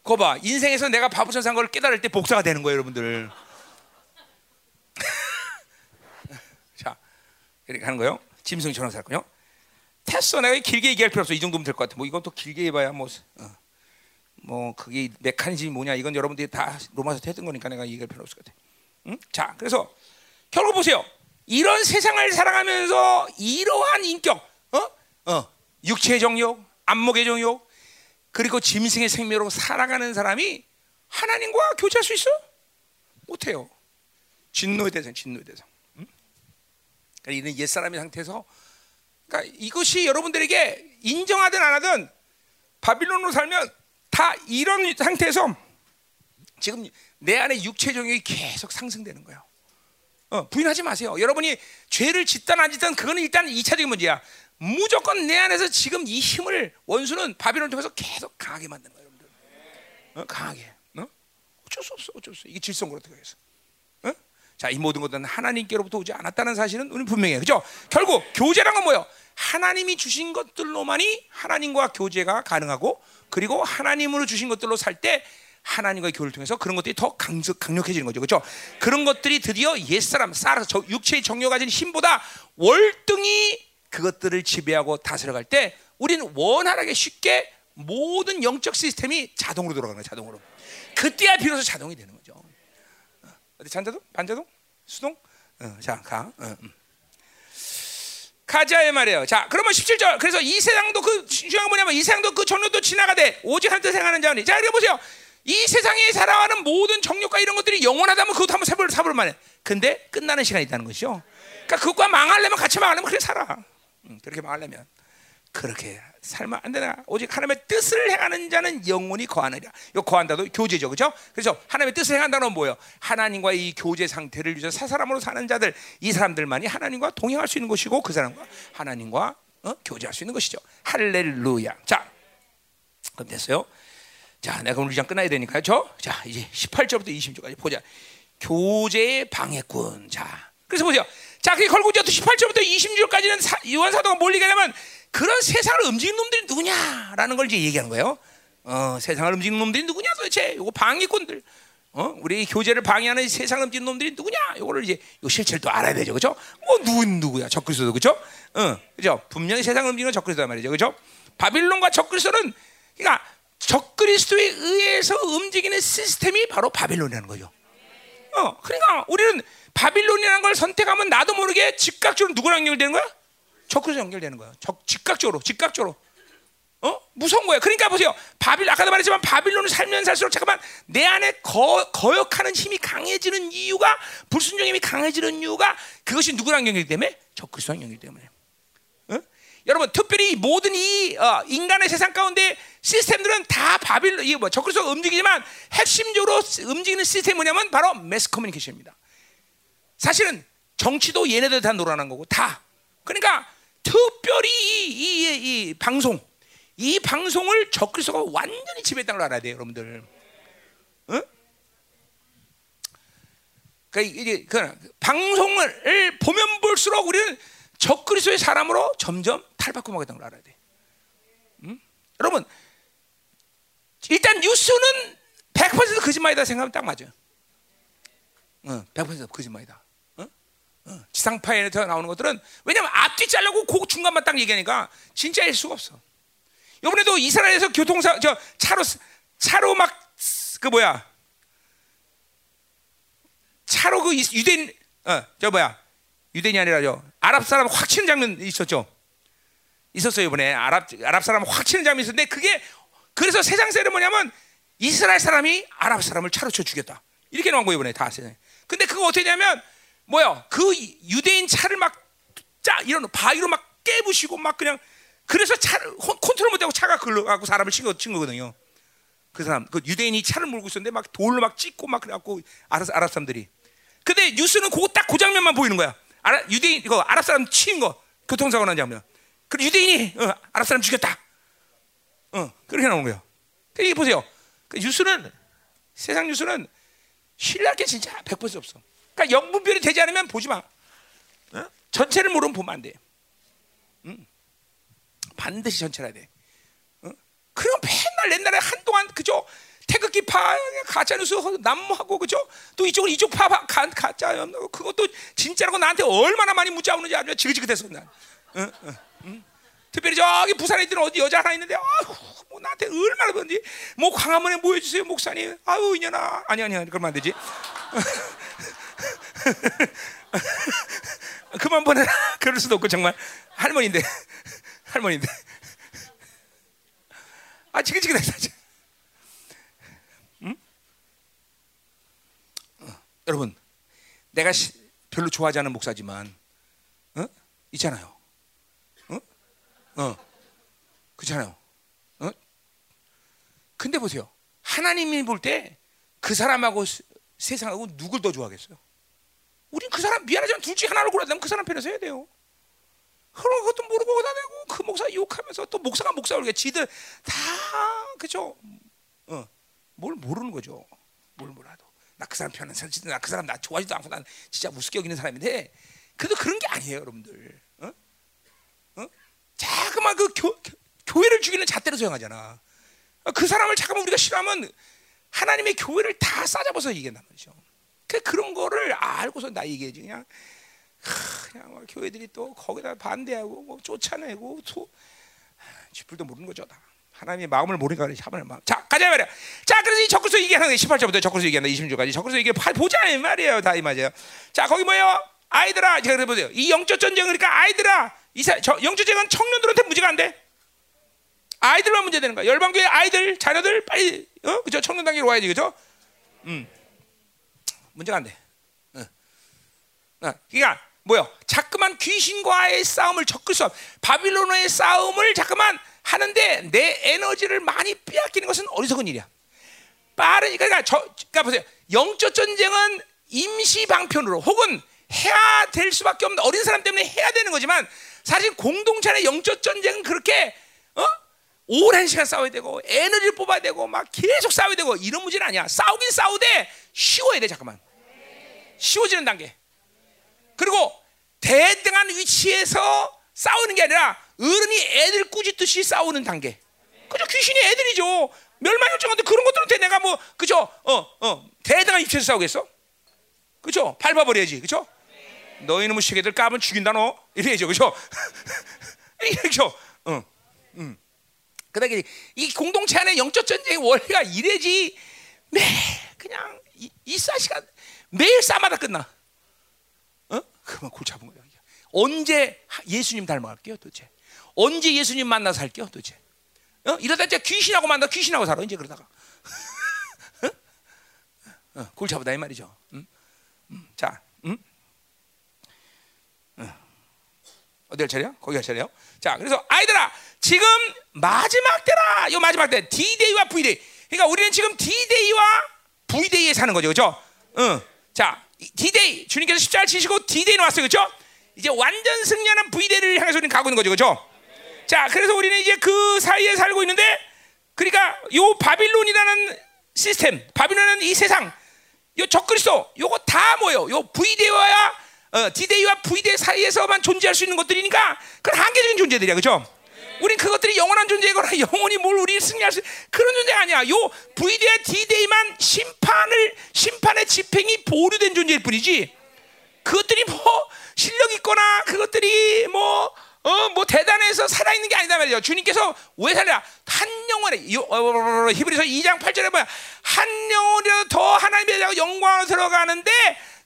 거 봐. 인생에서 내가 바보처럼 산걸 깨달을 때 복사가 되는 거예요, 여러분들. 이렇게 하는 거요. 짐승처럼 살거요. 됐어. 내가 길게 얘기할 필요 없어. 이 정도면 될 것 같아. 뭐 이건 또 길게 해봐야 뭐, 어. 뭐 그게 메커니즘이 뭐냐. 이건 여러분들이 다 로마서 했던 거니까 내가 얘기할 필요 없을 것 같아. 응? 자, 그래서 결국 보세요. 이런 세상을 살아가면서 이러한 인격, 어, 어, 육체의 정욕, 안목의 정욕, 그리고 짐승의 생명으로 살아가는 사람이 하나님과 교제할 수 있어? 못해요. 진노의 대상, 진노의 대상. 그러니까 이런 옛 사람의 상태에서 그러니까 이것이 여러분들에게 인정하든 안 하든 바빌론으로 살면 다 이런 상태에서 지금 내 안에 육체 정욕이 계속 상승되는 거예요. 어, 부인하지 마세요. 여러분이 죄를 짓든 안 짓든 그거는 일단 2차적인 문제야. 무조건 내 안에서 지금 이 힘을 원수는 바빌론을 통해서 계속 강하게 만드는 거예요, 여러분들. 어, 강하게. 어? 어쩔 수 없어, 어쩔 수 없어. 이게 질성으로 어떻게 해서. 자, 이 모든 것들은 하나님께로부터 오지 않았다는 사실은 우리 분명해요. 그죠? 결국 교제란 건 뭐예요? 하나님이 주신 것들로만이 하나님과 교제가 가능하고 그리고 하나님으로 주신 것들로 살 때 하나님과의 교를 통해서 그런 것들이 더 강적, 강력해지는 거죠. 그렇죠? 그런 것들이 드디어 옛사람, 쌀, 육체의 정력 가진 힘보다 월등히 그것들을 지배하고 다스려갈 때 우리는 원활하게 쉽게 모든 영적 시스템이 자동으로 돌아가는 거예요. 자동으로. 그때야 비로소 자동이 되는 거죠. 어, 어디 잔자동? 반자동? 수동? 어, 자, 가. 어, 음. 가자 이 말이에요. 자, 그러면 17절. 그래서 이 세상도 그 중요한 건 뭐냐면 이 세상도 그 전로도 지나가되 오직 한뜻 생하는 자니. 자, 이거 보세요. 이 세상에 살아가는 모든 정욕과 이런 것들이 영원하다면 그것도 한번 사볼 사볼 만해. 근데 끝나는 시간이 있다는 것이죠. 그러니까 그것과 망하려면 같이 망하려면 그래 살아. 응, 그렇게 망하려면 그렇게 살면 안 되나? 오직 하나님의 뜻을 행하는 자는 영원히 거하느냐. 이거 거한다도 교제죠, 그렇죠? 그래서 하나님의 뜻을 행한다는 건 뭐예요? 하나님과 이 교제 상태를 유지해 사사람으로 사는 자들, 이 사람들만이 하나님과 동행할 수 있는 것이고 그 사람과 하나님과 어? 교제할 수 있는 것이죠. 할렐루야. 자, 그럼 됐어요. 자, 내가 오늘 이장 끝나야 되니까요. 저, 자, 이제 18절부터 20절까지 보자. 교제의 방해꾼. 자, 그래서 보세요. 자, 그게 걸고 이제 또 18절부터 20절까지는 요한 사도가 뭘 얘기하냐면 그런 세상을 움직이는 놈들이 누구냐라는 걸 이제 얘기하는 거예요. 어, 세상을 움직이는 놈들이 누구냐 도대체? 이거 방해꾼들. 어, 우리 교제를 방해하는 세상을 움직이는 놈들이 누구냐? 이거를 이제 요 실체를 또 알아야 되죠, 그렇죠? 뭐 누구 누구야? 적그리스도 그렇죠? 어, 그렇죠? 분명히 세상을 움직이는 적그리스도란 말이죠, 그렇죠? 바빌론과 적그리스도는 그러니까 적그리스도에 의해서 움직이는 시스템이 바로 바빌론이라는 거죠. 어, 그러니까 우리는 바빌론이라는 걸 선택하면 나도 모르게 즉각적으로 누구랑 연결되는 거야? 적그리스도 연결되는 거야. 적, 즉각적으로, 즉각적으로. 어? 무서운 거야. 그러니까 보세요. 바빌 아까도 말했지만 바빌론을 살면 살수록 잠깐만 내 안에 거, 거역하는 힘이 강해지는 이유가 불순종 힘이 강해지는 이유가 그것이 누구랑 연결되기 때문에 적그리스도랑 연결되기 때문에. 어? 여러분 특별히 모든 이 어, 인간의 세상 가운데 시스템들은 다 바빌론 이뭐 적그리스도가 움직이지만 핵심적으로 움직이는 시스템이 뭐냐면 바로 매스 커뮤니케이션입니다. 사실은 정치도 얘네들 다 놀아난 거고 다. 그러니까 특별히 이, 이, 이 방송 이 방송을 적그리스도가 완전히 지배했다는 걸 알아야 돼요, 여러분들. 응? 그러니까 이게 그 방송을 보면 볼수록 우리는 적그리스도의 사람으로 점점 탈바꿈하겠다는 걸 알아야 돼. 응? 여러분, 일단 뉴스는 100% 거짓말이다 생각하면 딱 맞아요. 응, 100% 거짓말이다. 응? 지상파에서 나오는 것들은 왜냐면 앞뒤 자르고 그 중간만 딱 얘기하니까 진짜일 수가 없어. 이번에도 이스라엘에서 교통사 저 차로 차로 막 그 뭐야 차로 그 유대인 어저 뭐야 유대인이 아니라 저 아랍 사람 확 치는 장면 있었죠. 있었어요 이번에 아랍 아랍 사람 확 치는 장면이 있었는데 그게 그래서 세상 세는 뭐냐면 이스라엘 사람이 아랍 사람을 차로 쳐 죽였다 이렇게 나온 거예요 이번에 다 세상. 근데 그거 어떻게 되냐면 뭐야 그 유대인 차를 막 짜 이런 바위로 막 깨부시고 막 그냥 그래서 차를 컨트롤 못하고 차가 걸러가고 사람을 친, 거거든요. 그 사람, 그 유대인이 차를 몰고 있었는데 막 돌로 막 찍고 막 그래갖고 아랍, 아랍 사람들이. 근데 뉴스는 그거 딱 그 장면만 보이는 거야. 아랍, 유대인, 이거 아랍 사람 친 거. 교통사고 난 장면. 그리고 유대인이 어, 아랍 사람 죽였다. 어, 그렇게 나오는 거예요. 그러니까 보세요. 그 뉴스는, 세상 뉴스는 신뢰할 게 진짜 100% 없어. 그러니까 영분별이 되지 않으면 보지 마. 어? 전체를 모르면 보면 안 돼. 음. 반드시 전철해야 돼. 어? 그럼 맨날 옛날에 한동안 그죠? 태극기 파 가짜 뉴스 난무하고 그죠? 또 이쪽은 이쪽 파 가, 가짜 그것도 진짜라고 나한테 얼마나 많이 문자 오는지 아주 지긋지긋해서 난. 어? 어, 응? 특별히 저기 부산에 있는 어디 여자 하나 있는데 아유 뭐 나한테 얼마나 그런지 뭐 광화문에 모여주세요 목사님 아유 이년아 아니 아니 그러면 안 되지 그만 보내라 그럴 수도 없고 정말 할머니인데 할머니인데. 아, 지긋지긋해, 사실. 응? 어, 여러분, 내가 시, 별로 좋아하지 않는 목사지만, 어? 있잖아요. 어? 어. 그렇잖아요. 어? 근데 보세요. 하나님이 볼 때 그 사람하고 세상하고 누굴 더 좋아하겠어요? 우린 그 사람 미안하지만 둘 중에 하나를 골라야 되면 그 사람 편에서 해야 돼요. 그런 것도 모르고 거다 대고 그 목사 욕하면서 또 목사가 목사 그러게 지들 다 그죠? 어, 뭘 모르는 거죠. 뭘 몰라도 나 그 사람 편은 사실 나그 사람 나 좋아하지도 않고 난 진짜 우습게 여기는 사람인데 그래도 그런 게 아니에요, 여러분들. 자그만 그 교, 교회를 죽이는 잣대로 소용하잖아. 그 사람을 잠깐만 우리가 싫어하면 하나님의 교회를 다 싸잡아서 얘기한단 말이죠. 그 그런 거를 알고서 나 얘기해지 그냥 그냥 막 교회들이 또 거기다 반대하고 뭐 쫓아내고 또 쥐뿔도 모르는 거죠 다 하나님의 마음을 모르니까. 하나님의 마음. 자, 가자 말이야. 자, 그래서 이 적그리스도 얘기하는 거예요. 18절부터 적그리스도 얘기한다. 26절까지. 적그리스도 얘기 보자 이 말이에요. 다 이 말이에요. 자, 거기 뭐예요? 아이들아, 제가 그래 보세요. 이 영적 전쟁 그러니까 아이들아, 이 사, 저, 영적 전쟁은 청년들한테 문제가 안 돼. 아이들만 문제 되는 거야. 열방교회 아이들, 자녀들 빨리 어? 그죠? 청년 단계로 와야지. 그죠? 음. 문제가 안 돼. 어. 어. 그러니까 뭐요? 자꾸만 귀신과의 싸움을 수 없. 바빌론의 싸움을 자꾸만 하는데 내 에너지를 많이 빼앗기는 것은 어리석은 일이야. 빠른 그러니까 저 그러니까 보세요. 영적 전쟁은 임시 방편으로 혹은 해야 될 수밖에 없는 어린 사람 때문에 해야 되는 거지만 사실 공동체 의 영적 전쟁은 그렇게 어? 오랜 시간 싸워야 되고 에너지를 뽑아야 되고 막 계속 싸워야 되고 이런 문제는 아니야. 싸우긴 싸우되 쉬워야 돼 잠깐만. 쉬워지는 단계. 그리고 대등한 위치에서 싸우는 게 아니라 어른이 애들 꾸짖듯이 싸우는 단계. 그죠? 귀신이 애들이죠. 멸망 요청한데 그런 것들한테 내가 뭐 그죠? 어, 어. 대등한 위치에서 싸우겠어? 그죠? 밟아버려야지. 그죠? 너희는 시계들 까면 죽인다 너. 이래야죠. 그죠? 이래죠. 어. 음. 그다음에 이 공동체 안에 영적 전쟁의 원리가 이래지 매 그냥 이, 이사 시간 매일 싸마다 끝나. 어? 그만 골치 아픈 거야. 언제 예수님 닮아갈게요, 도대체? 언제 예수님 만나서 살게요, 도대체? 어? 이러다 이제 귀신하고 만나 귀신하고 살아 이제 그러다가. 어? 어, 골치 아프다 이 말이죠. 음? 음, 자, 음? 어. 어디 할 차례요? 거기 할 차례요? 자, 그래서 아이들아, 지금 마지막 때라. 요 마지막 때 D-Day와 V-Day. 그러니까 우리는 지금 D-Day와 V-Day에 사는 거죠, 그렇죠? 응. 자, D-Day 주님께서 십자가를 치시고 D-Day 나왔어요, 그렇죠? 이제 완전 승리하는 V-Day를 향해서 우리는 가고 있는 거죠, 그렇죠? 자, 그래서 우리는 이제 그 사이에 살고 있는데, 그러니까 요 바빌론이라는 시스템, 바빌론은 이 세상, 요 적그리스도, 요거 다 뭐요? 요 V-Day와 어, D-Day와 V-Day 사이에서만 존재할 수 있는 것들이니까 그건 한계적인 존재들이야, 그렇죠? 우린 그것들이 영원한 존재거나 영원히 뭘 우리 승리할 수 그런 존재가 아니야. 요 VD와 D-Day만 심판을 심판의 집행이 보류된 존재일 뿐이지. 그것들이 뭐 실력 있거나 그것들이 뭐 어, 뭐 대단해서 살아있는 게 아니다 말이죠. 주님께서 왜 살려? 한 영혼에, 어, 어, 어, 히브리서 2장 8절에 뭐야? 한 영혼이라도 더 하나님의 영광으로 들어가는데,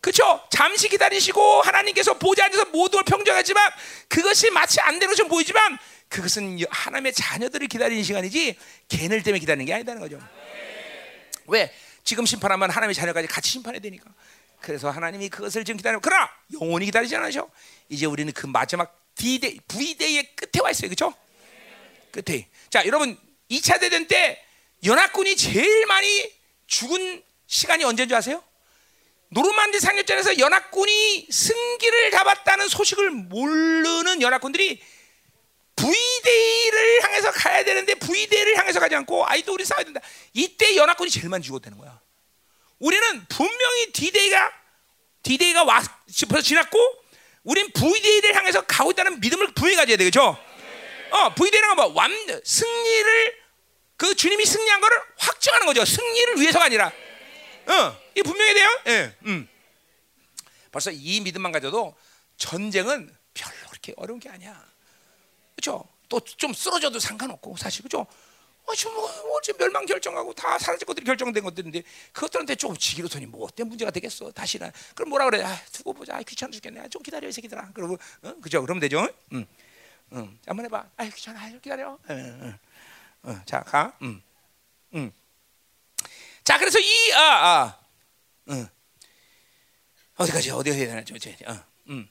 그쵸? 잠시 기다리시고 하나님께서 보좌 앉아서 모든 걸 평정하지만 그것이 마치 안 되는 것처럼 보이지만 그것은 하나님의 자녀들을 기다리는 시간이지 걔들 때문에 기다리는 게 아니다는 거죠. 왜? 지금 심판하면 하나님의 자녀까지 같이 심판해야 되니까. 그래서 하나님이 그것을 지금 기다려. 그러나 영원히 기다리지 않으셔. 이제 우리는 그 마지막 D-Day, V-Day의 끝에 와 있어요. 그렇죠? 끝에. 자, 여러분 2차 대전 때 연합군이 제일 많이 죽은 시간이 언제인 줄 아세요? 노르만디 상륙전에서 연합군이 승기를 잡았다는 소식을 모르는 연합군들이 V데이를 향해서 가야 되는데 V데이를 향해서 가지 않고 아이도 우리 싸워야 된다. 이때 연합군이 제일 많이 죽었다는 거야. 우리는 분명히 D-Day가 D-Day가 와 벌써 지났고 우린 V-Day를 향해서 가고 있다는 믿음을 분명히 가져야 되겠죠. 어, V-Day는 뭐 완, 승리를 그 주님이 승리한 거를 확정하는 거죠. 승리를 위해서가 아니라. 어, 이 분명히 돼요. 예, 음. 벌써 이 믿음만 가져도 전쟁은 별로 그렇게 어려운 게 아니야. 그렇죠? 또 좀 쓰러져도 상관없고 사실 그죠? 어, 지금 뭐, 뭐 지금 멸망 결정하고 다 사라질 것들이 결정된 것들인데 그것들한테 조금 지기로더니 뭐 어떤 문제가 되겠어 다시는 그럼 뭐라 그래? 아, 두고 보자. 아, 귀찮아 죽겠네. 아, 좀 기다려 이 새끼들아. 그러고 어? 그죠? 그러면 되죠? 응. 응. 한번 해봐. 아, 귀찮아. 아, 기다려. 응, 응. 응. 자, 가. 응. 응. 자, 그래서 이 아, 아. 응. 어디까지 어디 해야 되나 좀 이제. 어. 음.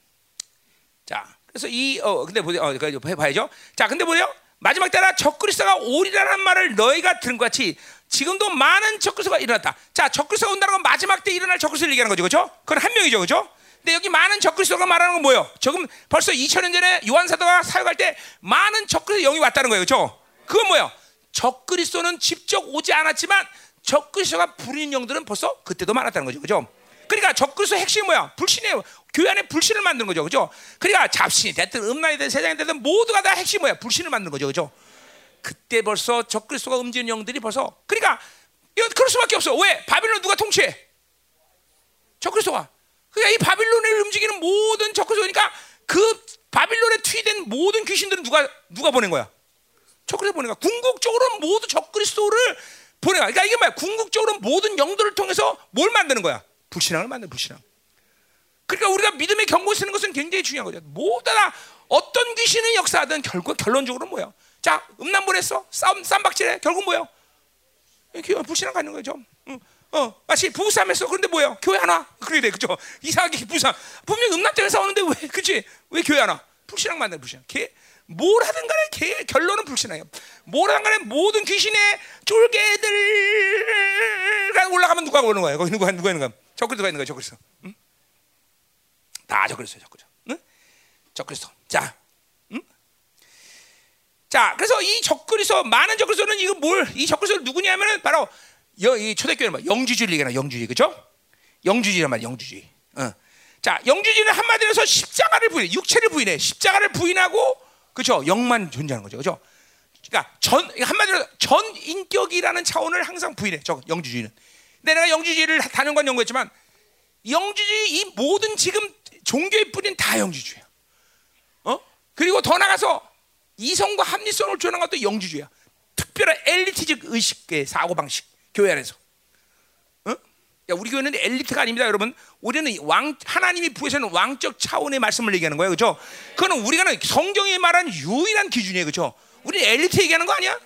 자, 그래서 이 어 근데 보세요. 어, 그 해봐야죠. 자, 근데 보세요. 마지막 때라 적그리스도가 오리라는 말을 너희가 들은 것 같이 지금도 많은 적그리스도가 일어났다. 자, 적그리스도가 온다는 건 마지막 때 일어날 적그리스도를 얘기하는 거죠, 그렇죠? 그건 한 명이죠, 그렇죠? 근데 여기 많은 적그리스도가 말하는 건 뭐예요? 지금 벌써 2000년 전에 요한 사도가 사역할 때 많은 적그리스도 영이 왔다는 거예요, 그렇죠? 그건 뭐예요? 적그리스도는 직접 오지 않았지만 적그리스도가 부리는 영들은 벌써 그때도 많았다는 거죠, 그렇죠? 그러니까 적그리스도 핵심이 뭐야? 불신이에요. 교회 안에 불신을 만드는 거죠, 그죠? 그러니까 잡신이 됐든 음란이 됐든 세상이 됐든 모두가 다 핵심이 뭐야? 불신을 만드는 거죠, 그죠? 그때 벌써 적그리스도가 움직이는 영들이 벌써 그러니까 이거 그럴 수밖에 없어. 왜? 바빌론 누가 통치해? 적그리스도가. 그러니까 이 바빌론을 움직이는 모든 적그리스도니까 그 바빌론에 투입된 모든 귀신들은 누가 누가 보낸 거야? 적그리스도 보내가 궁극적으로 모두 적그리스도를 보내가. 그러니까 이게 뭐야? 궁극적으로 모든 영들을 통해서 뭘 만드는 거야? 불신앙을 만드는 불신앙. 그러니까 우리가 믿음의 경고 쓰는 것은 굉장히 중요한 거죠. 다 어떤 귀신의 역사하든 결국 결론적으로 뭐야? 자, 음란 보냈어. 싸움 쌈박질해. 결국? 이렇게 불신앙 갖는 거죠. 응. 어, 마치 부부싸움했어. 그런데 뭐야? 교회 하나? 그래 돼, 그죠? 이상하게 부부싸움. 분명 음란 때문에 싸우는데 왜, 그치? 왜 교회 하나? 불신앙 만든 불신앙. 걔, 뭘 하든 간에 걔 결론은 불신앙이야. 뭘 하든 간에 모든 귀신의 쫄개들가 올라가면 누가 오는 거야? 거기 누가 누가 있는 거야? 적그리스도가 있는 거야, 적그리스도. 응? 다 적그리스도, 적그리스도. 응? 적그리스도. 자, 응? 자, 그래서 이 적그리스도 많은 적그리스도는 이거 뭘? 이 적그리스도 누구냐면은 바로 여, 이 초대교회는 뭐 영주주의를 얘기하나 영주주의, 그죠? 영주주의란 말이야, 영주주의. 어. 자, 영주주의는 한마디로 해서 십자가를 부인, 육체를 부인해. 십자가를 부인하고, 그죠? 영만 존재하는 거죠, 그죠? 그러니까 전 한마디로 전 인격이라는 차원을 항상 부인해. 저 영주주의는. 근데 내가 영주주의를 단연간 연구했지만 영주주의 이 모든 지금 종교의 뿌리는 다 영주주의야. 어? 그리고 더 나가서 이성과 합리성을 주는 것도 영주주의야. 특별한 엘리티적 의식의 사고 방식 교회 안에서. 우리 교회는 엘리트가 아닙니다, 여러분. 우리는 왕 하나님이 부여서는 왕적 차원의 말씀을 얘기하는 거예요, 그렇죠? 그거는 우리가 성경이 말한 유일한 기준이에요, 그렇죠? 우리 엘리트 얘기하는 거 아니야?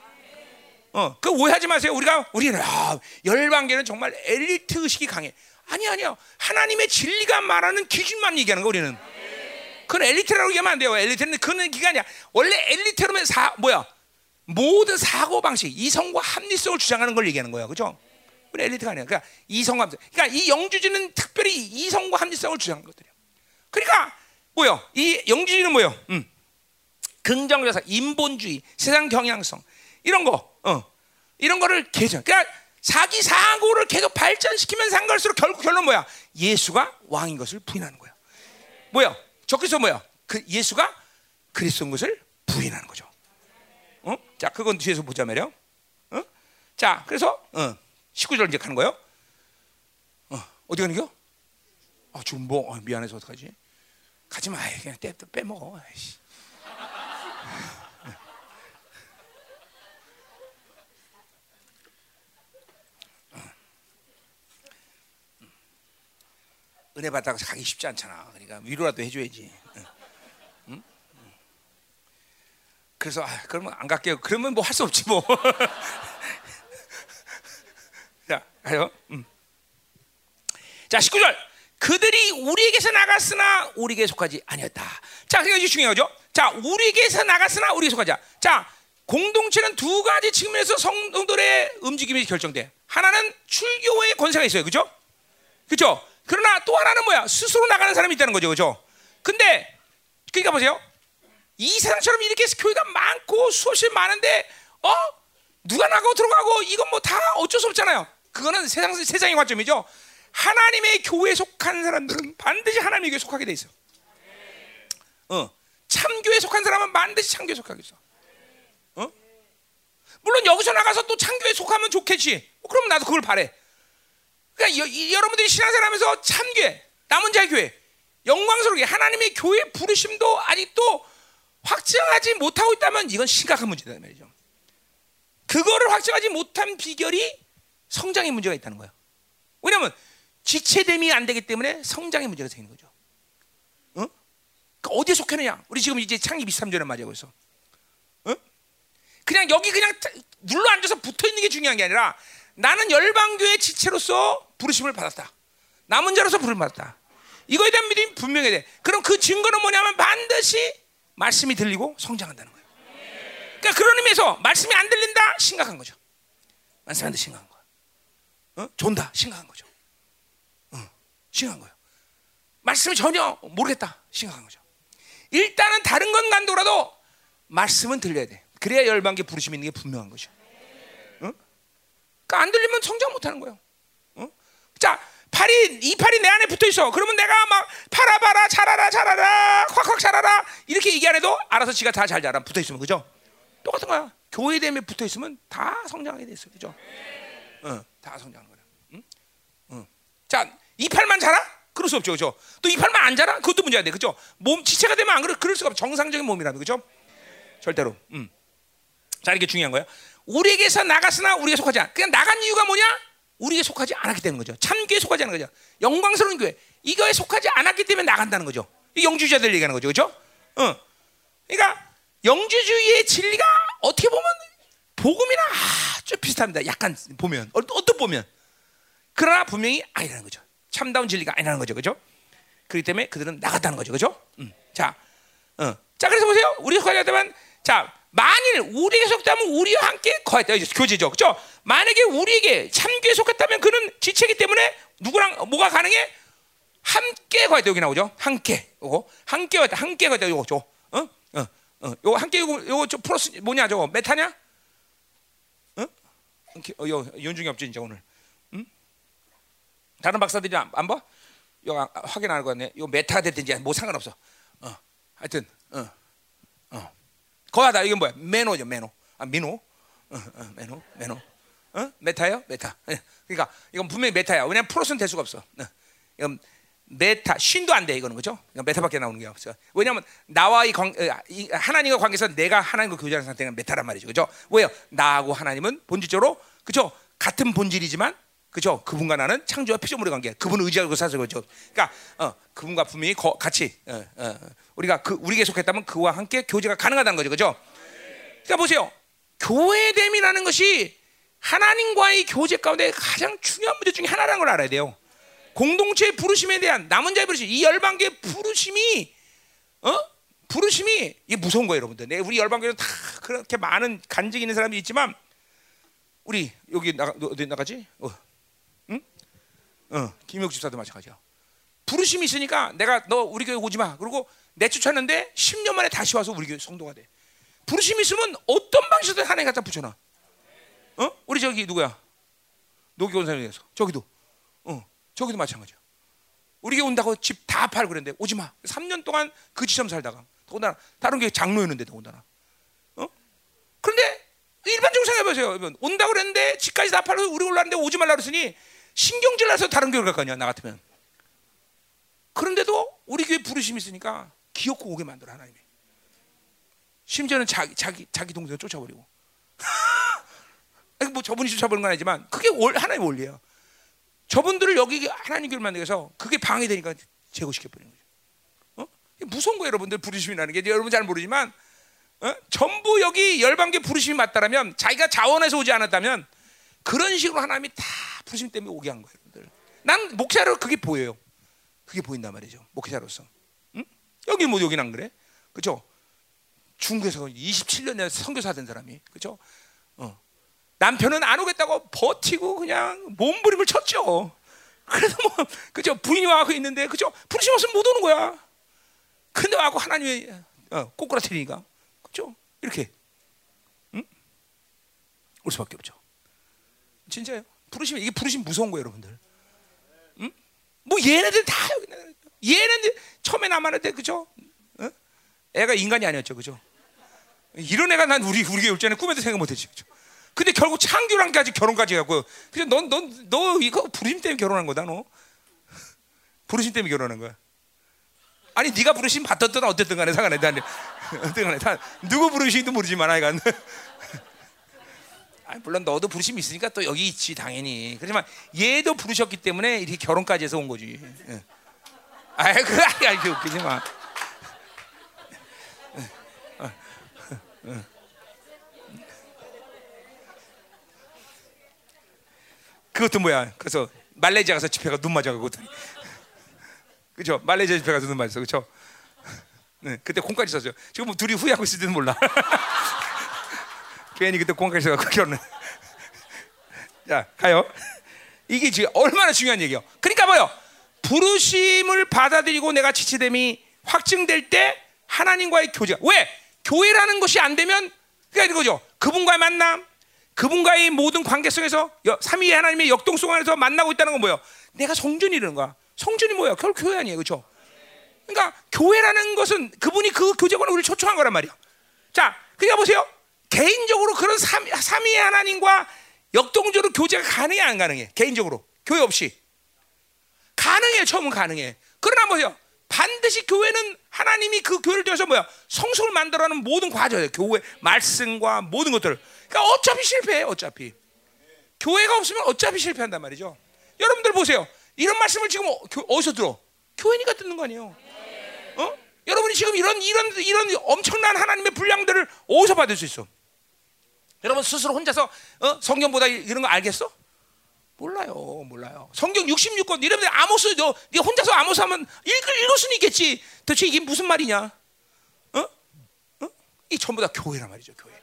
어, 그 오해하지 마세요. 우리가 우리는 아, 열방계는 정말 엘리트 의식이 강해. 아니 아니요. 하나님의 진리가 말하는 기준만 얘기하는 거 우리는. 그건 엘리트라고 얘기하면 안 돼요. 엘리트는 그는 기간이야. 원래 엘리트라면 사 뭐야? 모든 사고 방식, 이성과 합리성을 주장하는 걸 얘기하는 거야, 그죠? 우리 엘리트가 아니야. 그러니까 이성과 합리성. 그러니까 이 영주주는 특별히 이성과 합리성을 주장하는 것들이야. 그러니까 뭐요? 이 영주주는 뭐요? 음. 긍정자사, 인본주의, 세상 경향성 이런 거, 어, 이런 거를 개정. 그러니까 자기 사고를 계속 발전시키면서 한 걸수록 결국 결론 뭐야? 예수가 왕인 것을 부인하는 거야. 뭐야? 적그리스도 뭐야? 그 예수가 그리스도인 것을 부인하는 거죠. 어? 자, 그건 뒤에서 보자 말이요. 어? 자, 그래서 어, 19절 이제 가는 거예요. 어, 어디 가는 겨? 아, 중보. 어, 미안해서 어떡하지? 가지 마. 그냥 떼, 빼먹어. 아이씨. 은혜 받다가 가기 쉽지 않잖아. 그러니까 위로라도 해줘야지. 응? 그래서 아, 그러면 안 갈게요. 그러면 뭐 할 수 없지 뭐. 자, 가요. 음. 자, 19절. 그들이 우리에게서 나갔으나 우리에게 속하지 아니었다. 자, 그러니까 이게 중요하죠. 자, 우리에게서 나갔으나 우리에게 속하지. 자, 공동체는 두 가지 측면에서 성도들의 움직임이 결정돼. 하나는 출교의 권세가 있어요. 그죠? 그죠? 그러나 또 하나는 뭐야? 스스로 나가는 사람이 있다는 거죠. 그죠? 근데 그러니까 보세요. 이 세상처럼 이렇게 교회가 많고 수없이 많은데 어? 누가 나가고 들어가고 이건 뭐 다 어쩔 수 없잖아요. 그거는 세상 세상의 관점이죠. 하나님의 교회에 속한 사람들은 반드시 하나님의 교회에 속하게 돼 있어. 어. 참교회에 속한 사람은 반드시 참교회에 속하게 있어. 어? 물론 여기서 나가서 또 참교회에 속하면 좋겠지. 어, 그럼 나도 그걸 바래. 그러니까 여, 이, 여러분들이 신앙생활하면서 참교회, 남은 자의 교회, 영광스럽게 하나님의 교회 부르심도 아직도 확증하지 못하고 있다면 이건 심각한 문제다 말이죠. 그거를 확증하지 못한 비결이 성장의 문제가 있다는 거예요. 왜냐하면 지체됨이 안 되기 때문에 성장의 문제가 생기는 거죠. 어? 그러니까 어디에 속했느냐? 우리 지금 이제 창립 23주년 맞이하고 있어. 어? 그냥 여기 그냥 눌러 앉아서 붙어 있는 게 중요한 게 아니라 나는 열방교회 지체로서 부르심을 받았다. 남은 자로서 부름을 받았다. 이거에 대한 믿음이 분명해야 돼. 그럼 그 증거는 뭐냐면 반드시 말씀이 들리고 성장한다는 거예요. 그러니까 그런 의미에서 말씀이 안 들린다 심각한 거죠. 말씀이 안 들리 심각한 거야. 어? 존다 심각한 거죠. 어, 심각한 거예요. 말씀을 전혀 모르겠다 심각한 거죠. 일단은 다른 건 간도라도 말씀은 들려야 돼. 그래야 열방계 부르심 있는 게 분명한 거죠. 어? 그러니까 안 들리면 성장 못 하는 거예요. 어? 자, 팔이 이 팔이 내 안에 붙어 있어. 그러면 내가 막 팔아봐라, 자라라, 자라라, 확확 자라라 이렇게 얘기 안 해도 알아서 지가 다 잘 자라 붙어 있으면 그죠? 똑같은 거야. 교회 됨에 붙어 있으면 다 성장하게 돼 있어, 그죠? 어, 다 성장하는 거야. 응? 응. 자, 이 팔만 자라? 그럴 수 없죠, 그죠? 또 이 팔만 안 자라? 그것도 문제가 돼, 그죠? 몸 지체가 되면 안 그럴, 그럴 수가 없어. 정상적인 몸이라면, 그죠? 절대로. 음. 자 이게 중요한 거예요. 우리에게서 나갔으나 우리에게 속하지 않아. 그냥 나간 이유가 뭐냐? 우리에게 속하지 않았기 때문인 거죠. 참교에 속하지 않은 거죠. 영광스러운 교회. 이거에 속하지 않았기 때문에 나간다는 거죠. 이 영주주의자들 얘기하는 거죠. 그렇죠? 어. 그러니까 영주주의의 진리가 어떻게 보면 복음이랑 아주 비슷합니다. 약간 보면 어- 어떤 보면 그러나 분명히 아니라는 거죠. 참다운 진리가 아니라는 거죠. 그렇죠? 그렇기 때문에 그들은 나갔다는 거죠. 그렇죠? 음. 자, 어. 자 그래서 보세요. 우리 속하지 않다면 자 만일 우리에게 속다면 우리와 함께 거했다. 교제죠. 그렇죠? 만약에 우리에게 참교에 속했다면 그는 지체기 때문에 누구랑 뭐가 가능해? 함께 거했다 여기 나오죠. 함께 요거 함께 거했다. 함께 거했다 요거 저 어? 어. 어. 요거 함께 요거 요거 저 플러스 뭐냐 저거 메타냐? 어? 요 연중이 없지 이제 오늘. 다른 박사들이 안, 안 봐? 이거 아- 확인 안 하고 왔네. 이거 μετά가 됐든지 뭐 상관없어. 어, 하여튼, 어, 어. 거하다 이건 뭐야? μένω죠, μένω. 아, μένω. 어, 어, μένω, μένω. 어? μετά요? μετά. 예. 그러니까 이건 분명히 μετά야. 왜냐면 πρός는 될 수가 없어. 어. 이건 μετά, σύν도 안 돼 이거는 그죠? 이건 μετά밖에 나오는 게 없어. 왜냐면 나와의 관, 어, 이 하나님과 관계에서 내가 하나님과 교제하는 상태가 μετά란 말이죠, 그죠? 왜요? 나하고 하나님은 본질적으로 그죠? 같은 본질이지만 그죠? 그분과 나는 창조와 피조물의 관계. 그분을 의지하고 사는 거죠. 그러니까 어, 그분과 분명히 거, 같이 어, 어, 우리가 그 우리에게 속했다면 그와 함께 교제가 가능하다는 거죠. 그죠? 그러니까 보세요. 교회됨이라는 것이 하나님과의 교제 가운데 가장 중요한 문제 중에 하나라는 걸 알아야 돼요. 공동체의 부르심에 대한 남은 자의 부르심, 이 열방계 부르심이 어? 부르심이 이게 무서운 거예요, 여러분들. 네, 우리 열방계는 다 그렇게 많은 간증 있는 사람이 있지만 우리 여기 나가 너 어디 나가지? 어. 응? 어, 김혁 집사도 마찬가지야. 부르심이 있으니까 내가 너 우리 교회 오지 마. 그리고 내쫓았는데 10년 만에 다시 와서 우리 교회 성도가 돼. 부르심이 있으면 어떤 방식으로 하나님 갖다 붙여놔. 어? 우리 저기 누구야? 노기 온 사람이어서 저기도. 어, 저기도 마찬가지야. 우리 교회 온다고 집 다 팔고 그랬는데 오지 마. 3년 동안 그 지점 살다가 더군다나 다른 게 장로였는데 더군다나. 어? 그런데 일반적으로 생각해 보세요. 여러분. 온다고 그랬는데 집까지 다 팔고 우리 올라왔는데 오지 말라 그랬으니 신경질 나서 다른 교회 갈거 아니야 나 같으면. 그런데도 우리 교회 부르심이 있으니까 기어코 오게 만들어 하나님이. 심지어는 자기 자기 자기 동생을 쫓아버리고. 뭐 저분이 쫓아버린 건 아니지만 그게 월, 하나님 원리예요. 저분들을 여기 하나님 교를 만들어서 그게 방해되니까 제거시켜 버리는 거죠. 어? 무서운 거예요, 여러분들 부르심이라는 게 여러분 잘 모르지만 어? 전부 여기 열방계 부르심이 맞다라면 자기가 자원해서 오지 않았다면 그런 식으로 하나님이 다 부르심 때문에 오게 한 거예요, 여러분들. 난 목사로 그게 보여요. 그게 보인단 말이죠, 목사로서. 응? 여기 뭐 여기는 안 그래? 그죠? 중국에서 27년 선교사 된 사람이, 그죠? 어. 남편은 안 오겠다고 버티고 그냥 몸부림을 쳤죠. 그래서 뭐 그죠 부인이 와서 있는데 그죠 부르심 없으면 못 오는 거야. 근데 와고 하나님이 어, 꼬꾸라트리니까 그죠 이렇게 응? 올 수밖에 없죠. 진짜요. 부르심 이게 부르심 무서운 거예요, 여러분들. 응? 뭐 얘네들 다. 얘네들 처음에 남았을 때 그죠? 어? 애가 인간이 아니었죠, 그죠? 이런 애가 난 우리 우리 올 전에 꿈에도 생각 못했지, 그죠? 근데 결국 창규랑까지 결혼까지 하고 그냥 넌넌 너 이거 부르심 때문에 결혼한 거다 너? 부르심 때문에 결혼한 거야. 아니 네가 부르심 받았든 어쨌든 간에 상관해 난 어쨌든 간에 다 누구 부르심도 모르지만 하여간. 아니 물론 너도 부르심이 있으니까 또 여기 있지 당연히. 그렇지만 얘도 부르셨기 때문에 이렇게 결혼까지 해서 온 거지. 예. 아이 그래 아이 그 웃기지 마 그것도 뭐야? 그래서 말레이시아 가서 집회 가눈 맞아가고 그죠? 말레이시아 집회 가서 눈 맞았어, 그죠? 네, 그때 공까지 썼죠. 지금 뭐 둘이 후회하고 있을지는 몰라. 괜히 그때 공까지 써갖고 결혼. 자, 가요. 이게 지금 얼마나 중요한 얘기요. 그러니까 뭐요? 부르심을 받아들이고 내가 지체됨이 확증될 때 하나님과의 교제가 왜 교회라는 것이 안 되면 그러니까 이거죠. 그분과의 만남, 그분과의 모든 관계성에서 삼위의 하나님의 역동성 안에서 만나고 있다는 건 뭐예요? 내가 성전이 이러는 거야. 성전이 뭐야? 결국 교회 아니에요, 그렇죠? 그러니까 교회라는 것은 그분이 그 교제관을 우리를 초청한 거란 말이야. 자, 그러니까 보세요. 개인적으로 그런 삼, 삼위의 하나님과 역동적으로 교제가 가능해 안 가능해? 개인적으로 교회 없이 가능해 처음은 가능해. 그러나 뭐요? 반드시 교회는 하나님이 그 교회를 통해서 뭐야 성숙을 만들어가는 모든 과정이에요. 교회 말씀과 모든 것들. 그러니까 어차피 실패해 어차피. 교회가 없으면 어차피 실패한단 말이죠. 여러분들 보세요. 이런 말씀을 지금 어- 교- 어디서 들어? 교회니까 듣는 거 아니에요. 어? 여러분이 지금 이런 이런 이런 엄청난 하나님의 분량들을 어디서 받을 수 있어? 여러분 스스로 혼자서 어? 성경보다 이- 이런 거 알겠어? 몰라요, 몰라요. 성경 66권 이러면 아모스 너, 네 혼자서 아모스 하면 읽을 읽을 수는 있겠지. 도대체 이게 무슨 말이냐? 어? 어? 이 전부 다 교회란 말이죠, 교회.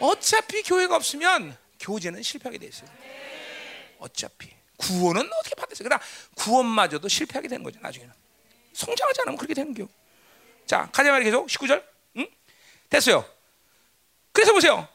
어차피 교회가 없으면 교제는 실패하게 돼 있어요. 어차피 구원은 어떻게 받았어요? 그러나 구원마저도 실패하게 되는 거죠, 나중에는. 성장하지 않으면 그렇게 되는 겨. 자, 가자 말이 계속 19절. 응? 됐어요. 그래서 보세요.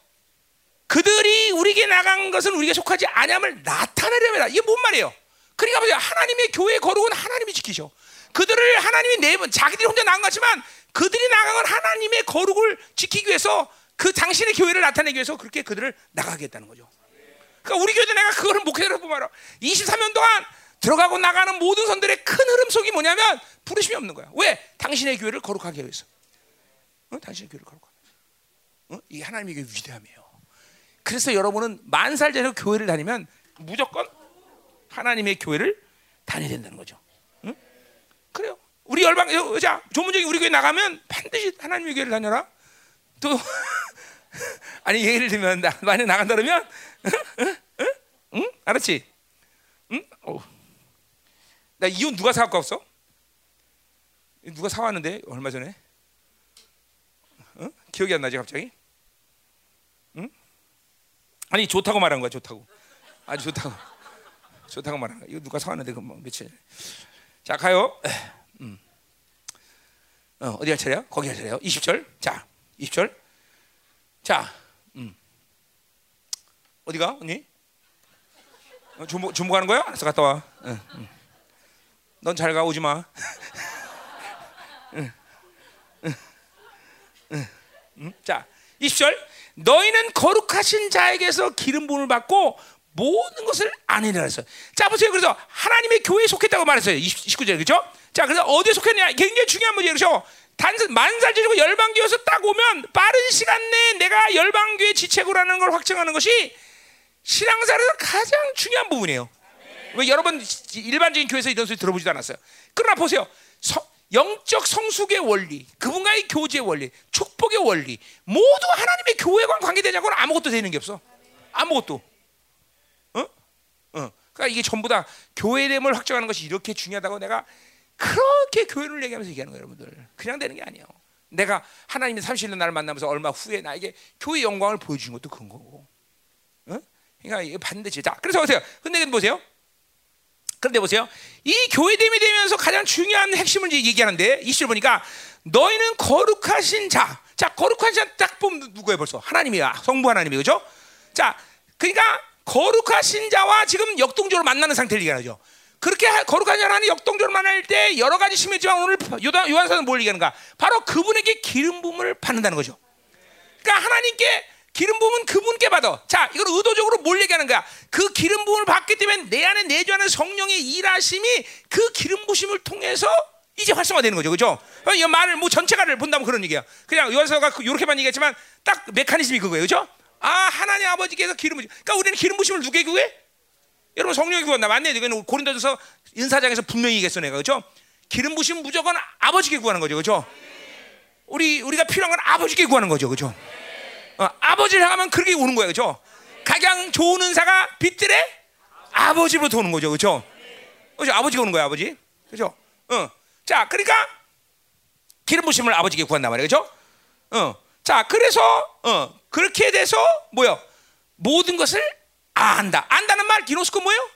그들이 우리에게 나간 것은 우리에게 속하지 아니함을 나타내려면 이게 뭔 말이에요? 그러니까 보세요. 하나님의 교회 거룩은 하나님이 지키셔. 그들을 하나님이 내분 자기들이 혼자 나간 것 같지만 그들이 나간 건 하나님의 거룩을 지키기 위해서 그 당신의 교회를 나타내기 위해서 그렇게 그들을 나가게 했다는 거죠. 그러니까 우리 교회도 내가 그거를 목회자로 보면 23년 동안 들어가고 나가는 모든 선들의 큰 흐름 속이 뭐냐면 부르심이 없는 거야. 왜? 당신의 교회를 거룩하게 위해서. 어? 당신의 교회를 거룩하게. 어? 이게 하나님의 위대함이에요. 그래서 여러분은 만 살 전에 교회를 다니면 무조건 하나님의 교회를 다녀야 된다는 거죠. 응? 그래요. 우리 열방 여자 조문적인 우리 교회 나가면 반드시 하나님의 교회를 다녀라. 또 아니 예를 들면 나 만약 나간다 그러면 응? 응? 응? 알았지? 응? 어. 나 이혼 누가 사갖고 왔어? 누가 사왔는데 얼마 전에? 어? 기억이 안 나지 갑자기? 응? 아니 좋다고 말한 거야 좋다고. 아주 좋다고. 좋다고 말한 거야. 이거 누가 사왔는데 그뭐 며칠. 자 가요. 음. 어, 어디 할 차례야? 거기 할 차례요. 20절. 자, 20절. 자, 음. 어디가 언니? 어, 주목 주목하는 거야? 알았어 갔다 와. 응, 응. 넌잘 가 오지 마. 응, 응. 자, 20절. 너희는 거룩하신 자에게서 기름 부음을 받고 모든 것을 아니라 했어요. 자 보세요. 그래서 하나님의 교회에 속했다고 말했어요. 20, 19절 그렇죠? 자 그래서 어디에 속했냐? 굉장히 중요한. 그렇죠? 단순 만살 지르고 열방교에서 딱 오면 빠른 시간 내에 내가 열방교의 지체구라는 걸 확증하는 것이 신앙사에서 가장 중요한 부분이에요. 왜 여러분 일반적인 교회에서 이런 소리 들어보지도 않았어요. 그러나 보세요. 서, 영적 성숙의 원리, 그분과의 교제의 원리, 축복의 원리 모두 하나님의 교회와 관계되냐고는 아무것도 되는 게 없어. 아무것도. 어? 어. 그러니까 이게 전부 다 교회됨을 확정하는 것이 이렇게 중요하다고 내가 그렇게 교회를 얘기하면서 얘기하는 거예요, 여러분들. 그냥 되는 게 아니에요. 내가 하나님의 30년 나를 만나면서 얼마 후에 나에게 교회 영광을 보여준 것도 그런 거고. 어? 그러니까 반드시 자. 그래서 보세요. 근데 보세요. 그런데 보세요. 이 교회됨이 되면서 가장 중요한 핵심을 얘기하는데 이실 보니까 너희는 거룩하신 자. 자, 거룩한 자딱 보면 누구예요 벌써? 하나님이야. 성부 하나님이 그죠? 자, 그러니까 거룩하신 자와 지금 역동적으로 만나는 상태를 얘기하죠. 그렇게 하- 거룩한 자라는 역동적으로 만날 때 여러 가지 심했지만 오늘 요한사는 뭘 얘기하는가? 바로 그분에게 기름 부음을 받는다는 거죠. 그러니까 하나님께 기름 부음은 그분께 받아. 자, 이걸 의도적으로 뭘 얘기하는 거야? 그 기름 부음을 받기 때문에 내 안에 내주하는 성령의 일하심이 그 기름 부심을 통해서 이제 활성화되는 거죠, 그렇죠? 이 말을 뭐 전체가를 본다면 그런 얘기야. 그냥 요한서가 이렇게만 얘기했지만 딱 메커니즘이 그거예요, 그렇죠? 아, 하나님 아버지께서 기름 부심. 그러니까 우리는 기름 부심을 누구에 구해? 여러분 성령이 구한다 맞네. 이거는 고린도전서 인사장에서 분명히 얘기했어 내가 그렇죠? 기름 부심 무조건 아버지께 구하는 거죠, 그렇죠? 우리 우리가 필요한 건 아버지께 구하는 거죠, 그렇죠? 어, 아버지를 향하면 그렇게 오는 거예요, 그렇죠? 가장 좋은 은사가 빛들의 아버지로부터 오는 거죠, 그렇죠? 그렇죠? 아버지가 오는 거야, 아버지, 그렇죠? 어, 자, 그러니까 기름 부심을 아버지께 구한단 말이에요, 그렇죠? 어, 자, 그래서 어, 그렇게 돼서 뭐요? 모든 것을 안다. 안다는 말 기노스코 뭐예요?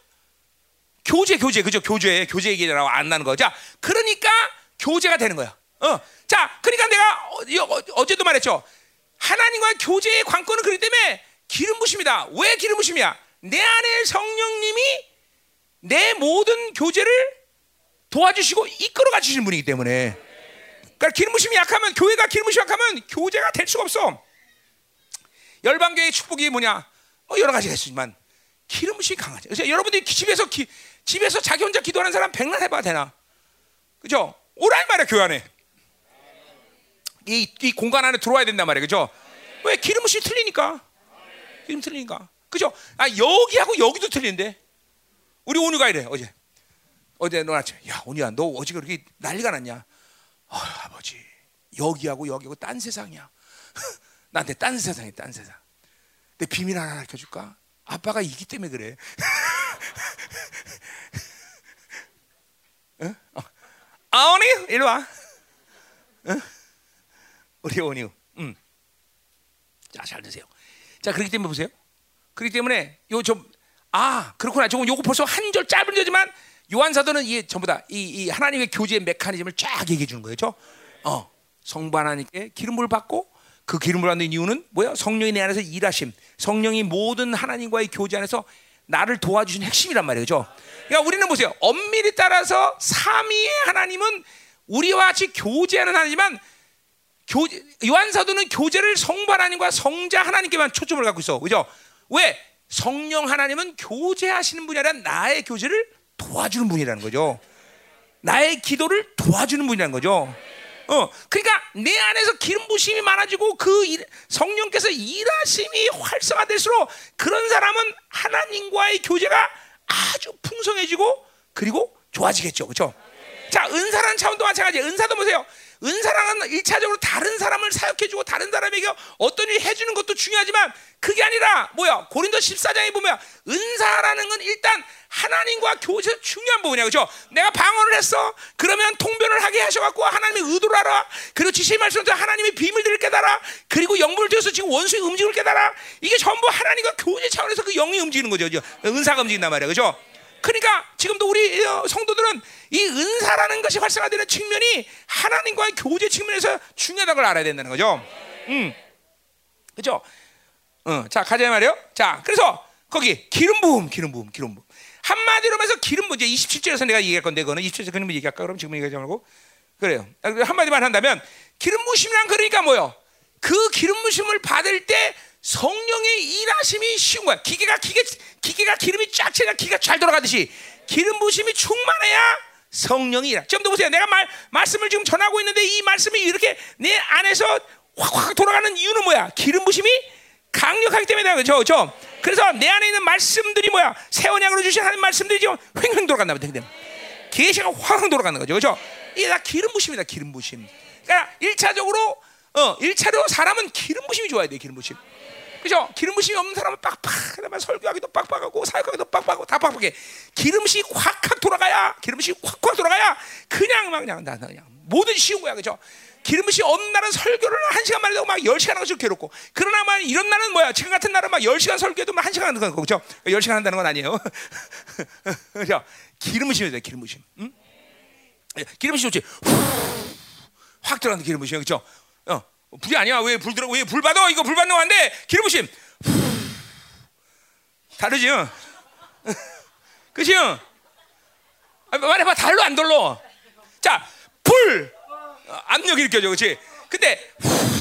교제, 교제, 그죠? 교제, 교제 얘기라고 안다는 거. 자, 그러니까 교제가 되는 거야. 어, 자, 그러니까 내가 어, 이- 어, 어 제도 말했죠. 하나님과 교제의 관건은 그렇기 때문에 기름 부심이다. 왜 기름 부심이야? 내 안에 성령님이 내 모든 교제를 도와주시고 이끌어 가 주시는 분이기 때문에. 그러니까 기름 부심이 약하면 교회가 기름 부심이 약하면 교제가 될 수가 없어. 열방교의 축복이 뭐냐? 뭐 여러 가지가 있지만 기름 부심이 강하죠. 그래서 여러분들이 집에서 기, 집에서 자기 혼자 기도하는 사람 백날 해봐야 되나? 그죠? 오란 말이야 교회 안에. 이, 이 공간 안에 들어와야 된단 말이에요. 그죠? 왜 기름 부심이 틀리니까. 기름 틀리니까. 그죠? 아, 여기하고 여기도 틀린데. 우리 온유가 이래, 어제. 어제 너 아침, 야, 온유야, 너 어제 그렇게 난리가 났냐? 어, 아버지, 여기하고 여기하고 딴 세상이야. 나한테 딴 세상이 딴 세상. 내 비밀 하나 알려줄까? 아빠가 이기 때문에 그래. 응? 어. 아오니 이리 와. 응? 우리 오니. 음. 자 잘 드세요. 자 그렇기 때문에 보세요. 그렇기 때문에 요 좀 아 그렇구나. 조금 요거 벌써 한 절 짧은 절지만 요한 사도는 이 전부 다 이 이 하나님의 교제의 메커니즘을 쫙 얘기해 주는 거예요. 어 성부 하나님께 기름을 받고 그 기름을 받는 이유는 뭐야? 성령이 내 안에서 일하심. 성령이 모든 하나님과의 교제 안에서 나를 도와주신 핵심이란 말이죠. 그러니까 우리는 보세요. 엄밀히 따라서 삼위의 하나님은 우리와 같이 교제하는 하나님지만 교, 요한 사도는 교제를 성부 하나님과 성자 하나님께만 초점을 갖고 있어. 그죠? 왜? 성령 하나님은 교제하시는 분이 아니라 나의 교제를 도와주는 분이라는 거죠. 나의 기도를 도와주는 분이라는 거죠. 어, 그러니까 내 안에서 기름 부심이 많아지고 그 일, 성령께서 일하심이 활성화될수록 그런 사람은 하나님과의 교제가 아주 풍성해지고 그리고 좋아지겠죠, 그렇죠? 자, 은사라는 차원도 마찬가지예요. 은사도 보세요. 은사랑은 일차적으로 다른 사람을 사역해주고 다른 사람에게 어떤 일 해주는 것도 중요하지만 그게 아니라 뭐야? 고린도 14장에 보면 은사라는 건 일단 하나님과 교제에서 중요한 부분이야. 그죠? 내가 방언을 했어. 그러면 통변을 하게 하셔갖고 하나님의 의도를 알아. 그리고 지시의 말씀을 하나님의 비밀들을 깨달아. 그리고 영문을 띄어서 지금 원수의 움직임을 깨달아. 이게 전부 하나님과 교제 차원에서 그 영이 움직이는 거죠? 은사가 움직인단 말이야. 그죠 그러니까 지금도 우리 어, 성도들은 이 은사라는 것이 활성화되는 측면이 하나님과의 교제 측면에서 중요하다는 걸 알아야 된다는 거죠. 음. 그죠? 어, 자, 가자 말이요. 자, 그래서 거기 기름 부음, 기름 부음, 기름 부음. 한마디로 말해서 기름 부음. 이제 27절에서 내가 얘기할 건데 그거는 27절에서 그럼 얘기할까? 그럼 지금 얘기하지 말고. 그래요. 한마디만 한다면 기름 부심이란 그러니까 뭐요? 그 기름 부심을 받을 때 성령의 일하심이 쉬운 거야. 기계가 기계 기계가 기름이 쫙 채가 기가 잘 돌아가듯이 기름 부심이 충만해야 성령이 일하. 지금도 보세요. 내가 말 말씀을 지금 전하고 있는데 이 말씀이 이렇게 내 안에서 확확 돌아가는 이유는 뭐야? 기름 부심이 강력하기 때문이다. 그렇죠? 그렇죠? 그래서 내 안에 있는 말씀들이 뭐야? 새 언약으로 주신 하나님 말씀들이 지금 횡횡 돌아간다. 그때 계시가 확 돌아가는 거죠. 그렇죠? 이게 다 기름 부심이다. 기름 부심. 그러니까 1차적으로 어, 1차로 사람은 기름 부심이 좋아야 돼. 기름 부심. 그죠? 기름 부심이 없는 사람은 빡빡, 그다음에 설교하기도 빡빡하고 사역하기도 빡빡하고 다 빡빡해. 기름이 확확 돌아가야, 기름이 확확 돌아가야 그냥 막 그냥 나 그냥 뭐든 쉬운 거야, 그죠? 기름이 없는 날은 설교를 한 시간 도막 10시간 하는 것 괴롭고 그러나 만 이런 날은 뭐야? 지금 같은 날은 막 10시간 설교도 막 1시간 하는 거고 그죠? 10시간 한다는 건 아니에요. 그죠? 기름이 심해야 돼 기름이 심. 응? 기름이 좋지? 확 들어가는 기름이 심 그죠? 어, 불이 아니야. 왜 불 들어? 왜 불 받아? 이거 불 받는 건데 기름 부심. 다르지? 그치? 아, 말해봐. 달로 안 돌로. 자, 불 어, 압력이 느껴져, 그렇지? 근데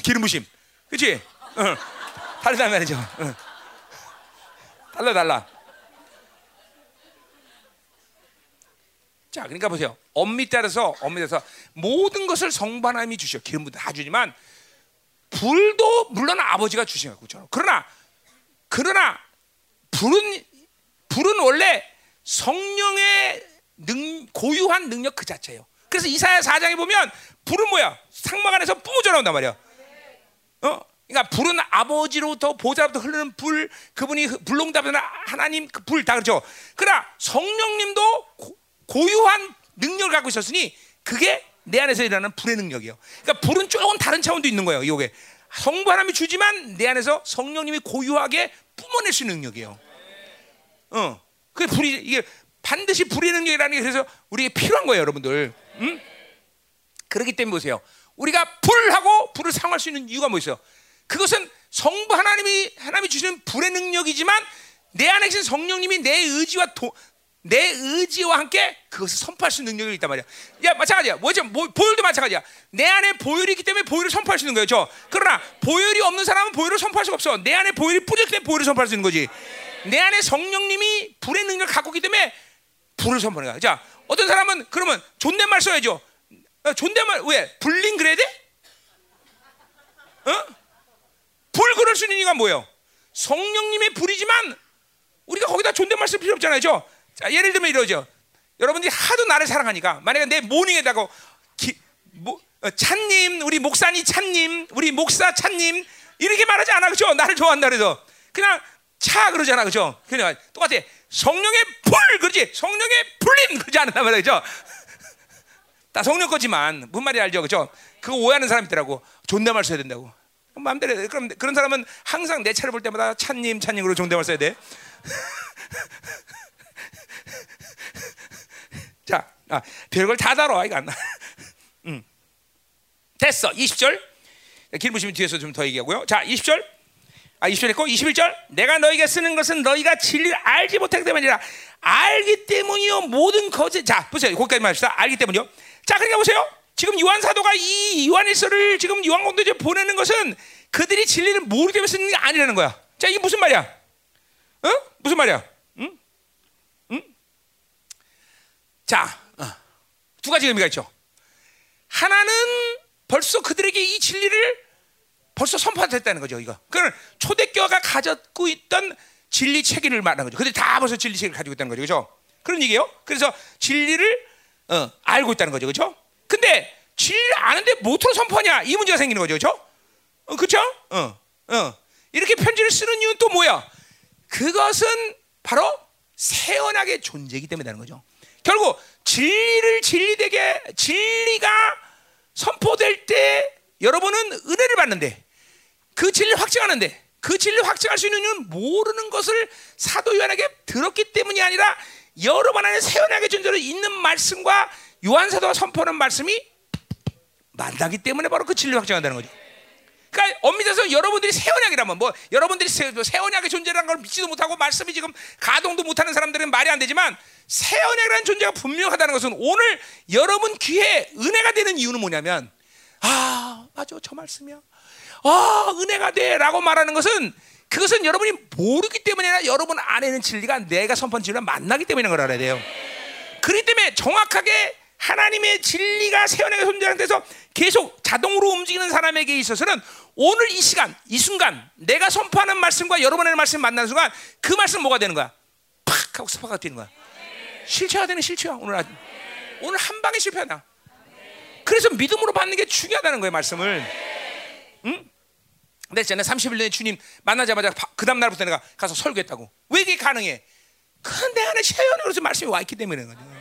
기름 부심, 그렇지? 어. 다르단 말이죠. 어. 달라 달라. 자, 그러니까 보세요. 엄밀히 따라서 엄밀히 따라서 모든 것을 하나님이 주셔. 기름 부다 주지만 불도 물론 아버지가 주신 거죠. 그렇죠? 그러나 그러나 불은 불은 원래 성령의 능, 고유한 능력 그 자체예요. 그래서 이사야 4장에 보면 불은 뭐야? 상막 안에서 뿜어져 나온단 말이야. 어? 그러니까 불은 아버지로부터 보좌로부터 흐르는 불, 그분이 불농답하는 하나님 그 불 다 그렇죠. 그러나 성령님도 고, 고유한 능력을 갖고 있었으니 그게 내 안에서 일어나는 불의 능력이에요. 그러니까 불은 조금 다른 차원도 있는 거예요. 이게 성부 하나님이 주지만 내 안에서 성령님이 고유하게 뿜어낼 수 있는 능력이에요. 어, 그 불이 이게 반드시 불의 능력이라는 게 그래서 우리에게 필요한 거예요, 여러분들. 응? 그렇기 때문에 보세요. 우리가 불하고 불을 사용할 수 있는 이유가 뭐 있어요? 그것은 성부 하나님이 하나님이 주시는 불의 능력이지만 내 안에 계신 성령님이 내 의지와 도, 내 의지와 함께 그것을 선포할 수 있는 능력이 있단 말이야. 야, 마찬가지야. 뭐죠? 뭐, 보혈도 마찬가지야. 내 안에 보혈이 있기 때문에 보혈을 선포할 수 있는 거예요. 저. 그러나 보혈이 없는 사람은 보혈을 선포할 수가 없어. 내 안에 보혈이 뿌렸기 때문에 보혈을 선포할 수 있는 거지. 내 안에 성령님이 불의 능력을 갖고 있기 때문에 불을 선포하는 거야. 자, 어떤 사람은 그러면 존댓말 써야죠. 어, 존댓말 왜? 불링 그래야 돼? 어? 불 그럴 수 있는 이유가 뭐예요? 성령님의 불이지만 우리가 거기다 존댓말 쓸 필요 없잖아요. 죠 자, 예를 들면 이러죠. 여러분들이 하도 나를 사랑하니까 만약에 내 모닝에다가 기, 모, 어, 찬님, 우리 목사님 찬님, 우리 목사 찬님 이렇게 말하지 않아 그죠? 나를 좋아한다 그래서 그냥 차 그러잖아 그죠? 그냥 똑같아. 성령의 불 그러지. 성령의 불림 그러지 않는단 말이죠. 다 성령 거지만 무슨 말이 알죠 그죠? 그거 오해하는 사람 있더라고. 존댓말 써야 된다고. 마음대로 해. 그럼 그런 사람은 항상 내 차를 볼 때마다 찬님 찬님으로 존댓말 써야 돼. 자, 아, 별걸 다 다뤄 이거 안 나. 음. 됐어. 20절. 길 보시면 뒤에서 좀 더 얘기하고요. 자, 20절. 아, 20절 했고 21절. 내가 너에게 쓰는 것은 너희가 진리를 알지 못하기 때문이라 알기 때문이요 모든 거짓. 자, 보세요. 거기까지만 합시다. 알기 때문이요. 자, 그러니까 보세요. 지금 요한 사도가 이 요한일서를 지금 요한 공도에 보내는 것은 그들이 진리를 때문에 쓰는 게 아니라는 거야. 자, 이게 무슨 말이야? 어? 무슨 말이야? 응? 응? 자, 어. 두 가지 의미가 있죠. 하나는 벌써 그들에게 이 진리를 벌써 선포됐다는 거죠. 이거. 그는 초대교회가 가졌고 있던 진리 체계를 말하는 거죠. 그들이 다 벌써 진리 체계를 가지고 있다는 거죠. 그렇죠? 그런 얘기예요. 그래서 진리를 어, 알고 있다는 거죠. 그렇죠? 근데 진리를 아는데 뭐로 선포하냐? 이 문제가 생기는 거죠. 그렇죠? 어, 그렇죠? 어. 어. 이렇게 편지를 쓰는 이유는 또 뭐야? 그것은 바로 세언하게 존재이기 때문이라는 거죠. 결국 진리를 진리되게 진리가 선포될 때 여러분은 은혜를 받는데 그 진리를 확증하는데 그 진리를 확증할 수 있는 이유는 모르는 것을 사도 요한에게 들었기 때문이 아니라 여러분 안에 세연하게 존재로 있는 말씀과 요한 사도가 선포하는 말씀이 만나기 때문에 바로 그 진리를 확증한다는 거죠. 그러니까 엄밀해서 여러분들이 세언약이라면 뭐 여러분들이 세언약의 존재라는 걸 믿지도 못하고 말씀이 지금 가동도 못하는 사람들은 말이 안 되지만 세언약이라는 존재가 분명하다는 것은 오늘 여러분 귀에 은혜가 되는 이유는 뭐냐면 아 맞아 저 말씀이야 아 은혜가 돼라고 말하는 것은 그것은 여러분이 모르기 때문이 아니라 여러분 안에는 진리가 내가 선포한 진리와 만나기 때문인 걸 알아야 돼요. 그렇기 때문에 정확하게 하나님의 진리가 세원에게 존재하는 데서 계속 자동으로 움직이는 사람에게 있어서는 오늘 이 시간, 이 순간 내가 선포하는 말씀과 여러분의 말씀 만나는 순간 그 말씀 뭐가 되는 거야? 팍 하고 스파가 되는 거야. 실체가 되는 실체야 오늘 아주. 오늘 한 방에 실패하다. 그래서 믿음으로 받는 게 중요하다는 거예요 말씀을. 응? 근데 있잖아요 31년에 주님 만나자마자 그 다음 날부터 내가 가서 설교했다고. 왜 이게 가능해? 그내 안에 세연으로서 말씀이 와 있기 때문에 그런 거죠.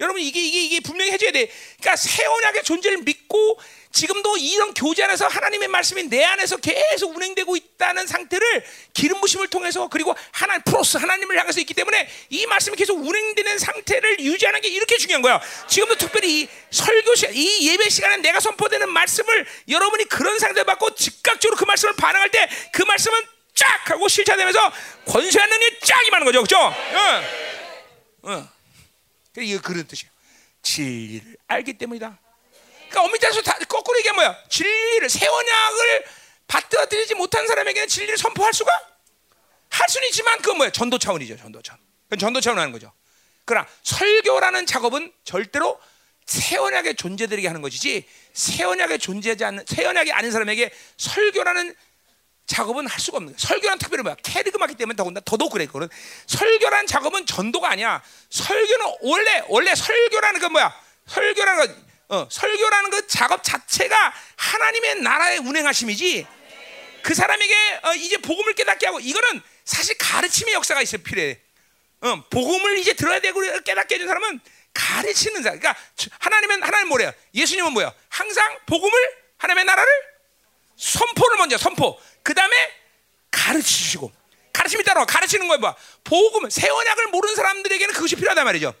여러분 이게 이게 이게 분명히 해줘야 돼. 그러니까 새 언약의 존재를 믿고 지금도 이런 교제 안에서 하나님의 말씀이 내 안에서 계속 운행되고 있다는 상태를 기름 부심을 통해서 그리고 하나님 프로스 하나님을 향해서 있기 때문에 이 말씀이 계속 운행되는 상태를 유지하는 게 이렇게 중요한 거야. 지금도 특별히 이 설교 시간, 이 예배 시간에 내가 선포되는 말씀을 여러분이 그런 상태 받고 즉각적으로 그 말씀을 반응할 때 그 말씀은 쫙 하고 실체되면서 권세하는 일이 쫙 임하는 거죠, 그렇죠? 응. 응. 이거 그런 뜻이에요. 진리를 알기 때문이다. 그러니까 따서 거꾸로 얘기하면 뭐야? 진리를 세원약을 받들어들이지 못한 사람에게는 진리를 선포할 수가 할 수는 있지만 그건 뭐야? 전도 차원이죠. 전도 차원. 그건 전도 차원 하는 거죠. 그러나 설교라는 작업은 절대로 세원약의 존재들에게 하는 것이지 세원약에 존재하지 않는 세원약이 아닌 사람에게 설교라는 작업은 할 수가 없는 거야. 설교란 특별히 뭐야? 캐리그마기 때문에 더군다나 더더욱 그래. 그거는 설교란 작업은 전도가 아니야. 설교는 원래 원래 설교라는 건 뭐야? 설교라는 건 어, 설교라는 그 작업 자체가 하나님의 나라의 운행하심이지. 그 사람에게 어, 이제 복음을 깨닫게 하고 이거는 사실 가르침의 역사가 있어 필요해. 어, 복음을 이제 들어야 되고 깨닫게 해준 사람은 가르치는 사람. 그러니까 하나님은 하나님 뭐래요? 예수님은 뭐야? 항상 복음을 하나님의 나라를 선포를 먼저 선포. 그 다음에 가르치시고 가르침이 따라 가르치는 거야 뭐 복음 새 언약을 모르는 사람들에게는 그것이 필요하단 말이죠.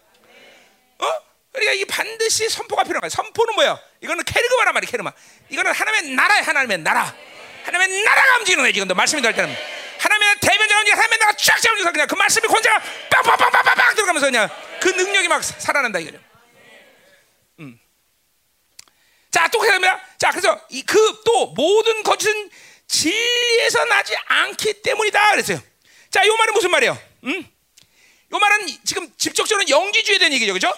어? 그러니까 이게 반드시 선포가 필요한 거야. 선포는 뭐야? 이거는 캐르그마란 말이야, 캐르마. 이거는 하나님의 나라야, 하나님의 나라. 하나님의 나라가 움직이는 거야, 지금도 말씀이 될 때는. 하나님의 대변자가 움직여 하나님의 나라가 쫙 잡으면서 그냥 그 말씀이 권세가 빵빵빵빵빵 들어가면서 그냥 그 능력이 막 살아난다 이거죠. 음. 자, 또 그러면 자, 그래서 이그또 모든 거짓은 진리에서 나지 않기 때문이다 그랬어요. 자, 요 말은 무슨 말이에요? 음? 요 말은 지금 직접적으로 영지주의에 대한 얘기죠, 그죠?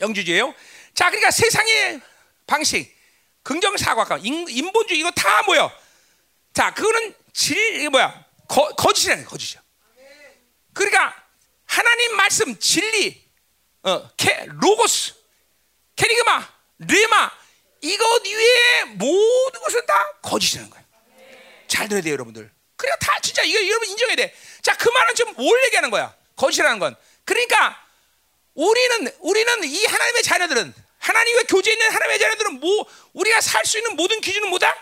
영지주의예요. 자, 그러니까 세상의 방식, 긍정 사과감, 인, 인본주의 이거 다 뭐야? 자, 그거는 질 이게 뭐야? 거, 거짓이라는 거짓이야. 그러니까 하나님 말씀 진리, 어, 케, 로고스, 케리그마, 르마 이것 이외에 모든 것은 다 거짓이라는 거야. 잘 들어야 돼요, 여러분들. 그러니까 다 진짜 이거 여러분 인정해야 돼. 자, 그 말은 지금 뭘 얘기하는 거야? 거짓이라는 건. 그러니까 우리는 우리는 이 하나님의 자녀들은 하나님과 교제 있는 하나님의 자녀들은 뭐 우리가 살 수 있는 모든 기준은 뭐다?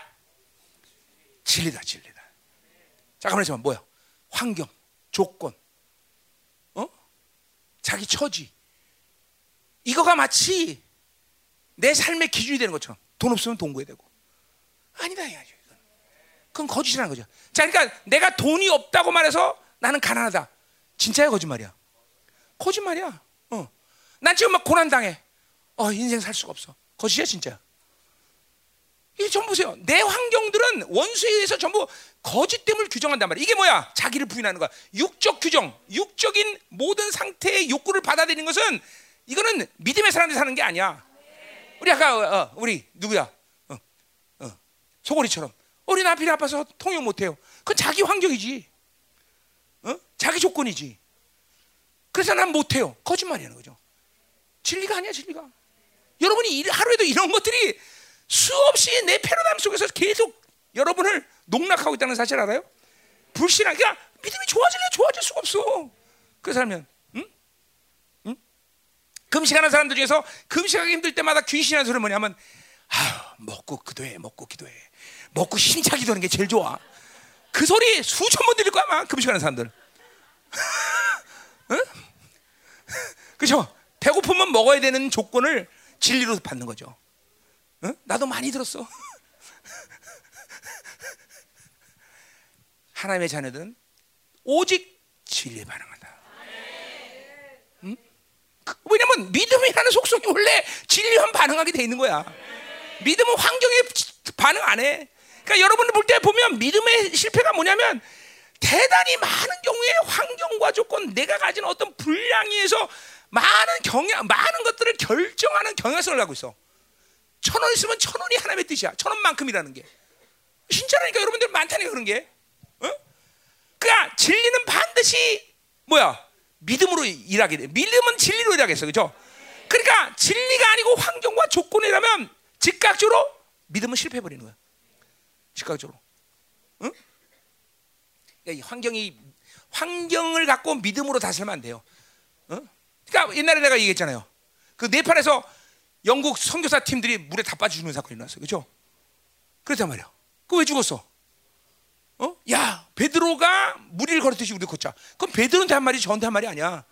진리다, 진리다. 잠깐만 있어봐, 뭐야? 환경, 조건, 어? 자기 처지. 이거가 마치 내 삶의 기준이 되는 것처럼 돈 없으면 돈 구해야 되고 아니다 이거죠. 그건 거짓이라는 거죠. 자, 그러니까 내가 돈이 없다고 말해서 나는 가난하다. 진짜야 거짓말이야. 거짓말이야. 어. 난 지금 막 고난 당해. 어, 인생 살 수가 없어. 거짓이야 진짜. 이게 전부 보세요. 내 환경들은 원수에 의해서 전부 거짓 됨을 규정한단 말이야. 이게 뭐야? 자기를 부인하는 거야. 육적 규정, 육적인 모든 상태의 욕구를 받아들이는 것은 이거는 믿음의 사람들이 사는 게 아니야. 우리 아까 어, 어, 우리 누구야? 어, 어, 소고리처럼 우리 남편이 아파서 통역 못해요. 그건 자기 환경이지. 어? 자기 조건이지. 그래서 난 못해요. 거짓말이라는 거죠. 진리가 아니야, 진리가. 여러분이 하루에도 이런 것들이 수없이 내 패러다임 속에서 계속 여러분을 농락하고 있다는 사실 알아요? 불신하게 그러니까 믿음이 좋아질래 좋아질 수가 없어. 그래서 하면 응? 응? 금식하는 사람들 중에서 금식하기 힘들 때마다 귀신하는 소리 뭐냐면 아 먹고 기도해 먹고 기도해 먹고 힘차게 기도하는 게 제일 좋아. 그 소리 수천 번 들릴 거야 아마 금식하는 사람들. 응? 그죠? 배고프면 먹어야 되는 조건을 진리로 받는 거죠. 응? 나도 많이 들었어. 하나님의 자녀들은 오직 진리에 반응한다. 응? 그, 왜냐면 믿음이라는 속성이 원래 진리만 반응하게 돼 있는 거야. 믿음은 환경에 반응 안 해. 그러니까 여러분들 볼 때 보면 믿음의 실패가 뭐냐면 대단히 많은 경우에 환경과 조건, 내가 가진 어떤 분량에 의해서 많은 경향, 많은 것들을 결정하는 경향성을 갖고 있어. 천 원 있으면 천 원이 하나님의 뜻이야. 천 원만큼이라는 게. 진짜라니까 여러분들 많다니까 그런 게. 어? 그러니까 진리는 반드시 뭐야? 믿음으로 일하게 돼. 믿음은 진리로 일하겠어. 그죠? 그러니까 진리가 아니고 환경과 조건이라면 즉각적으로 믿음은 실패해버리는 거야. 즉각적으로. 응? 그러니까 환경이 환경을 갖고 믿음으로 다스리면 안 돼요. 어? 그러니까 옛날에 내가 얘기했잖아요. 그 네팔에서 영국 선교사 팀들이 물에 다 빠져 죽는 사건이 일어났어요. 그렇죠? 그랬단 말이야. 그왜 죽었어? 어? 야, 베드로가 무리를 걸었듯이 우리 걷자. 그럼 베드로한테 한 말이 저한테 한 말이 아니야.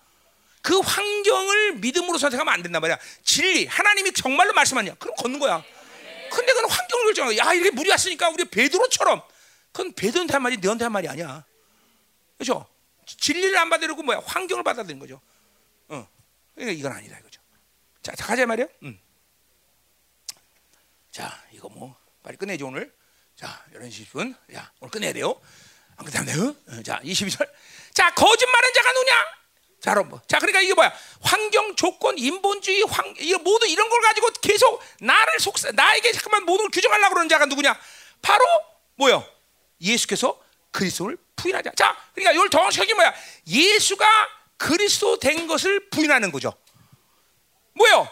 그 환경을 믿음으로 선택하면 안 된단 말이야. 진리, 하나님이 정말로 말씀하냐? 그럼 걷는 거야. 근데 그건 환경을 결정하고, 야, 이렇게 물이 왔으니까 우리 베드로처럼. 그건 베드로한테 한 말이 너한테 한 말이 아니야. 그렇죠? 진리를 안 받으려고 뭐야? 환경을 받아들이는 거죠. 어. 그러니까 이건 아니다 이거죠. 자, 가자 말이야. 음. 자, 이거 뭐 빨리 끝내죠 오늘. 자, 11시 10분. 야, 오늘 끝내야 돼요. 안 끝나면 어, 자, 22절. 자, 거짓말은 자가 누냐? 자, 여러분. 자, 그러니까 이게 뭐야? 환경, 조건, 인본주의, 환, 이 모두 이런 걸 가지고 계속 나를 속, 나에게 잠깐만 모든 걸 규정하려고 그러는 자가 누구냐? 바로 뭐요? 예수께서 그리스도를 부인하자. 자, 그러니까 이걸 정확하게 뭐야? 예수가 그리스도 된 것을 부인하는 거죠. 뭐요?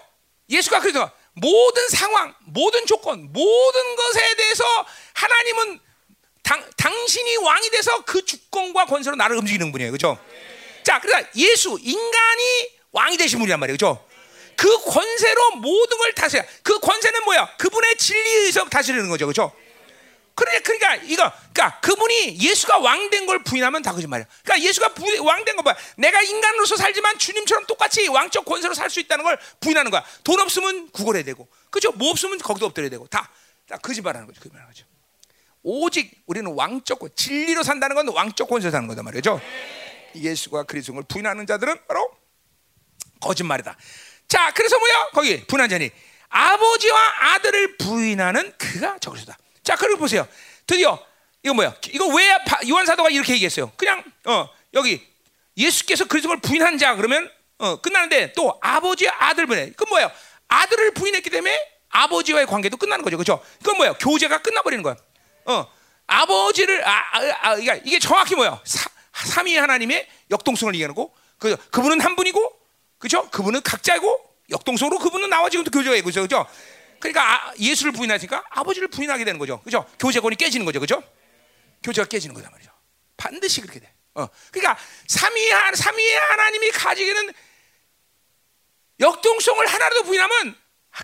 예수가 그리스도 모든 상황, 모든 조건, 모든 것에 대해서 하나님은 당, 당신이 왕이 돼서 그 주권과 권세로 나를 움직이는 분이에요. 그죠? 자, 그러니까 예수, 인간이 왕이 되신 분이란 말이에요. 그죠? 그 권세로 모든 걸 다스려. 그 권세는 뭐야? 그분의 진리에 의해서 다스리는 거죠. 그죠? 그러니까, 그러니까 이거, 그러니까 그분이 예수가 왕 된 걸 부인하면 다 거짓말이야. 그러니까 예수가 왕 된거 봐. 내가 인간으로서 살지만 주님처럼 똑같이 왕적 권세로 살 수 있다는 걸 부인하는 거야. 돈 없으면 구걸해야 되고, 그죠? 뭐 없으면 거기도 엎드려야 되고, 다, 다 거짓말하는 거죠. 거짓말하는 거죠. 오직 우리는 왕적 권, 진리로 산다는 건 왕적 권세로 사는 거다 말이죠. 예수가 그리스도를 부인하는 자들은 바로 거짓말이다. 자, 그래서 뭐야? 거기 부인한 자니 아버지와 아들을 부인하는 그가 저그리스도다. 자, 그리고 보세요. 드디어 이거 뭐야? 이거 왜 요한 사도가 이렇게 얘기했어요? 그냥 어, 여기 예수께서 그리스도를 부인한 자 그러면 어, 끝나는데 또 아버지 아들 분해. 그 뭐예요? 아들을 부인했기 때문에 아버지와의 관계도 끝나는 거죠. 그렇죠? 그건 뭐야? 교제가 끝나 버리는 거야. 어. 아버지를 아, 아, 아 그러니까 이게 정확히? 사, 삼위 하나님의 역동성을 얘기하는 거. 그 그분은 한 분이고, 그렇죠? 그분은 각자고 역동성으로 그분은 나와 지금 교제하고 있죠, 그렇죠? 그러니까 아, 예수를 부인하니까 아버지를 부인하게 되는 거죠, 그렇죠? 교제권이 깨지는 거죠, 그렇죠? 교제가 깨지는 거단 말이죠. 반드시 그렇게 돼. 어. 그러니까 삼위 한 삼위 하나님이 가지기는 역동성을 하나라도 부인하면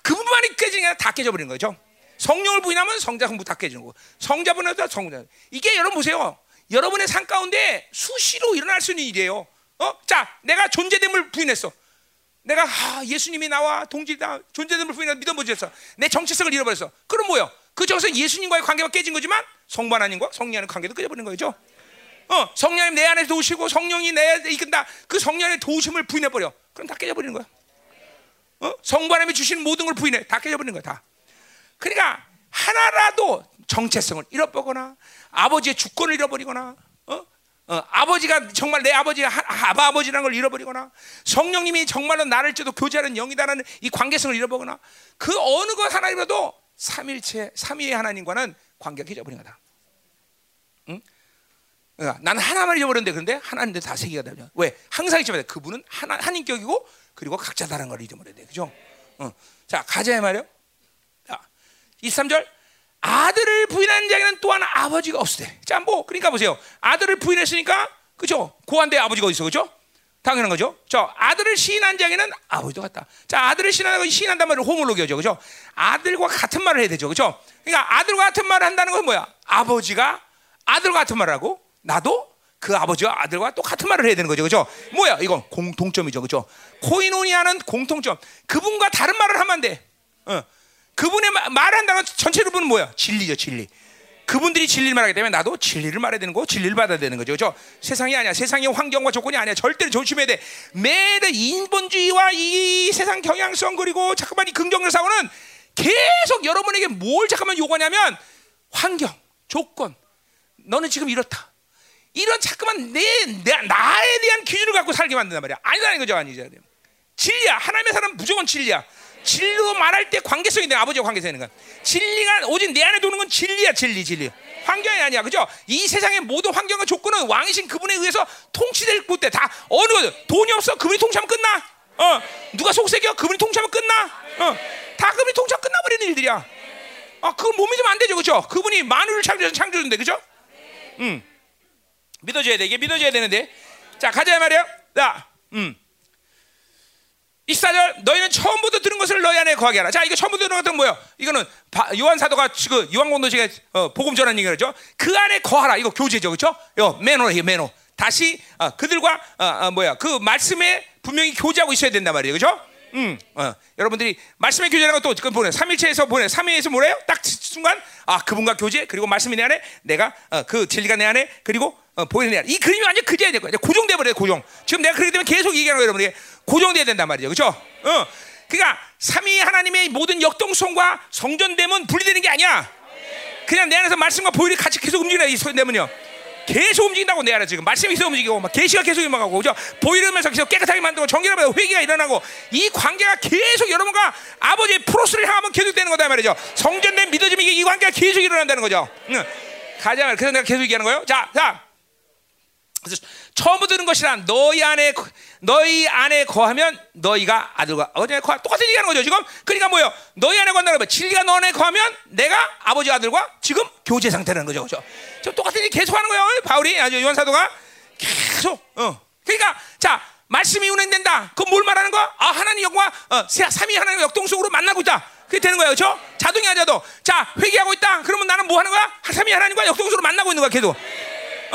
그분만이 깨지는 게 아니라 다 깨져버리는 거죠. 성령을 부인하면 성자 성부 다 깨지는 거고 성자분한테 성자 이게 여러분 보세요. 여러분의 삶 가운데 수시로 일어날 수 있는 일이에요. 어? 자, 내가 존재됨을 부인했어. 내가 아, 예수님이 나와 동질다 존재됨을 부인해서 믿어보졌어. 내 정체성을 잃어버렸어. 그럼 뭐요? 그 정서 예수님과의 관계가 깨진 거지만 성부 하나님과 성령의 관계도 깨져버리는 거죠. 어, 성령님 내 안에 도우시고 성령이 내 이끈다. 그 성령의 도우심을 부인해 버려. 그럼 다 깨져버리는 거야. 어? 성부 하나님이 주시는 모든 걸 부인해. 다 깨져버리는 거야. 다. 그러니까 하나라도 정체성을 잃어버거나 아버지의 주권을 잃어버리거나 어? 어, 아버지가 정말 내 아버지가 아바 아버지라는 걸 잃어버리거나 성령님이 정말로 나를 째도 교제하는 영이다라는 이 관계성을 잃어버거나 그 어느 것 하나라도 삼일체 삼위의 하나님과는 관계가 깨져버린 거다. 응? 나는 하나만 잊어버렸는데 그런데 하나님인데 다세 개가 되죠. 왜? 항상 잊어버려. 그분은 하나 한인격이고 그리고 각자 다른 걸 잊어버려야 돼. 그죠? 어. 자, 가자 말이요. 자, 23절. 아들을 부인하는 자에는 또한 아버지가 없으되. 자, 뭐 그러니까 보세요. 아들을 부인했으니까 그죠? 고한데 아버지가 어디 있어, 그죠? 당연한 거죠. 저 아들을 시인한 자에는 아버지도 같다. 자, 아들을 시인하는 시인한단 말을 호몰로기죠, 그죠? 아들과 같은 말을 해야 되죠, 그죠? 그러니까 아들과 같은 말을 한다는 건 뭐야? 아버지가 아들과 같은 말을 하고 나도 그 아버지와 아들과 똑같은 말을 해야 되는 거죠, 그죠? 뭐야? 이건 공통점이죠, 그죠? 코이노니아는 공통점. 그분과 다른 말을 하면 안 돼. 어. 그분의 말한다는 전체로 보면 뭐야? 진리죠, 진리. 그분들이 진리를 말하기 때문에 나도 진리를 말해야 되는 거, 진리를 받아야 되는 거죠. 그죠? 세상이 아니야. 세상의 환경과 조건이 아니야. 절대로 조심해야 돼. 매일 인본주의와 이 세상 경향성 그리고 잠깐만 이 긍정적 사고는 계속 여러분에게 뭘 잠깐만 요구하냐면 환경, 조건. 너는 지금 이렇다. 이런 자꾸만 내, 내 나에 대한 기준을 갖고 살게 만든단 말이야. 아니라는 거죠, 아니죠. 진리야. 하나님의 사람 무조건 진리야. 진리로 말할 때 관계성이 돼 아버지와 관계성이 있는 거야. 진리가 오직 내 안에 도는 건 진리야, 진리, 진리. 환경이 아니야, 그죠? 이 세상의 모든 환경과 조건은 왕이신 그분에 의해서 통치될 곳대 다 어느 거 돈이 없어 그분이 통치하면 끝나. 어, 누가 속색이야 그분이 통치하면 끝나. 어, 다 그분이 통치하면 끝나버리는 일들이야. 아, 그걸 못 믿으면 안 되죠, 그죠? 그분이 만물을 창조해서 창조했는데, 그죠? 음. 믿어줘야 돼. 이게 믿어줘야 되는데. 자, 가자 말이야. 자, 음. 24절 너희는 처음부터 들은 것을 너희 안에 거하게 하라. 자, 이거 처음부터 들은 것은 뭐예요? 이거는 요한 사도가 지금 요한 공도씨가 어, 복음 전하는 얘기죠. 그 안에 거하라. 이거 교제죠, 그렇죠? 요 매너예요, 매너. 다시 어, 그들과 어, 어, 뭐야 그 말씀에 분명히 교제하고 있어야 된단 말이에요, 그렇죠? 음, 어, 여러분들이 말씀의 교제라는 것도 그 보내 삼일체에서 보내 삼위에서 뭐래요? 딱 순간 아 그분과 교제 그리고 말씀이 내 안에 내가 어, 그 진리가 내 안에 그리고 어, 보이는 이 그림이 완전 그제야 될 거야 고정돼 버려요 고정 지금 내가 그렇게 되면 계속 얘기하는 거예요 여러분에게 고정돼야 된단 말이죠 그렇죠? 어, 그러니까 삼위 하나님의 모든 역동성과 성전됨은 분리되는 게 아니야 그냥 내 안에서 말씀과 보혈이 같이 계속 움직이는 이 소리되면요 계속 움직인다고 내 안에 지금 말씀이 계속 움직이고 막 계시가 계속 임하고 그죠? 보이면서 계속 깨끗하게 만들고 정결하면 회개가 일어나고 이 관계가 계속 여러분과 아버지의 프로스를 향하면 계속 되는 거다 말이죠. 성전된 믿어짐이 이 관계가 계속 일어난다는 거죠. 응. 가자 말 그래서 내가 계속 얘기하는 거예요. 자, 자. 그래서 처음부터 들은 것이란 너희 안에 너희 안에 거하면 너희가 아들과 에 거하 똑같은 얘기하는 거죠. 지금 그러니까 뭐요? 너희 안에 거한다는 거 진리가 너 안에 거하면 내가 아버지 아들과 지금 교제 상태라는 거죠. 그렇죠 저 똑같은 얘기 계속 하는 거예요 바울이. 아주 요한 사도가 계속 어. 그러니까 자 말씀이 운행된다. 그건 뭘 말하는 거야? 아 하나님 영과 어, 삼위 하나님 역동성으로 만나고 있다. 그게 되는 거예요. 그렇죠? 자동이 하자도. 자 회개하고 있다. 그러면 나는 뭐 하는 거야? 삼위 하나님과 역동성으로 만나고 있는 거야 계속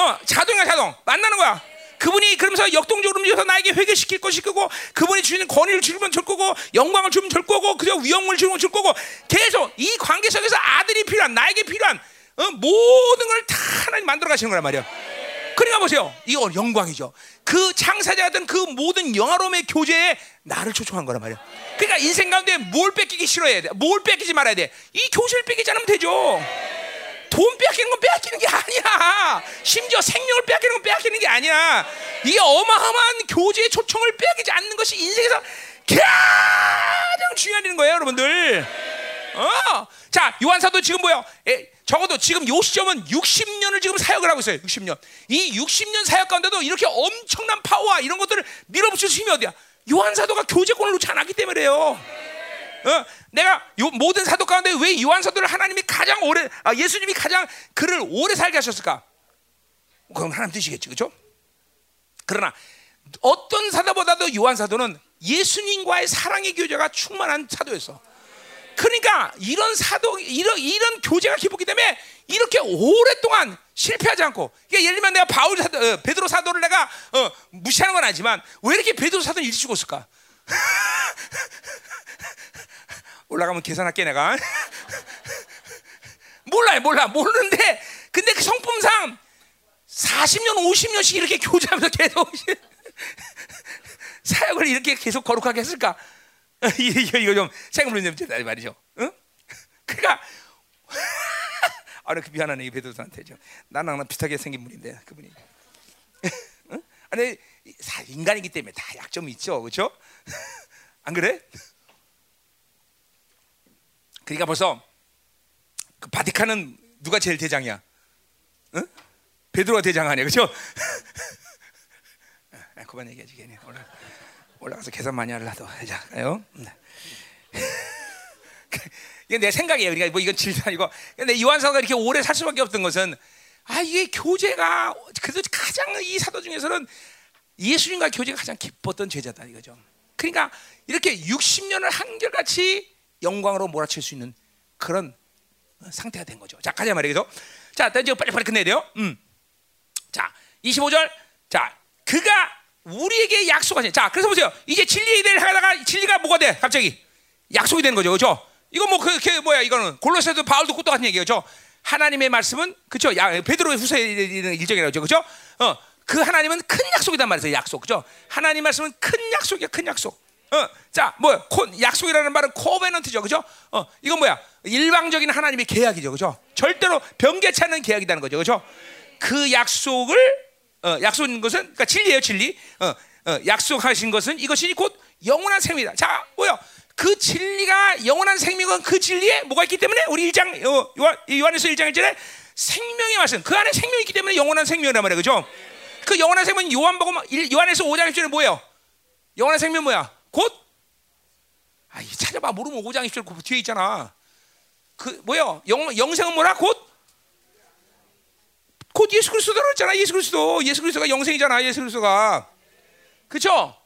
어, 자동이야 자동 만나는 거야. 그분이 그러면서 역동적으로 움직여서 나에게 회개시킬 것일 거고 그분이 주는 권위를 주면 줄 거고 영광을 주면 줄 거고 그저 위험을 주면 줄 거고 계속 이 관계 속에서 아들이 필요한 나에게 필요한 어, 모든 걸 다 하나님 만들어 가시는 거란 말이야. 그러니까 보세요. 이거 영광이죠. 그 창사자든 그 모든 영화로움의 교제에 나를 초청한 거란 말이야. 그러니까 인생 가운데 뭘 뺏기기 싫어해야 돼. 뭘 뺏기지 말아야 돼. 이 교제를 뺏기지 않으면 되죠. 돈 빼앗기는 건 빼앗기는 게 아니야. 심지어 생명을 빼앗기는 건 빼앗기는 게 아니야. 이게 어마어마한 교제의 초청을 빼앗기지 않는 것이 인생에서 가장 중요한 일인 거예요, 여러분들. 어. 자, 요한사도 지금 뭐야? 에, 적어도 지금 요 시점은 60년을 지금 사역을 하고 있어요. 60년. 이 60년 사역 가운데도 이렇게 엄청난 파워와 이런 것들을 밀어붙일 수 힘이 어디야? 요한사도가 교제권을 놓지 않았기 때문에요. 어, 내가 요 모든 사도 가운데 왜 요한 사도를 하나님이 가장 오래 아, 예수님이 가장 그를 오래 살게 하셨을까? 그건 하나님 뜻이겠지, 그렇죠? 그러나 어떤 사도보다도 요한 사도는 예수님과의 사랑의 교제가 충만한 사도였어. 그러니까 이런 사도 이런 이런 교제가 깊었기 때문에 이렇게 오랫동안 실패하지 않고 그러니까 예를 들면 내가 바울 사도 어, 베드로 사도를 내가 어, 무시하는 건 아니지만 왜 이렇게 베드로 사도는 일찍 죽었을까? 올라가면 계산할게 내가 몰라요 몰라 모르는데 근데 그 성품상 40년 50년씩 이렇게 교제하면서 계속 사역을 이렇게 계속 거룩하게 했을까? 이거, 이거 좀 생물로 좀 제다 말이죠. 응? 그러니까 아니 그 미안하네 이 베드로한테 좀 나랑 나 비슷하게 생긴 분인데 그분이. 응? 아니 인간이기 때문에 다 약점이 있죠, 그렇죠? 안 그래? 그러니까 벌써 그 바티칸은 누가 제일 대장이야? 응? 베드로가 대장 아니야, 그렇죠? 그만 얘기하지 괜히 올라 올라가서 계산 많이 하려도 하자요. 네. 이게 내 생각이에요. 그러니까 뭐 이건 질도 아니고. 근데 요한사가 이렇게 오래 살 수밖에 없던 것은 아 이게 교제가 그래도 가장 이 사도 중에서는 예수님과 교제가 가장 기뻤던 제자다 이거죠. 그러니까 이렇게 60년을 한결같이 영광으로 몰아칠 수 있는 그런 상태가 된 거죠. 자, 가자 말이죠. 자, 이제 빨리빨리 끝내야 돼요. 음. 자, 25절. 자, 그가 우리에게 약속하신. 자, 그래서 보세요. 이제 진리에 대해 하다가 진리가 뭐가 돼? 갑자기 약속이 되는 거죠. 그렇죠? 이거 뭐 그게 뭐야? 이거는 골로새도 바울도 똑같은 얘기예요. 하나님의 말씀은 그렇죠? 야, 베드로의 후서 일정이라죠. 그렇죠? 어. 그 하나님은 큰 약속이단 말이에요. 약속. 그죠? 하나님 말씀은 큰 약속이야. 큰 약속. 어, 자, 뭐 약속이라는 말은 코베넌트죠, 그죠? 어, 이건 뭐야? 일방적인 하나님의 계약이죠, 그죠? 절대로 변개치 않는 계약이라는 거죠, 그죠? 그 약속을 어, 약속인 것은 그러니까 진리예요, 진리. 어, 어, 약속하신 것은 이것이 곧 영원한 생명이다. 자, 뭐요? 그 진리가 영원한 생명은 그 진리에 뭐가 있기 때문에 우리 1장 어, 요한, 요한에서 1장 1절에 생명의 말씀 그 안에 생명이 있기 때문에 영원한 생명이란 말이에요, 그죠? 그 영원한 생명은 요한복음 요한에서 5장 1절에 뭐예요? 영원한 생명 뭐야? 곧 아, 이 찾아봐 모르면 5장 20절 그 뒤에 있잖아. 그 뭐야? 영 영생은 뭐라? 곧 곧 예수 그리스도라고 했잖아. 예수 그리스도. 예수 그리스도가 영생이잖아. 예수 그리스도가. 그렇죠?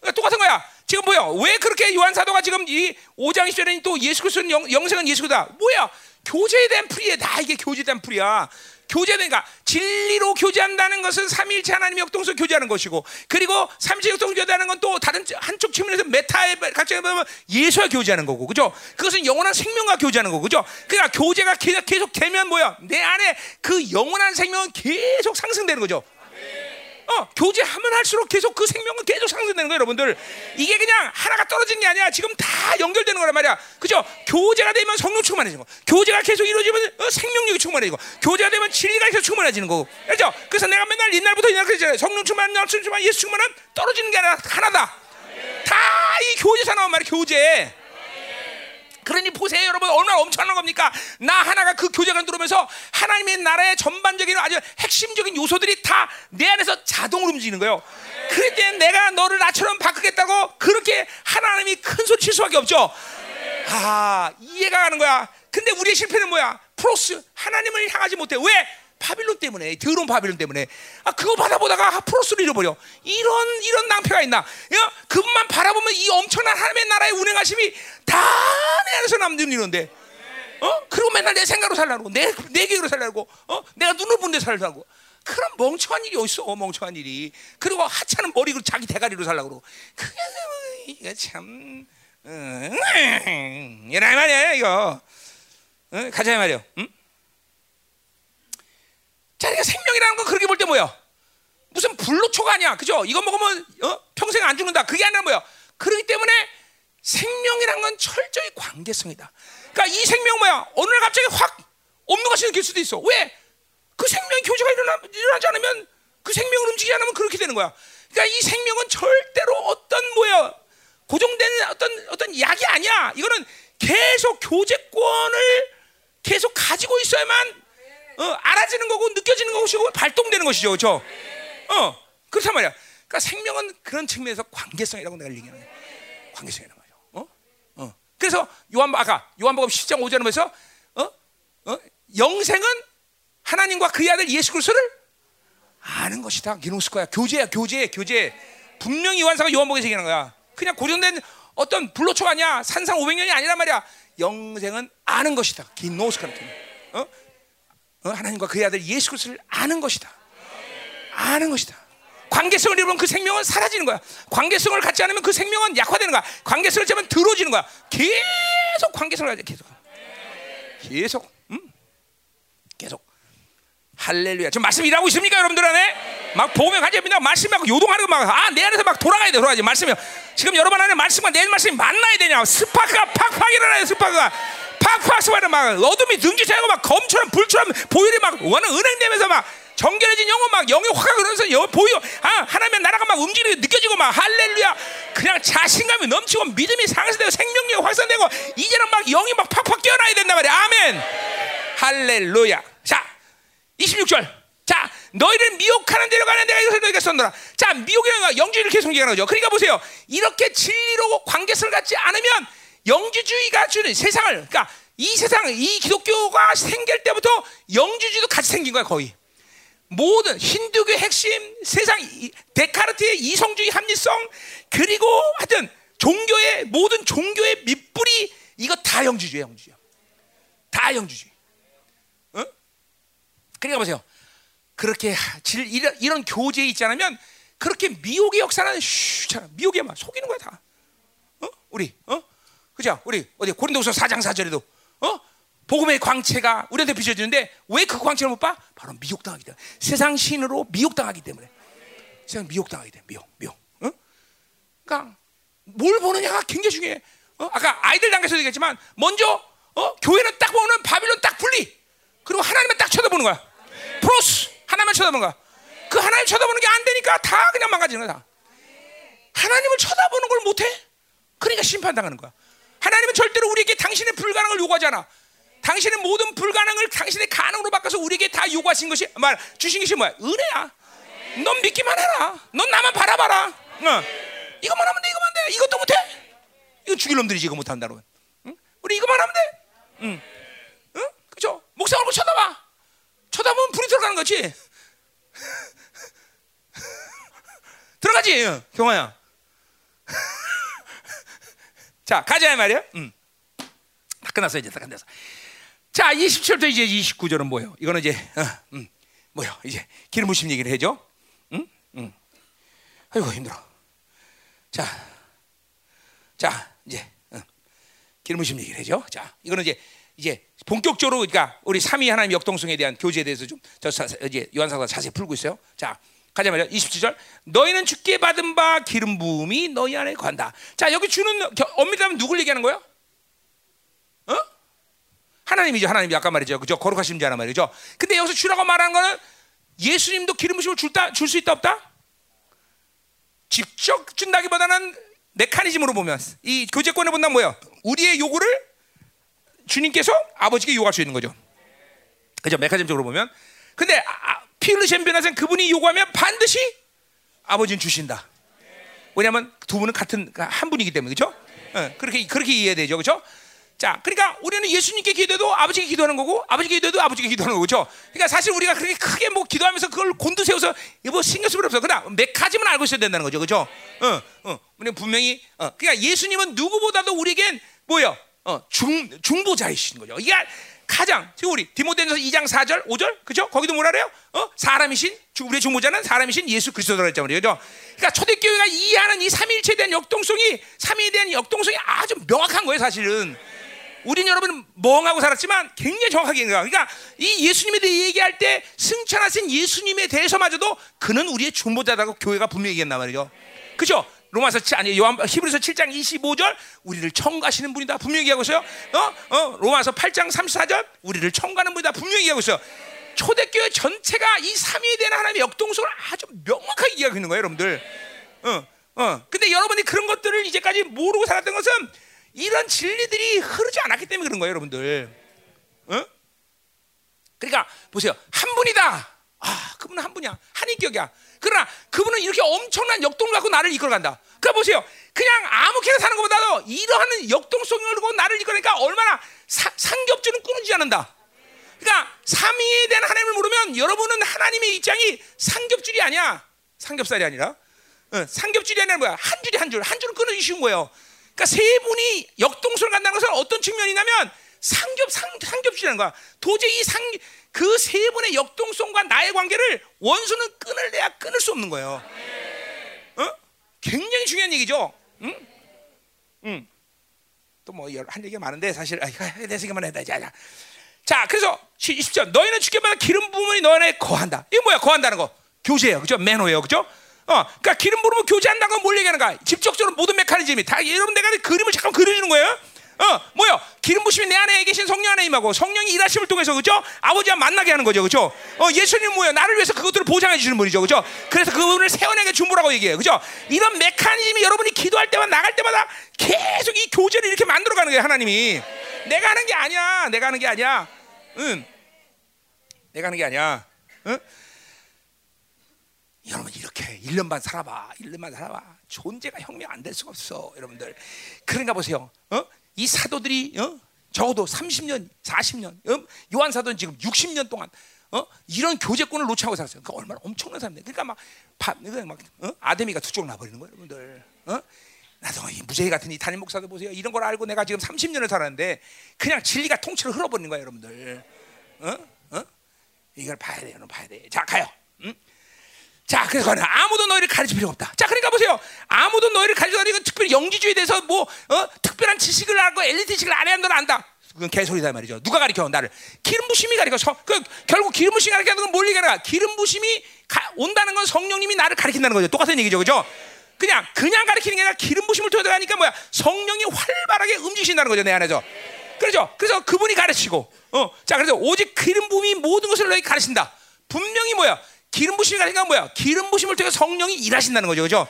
그러니까 똑같은 거야. 지금 뭐야? 왜 그렇게 요한 사도가 지금 이 5장 20절에 또 예수 그리스도는 영, 영생은 예수다. 뭐야? 교제에 대한 풀이에 다 이게 교제에 대한 풀이야. 교제니까 진리로 교제한다는 것은 삼일체 하나님의 역동성 교제하는 것이고 그리고 삼일체 역동성 교제하는 건 또 다른 한쪽 측면에서 메타의 같이 보면 예수와 교제하는 거고 그죠? 그것은 영원한 생명과 교제하는 거고 그죠? 그러니까 교제가 계속 되면 뭐야? 내 안에 그 영원한 생명은 계속 상승되는 거죠. 어, 교제하면 할수록 계속 그 생명은 계속 상승되는 거예요, 여러분들. 이게 그냥 하나가 떨어진 게 아니야. 지금 다 연결되는 거란 말이야. 그죠? 교제가 되면 성령 충만해지고, 교제가 계속 이루어지면 어, 생명력이 충만해지고, 교제가 되면 진리가 계속 충만해지는 거고. 그죠? 그래서 내가 맨날 옛날부터 옛날 그랬잖아요. 성령 충만, 성령 충만, 예수 충만은 떨어지는 게 아니라 하나다. 다 이 교제사 나온 말이야, 교제. 그러니 보세요, 여러분 얼마나 엄청난 겁니까? 나 하나가 그 교제가 들어오면서 하나님의 나라의 전반적인 아주 핵심적인 요소들이 다 내 안에서 자동으로 움직이는 거예요. 그럴 때 내가 너를 나처럼 바꾸겠다고 그렇게 하나님이 큰 소리 칠 수밖에 없죠. 아 이해가 가는 거야. 근데 우리의 실패는 뭐야? 프로스 하나님을 향하지 못해. 왜? 바빌론 때문에 더러운 바빌론 때문에. 아 그거 받아보다가 프로스를 잃어버려. 이런 이런 낭패가 있나? 야, 그분만 바라보면 이 엄청난 하나님의 나라의 운행하심이 다 내 안에서 남는 이런데. 어? 그리고 맨날 내 생각으로 살라고. 내, 내 계획으로 살라고. 어? 내가 눈을 본데 살라고. 그런 멍청한 일이 어딨어 멍청한 일이. 그리고 하찮은 머리로 자기 대가리로 살라고 그게 뭐, 이거 참 음, 이라 말이야 이거. 어? 가자 말이야. 응? 자, 그러니까 생명이라는 건 그렇게 볼 때 뭐야? 무슨 불로초가 아니야. 그죠? 이거 먹으면 어? 평생 안 죽는다. 그게 아니라 뭐야? 그렇기 때문에 생명이라는 건 철저히 관계성이다. 그러니까 이 생명 뭐야? 날 갑자기 확 없는 것이 느낄 수도 있어. 왜? 그 생명의 교제가 일어나, 일어나지 않으면 그 생명을 움직이지 않으면 그렇게 되는 거야. 그러니까 이 생명은 절대로 어떤 뭐야? 고정된 어떤 어떤 약이 아니야. 이거는 계속 교제권을 계속 가지고 있어야만 어, 알아지는 거고 느껴지는 것이고 발동되는 것이죠, 그렇죠? 어, 그렇단 말이야. 그러니까 생명은 그런 측면에서 관계성이라고 내가 얘기하는 거야. 관계성이란 말이야. 어? 어. 그래서 요한 아까 요한복음 10장 5절에 보면서 어? 어? 영생은 하나님과 그의 아들 예수 그리스도를 아는 것이다. 기노스코야. 교제야, 교제, 교제. 분명히 요한사가 요한복음에서 얘기하는 거야. 그냥 고정된 어떤 불로초 아니야. 산상 500년이 아니란 말이야. 영생은 아는 것이다. 기노스코는 어? 어? 하나님과 그의 아들 예수 그리스도를 아는 것이다. 아는 것이다. 관계성을 잃으면 그 생명은 사라지는 거야. 관계성을 갖지 않으면 그 생명은 약화되는 거야. 관계성을 잡으면 들어지는 거야. 계속 관계성을 가져 계속. 계속. 음? 계속. 할렐루야. 지금 말씀 일하고 있습니까, 여러분들 안에? 막 보면 가져니다 말씀이 막 요동하는 거 막, 아, 내 안에서 막 돌아가야 돼, 돌아가지. 말씀이. 지금 여러분 안에 말씀과 내 말씀이 만나야 되냐. 스파크가 팍팍 일어나요, 스파크가. 팍팍 스파크가 막 어둠이 등지차고 막 검처럼 불처럼 보혈이 막 원은 은행되면서 막 정결해진 영혼 막 영이 확 그러면서 여, 보여 아 하나님의 나라가 막 움직이는 게 느껴지고 막 할렐루야 그냥 자신감이 넘치고 믿음이 상승되고 생명력이 확산되고 이제는 막 영이 막 팍팍 깨어나야 된단 말이야 아멘 할렐루야 자 26절. 자 너희를 미혹하는 데로 가는 데가 이것을 너희가 썼노라 자 미혹의 영주의를 계속 얘기하는 거죠. 그러니까 보세요. 이렇게 진리로 관계성을 갖지 않으면 영주주의가 주는 세상을 그러니까 이 세상 이 기독교가 생길 때부터 영주주의도 같이 생긴 거야 거의. 모든 힌두교의 핵심 세상 데카르트의 이성주의 합리성 그리고 하여튼 종교의 모든 종교의 밑뿌리 이거 다 영주주의 영주주의 다 영주주의. 어? 그러니까 보세요 그렇게 질, 이런, 이런 교제에 있지 않으면 그렇게 미혹의 역사는 슈 미혹에만 속이는 거야 다 어? 우리 어? 그죠 우리 어디 고린도서 4장 4절에도 어? 복음의 광채가 우리한테 비춰지는데 왜 그 광채를 못 봐? 바로 미혹당하기 때문에 세상 신으로 미혹당하기 때문에 세상 미혹당하기 때문에 미혹 미혹 어? 그러니까 뭘 보느냐가 굉장히 중요해 어? 아까 아이들 단계에서 얘기했지만 먼저 어? 교회는 딱 보면 바빌론 딱 분리 그리고 하나님만 딱 쳐다보는 거야 프로스 하나님만 쳐다보는 거야 그 하나님 쳐다보는 게 안 되니까 다 그냥 망가지는 거야 하나님을 쳐다보는 걸 못해 그러니까 심판당하는 거야 하나님은 절대로 우리에게 당신의 불가능을 요구하지 않아 당신의 모든 불가능을 당신의 가능으로 바꿔서 우리에게 다 요구하신 것이 말 주신 것이 뭐야? 은혜야. 넌 믿기만 해라. 넌 나만 바라봐라. 어. 이것만 하면 돼. 이것만 돼. 이것도 못해. 이거 죽일 놈들이지 이거 못한다고. 응? 우리 이것만 하면 돼. 응. 응? 그죠? 목사 얼굴 쳐다봐. 쳐다보면 불이 들어가는 거지. 들어가지, 경화야. 자, 가자 말이야. 응. 다 끝났어 이제 다 끝났어. 자, 27절부터 이제 29절은 뭐예요? 이거는 이제 어, 음, 뭐요? 이제 기름 부심 얘기를 해죠. 응? 응. 아이고 힘들어. 자, 자 이제 어, 기름 부심 얘기를 해죠. 자, 이거는 이제 이제 본격적으로 그러니까 우리 삼위 하나님 역동성에 대한 교제에 대해서 좀저 이제 요한사가 자세히 풀고 있어요. 자, 가자 말이야. 27절. 너희는 죽게 받은 바 기름 부음이 너희 안에 관다. 자, 여기 주는 엄밀하면 누굴 얘기하는 거야? 하나님이죠. 하나님이 아까 말이죠. 그죠? 거룩하신 자란 말이죠. 근데 여기서 주라고 말하는 거는 예수님도 기름 부심을 줄다 줄 수 있다 없다? 직접 준다기보다는 메커니즘으로 보면 이 교제권을 본다면 뭐야? 우리의 요구를 주님께서 아버지께 요구할 수 있는 거죠. 그죠? 메커니즘적으로 보면. 근데 아, 피르르셴 변화생 그분이 요구하면 반드시 아버지는 주신다. 왜냐하면 두 분은 같은 한 분이기 때문에 그렇죠? 네, 그렇게 그렇게 이해 되죠, 그렇죠? 자, 그러니까 우리는 예수님께 기도해도 아버지께 기도하는 거고 아버지께 기도해도 아버지께 기도하는 거죠. 그러니까 사실 우리가 그렇게 크게 뭐 기도하면서 그걸 곤두세워서 뭐 신경 쓸 필요 없어. 그러나 메카즘은 알고 있어야 된다는 거죠, 그렇죠? 어, 어, 우리 분명히 어, 그러니까 예수님은 누구보다도 우리에겐 뭐요? 어, 중 중보자이신 거죠. 이게 가장 지금 우리 디모데전서 2장 4절, 5절, 그죠? 거기도 뭐라 그래요? 어, 사람이신 우리의 중보자는 사람이신 예수 그리스도라고 했단 말이죠. 그러니까 초대교회가 이해하는 이 삼위일체에 대한 역동성이 삼위에 대한 역동성이 아주 명확한 거예요, 사실은. 우린 여러분 멍하고 살았지만 굉장히 정확하게 얘기해요. 그러니까 이 예수님에 대해 얘기할 때 승천하신 예수님에 대해서마저도 그는 우리의 중보자라고 교회가 분명히 얘기했단 말이죠. 그죠? 로마서 아니 요한 히브리서 7장 25절 우리를 청가하시는 분이다 분명히 얘기하고 있어요. 어? 어? 로마서 8장 34절 우리를 청가하는 분이다 분명히 얘기하고 있어요. 초대교회 전체가 이 삼위에 대한 하나님의 역동성을 아주 명확하게 얘기하고 있는 거예요, 여러분들. 어. 어. 근데 여러분이 그런 것들을 이제까지 모르고 살았던 것은 이런 진리들이 흐르지 않았기 때문에 그런 거예요, 여러분들. 어? 그러니까 보세요. 한 분이다. 아, 그분은 한 분이야. 한 인격이야. 그러나 그분은 이렇게 엄청난 역동을 갖고 나를 이끌어간다. 그러니까 보세요. 그냥 아무렇게나 사는 것보다도 이러한 역동성을 갖고 나를 이끌어가니까 얼마나 사, 상겹줄은 끊어지지 않는다. 그러니까 삼위에 대한 하나님을 물으면 여러분은 하나님의 입장이 삼겹줄이 아니야. 삼겹살이 아니라 어, 삼겹줄이 아니라 뭐야? 한 줄이 한 줄, 한 줄을 끊어주기 쉬운 거예요. 그러니까 세 분이 역동성을 간다는 것은 어떤 측면이냐면 상겹 상, 상겹줄이라는 거야. 도저히 상그세 분의 역동성과 나의 관계를 원수는 끊을래야 끊을 수 없는 거예요. 어? 굉장히 중요한 얘기죠. 응? 응. 또뭐한 얘기가 많은데 사실 아, 내 생각만 해야 자, 자. 자, 그래서 20절 너희는 주께마다 기름 부음이 너희 안에 거한다. 이거 뭐야? 거한다는 거. 교제예요. 그죠? 매너예요. 그죠? 어, 그러니까 기름 부으면 교제한다는 건 뭘 얘기하는가? 직접적으로 모든 메커니즘이 다 여러분 내가 그림을 잠깐 그려주는 거예요. 어, 뭐요? 기름 부심이 내 안에 계신 성령 안에 임하고 성령이 일하심을 통해서 그죠? 아버지와 만나게 하는 거죠, 그죠? 어, 예수님 뭐요? 나를 위해서 그것들을 보장해 주시는 분이죠, 그죠? 그래서 그분을 세원에게 준부라고 얘기해요, 그죠? 이런 메커니즘이 여러분이 기도할 때마다 나갈 때마다 계속 이 교제를 이렇게 만들어가는 거예요, 하나님이. 내가 하는 게 아니야, 내가 하는 게 아니야. 응, 내가 하는 게 아니야. 응? 여러분 이렇게 1년 반 살아봐. 1년 반 살아봐. 존재가 혁명 안 될 수가 없어. 여러분들. 그러니까 보세요. 어? 이 사도들이 어? 적어도 30년, 40년, 어? 요한 사도는 지금 60년 동안 어? 이런 교제권을 놓치고 살았어요. 그러니까 얼마나 엄청난 사람들. 그러니까 막, 바, 막 어? 아데미가 두쪽 나버리는 거예요, 여러분들. 어? 나도 이 무죄 같은 이 담임 목사도 보세요. 이런 걸 알고 내가 지금 30년을 살았는데 그냥 진리가 통째로 흘러버리는 거예요, 여러분들. 어? 어? 이걸 봐야 돼요, 봐야 돼. 자, 가요. 응? 자, 그래서 아무도 너희를 가르칠 필요가 없다. 자, 그러니까 보세요. 아무도 너희를 가르쳐 가지고 특별히 영지주의에 대해서 뭐 어? 특별한 지식을 알고 엘리트 지식을 안 해야 너는 안다. 그건 개소리다 말이죠. 누가 가르쳐 나를? 기름 부심이 가르쳐. 서, 그, 결국 기름 부심이 가르치는 건뭘 얘기하는 거야? 기름 부심이 가, 온다는 건 성령님이 나를 가르친다는 거죠. 똑같은 얘기죠, 그죠? 그냥 그냥 가르치는 게 아니라 기름 부심을 통해 가니까 뭐야? 성령이 활발하게 움직이신다는 거죠, 내 안에서. 그렇죠? 그래서 그분이 가르치고, 어, 자, 그래서 오직 기름 부음이 모든 것을 너희 가르친다. 분명히 뭐야? 기름 부심이 가르치는 뭐야? 기름 부심을 통해 성령이 일하신다는 거죠, 그죠?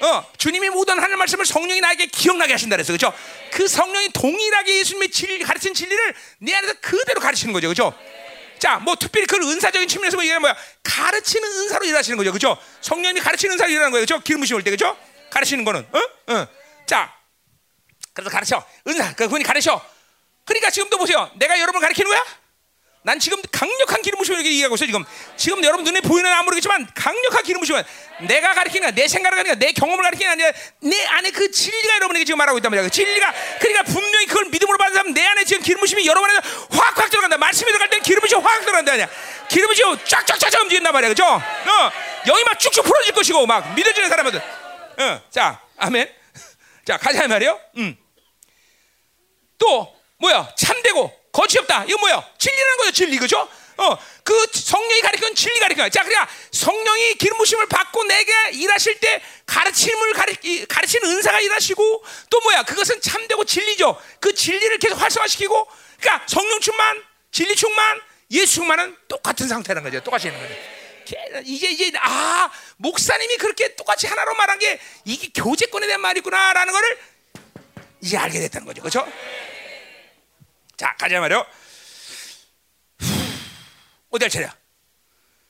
어, 주님이 모든 하늘 말씀을 성령이 나에게 기억나게 하신다 그랬어, 그죠? 그 성령이 동일하게 예수님의 진리 가르친 진리를 내 안에서 그대로 가르치는 거죠, 그죠? 자, 뭐 특별히 그 은사적인 측면에서 뭐 얘기하면 뭐야? 가르치는 은사로 일하시는 거죠, 그죠? 성령이 가르치는 은사로 일하는 거예요, 그죠? 기름 부심을 때, 그죠? 가르치는 거는, 어, 어. 자, 그래서 가르쳐, 은사, 그 그분이 가르쳐. 그러니까 지금도 보세요, 내가 여러분 가르치는 거야? 난 지금 강력한 기름 부심을 얘기하고 있어 지금. 지금 여러분 눈에 보이는 안 모르겠지만 강력한 기름 부심은 내가 가르치는 내 생각을 가르치는 내 경험을 가르치는 아니라 내 안에 그 진리가 여러분에게 지금 말하고 있단 말이야. 그 진리가 그러니까 분명히 그걸 믿음으로 받는 사람 내 안에 지금 기름 부심이 여러분 안에 확확 들어간다. 말씀이 들어갈 때는 기름 부심 확 들어간다 아니야. 기름 부심 쫙쫙쫙 움직인단 말이야. 그죠? 어. 영이 막 쭉쭉 풀어질 것이고 막 믿어지는 사람들. 어. 자, 아멘. 자, 가자 말이요. 음. 또 뭐야? 참되고 거치 없다. 이거 뭐야? 진리라는 거죠, 진리. 그죠? 어, 그 성령이 가르치는 진리 가르치는 자, 그러니까 성령이 기름 부심을 받고 내게 일하실 때 가르침을 가르, 가르치는 은사가 일하시고 또 뭐야? 그것은 참되고 진리죠. 그 진리를 계속 활성화시키고 그러니까 성령 충만, 진리 충만, 예수 충만은 똑같은 상태라는 거죠. 똑같이 있는 거죠. 이제 이제 아 목사님이 그렇게 똑같이 하나로 말한 게 이게 교제권에 대한 말이구나라는 거를 이제 알게 됐다는 거죠. 그렇죠? 자, 가자 말이요. 어디 할 차례야?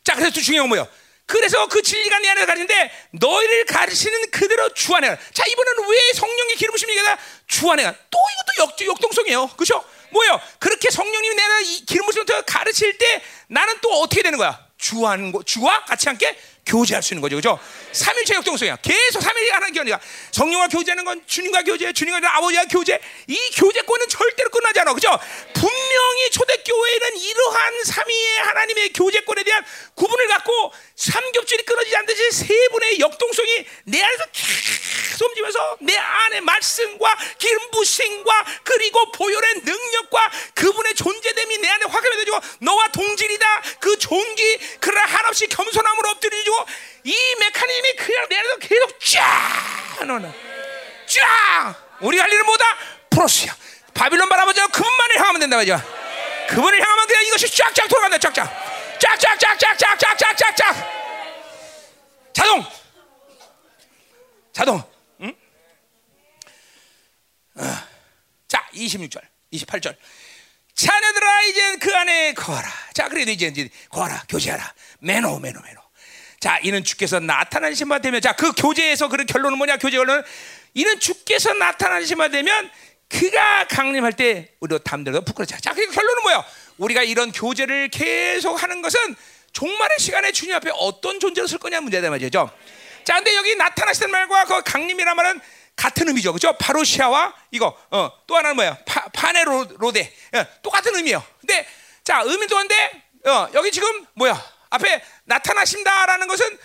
자, 그래서 또 중요한 건 뭐예요? 그래서 그 진리가 내 안에 가르치는데 너희를 가르치는 그대로 주 안에 자 이번에는 왜 성령의 기름 부심이 얘기가 주 안에 또 이것도 역, 역동성이에요 그렇죠 뭐예요 그렇게 성령님이 내 안에 기름 부심을 가르칠 때 나는 또 어떻게 되는 거야 주 안, 주와 같이 함께 교제할 수 있는 거죠. 그죠? 삼일체 역동성이야. 계속 삼일이 하는 교제가 성령과 교제하는 건 주님과 교제, 주님과 아버지와 교제. 이 교제권은 절대로 끝나지 않아. 그죠? 분명히 초대교회는 이러한 삼위의 하나님의 교제권에 대한 구분을 갖고 삼겹줄이 끊어지지 않듯이 세 분의 역동성이 내 안에서 계속 움직이면서 내 안에 말씀과 기름 부심과 그리고 보혈의 능력과 그분의 존재됨이 내 안에 확인이 되고 너와 동질이다. 그 존귀 그러나 한없이 겸손함으로 엎드리고 이 메커니즘이 그냥 내 안에서 계속 쫙 너는 쫙 우리 할 일은 뭐다? 프로스야 바빌론 바라보자 그분만을 향하면 된다 말이야 그분을 향하면 그냥 이것이 쫙쫙 돌아간다 쫙쫙 쫙쫙쫙쫙쫙쫙쫙쫙 자동 자동 응? 아, 26절, 28절. 자녀들아 이제 그 안에 거하라. 자, 그래도 이제 이제 거하라, 교제하라. 매노, 매노, 매노. 자, 이는 주께서 나타나신 바 되면 자, 그 교제에서 그 결론은 뭐냐? 교제 결론은 이는 주께서 나타나신 바 되면 그가 강림할 때 우리도 담대로 부끄러자. 자, 그리고 결론은 뭐야? 우리가 이런 교제를 계속 하는 것은 종말의 시간에 주님 앞에 어떤 존재로 쓸 거냐 문제다 말이죠. 자, 근데 여기 나타나시는 말과 그 강림이란 말은 같은 의미죠, 그렇죠? 파로시아와 이거 어, 또 하나는 뭐야? 파, 파네로데 어, 똑같은 의미예요. 근데 자 의미도 한데 어, 여기 지금 뭐야? 앞에 나타나신다라는 것은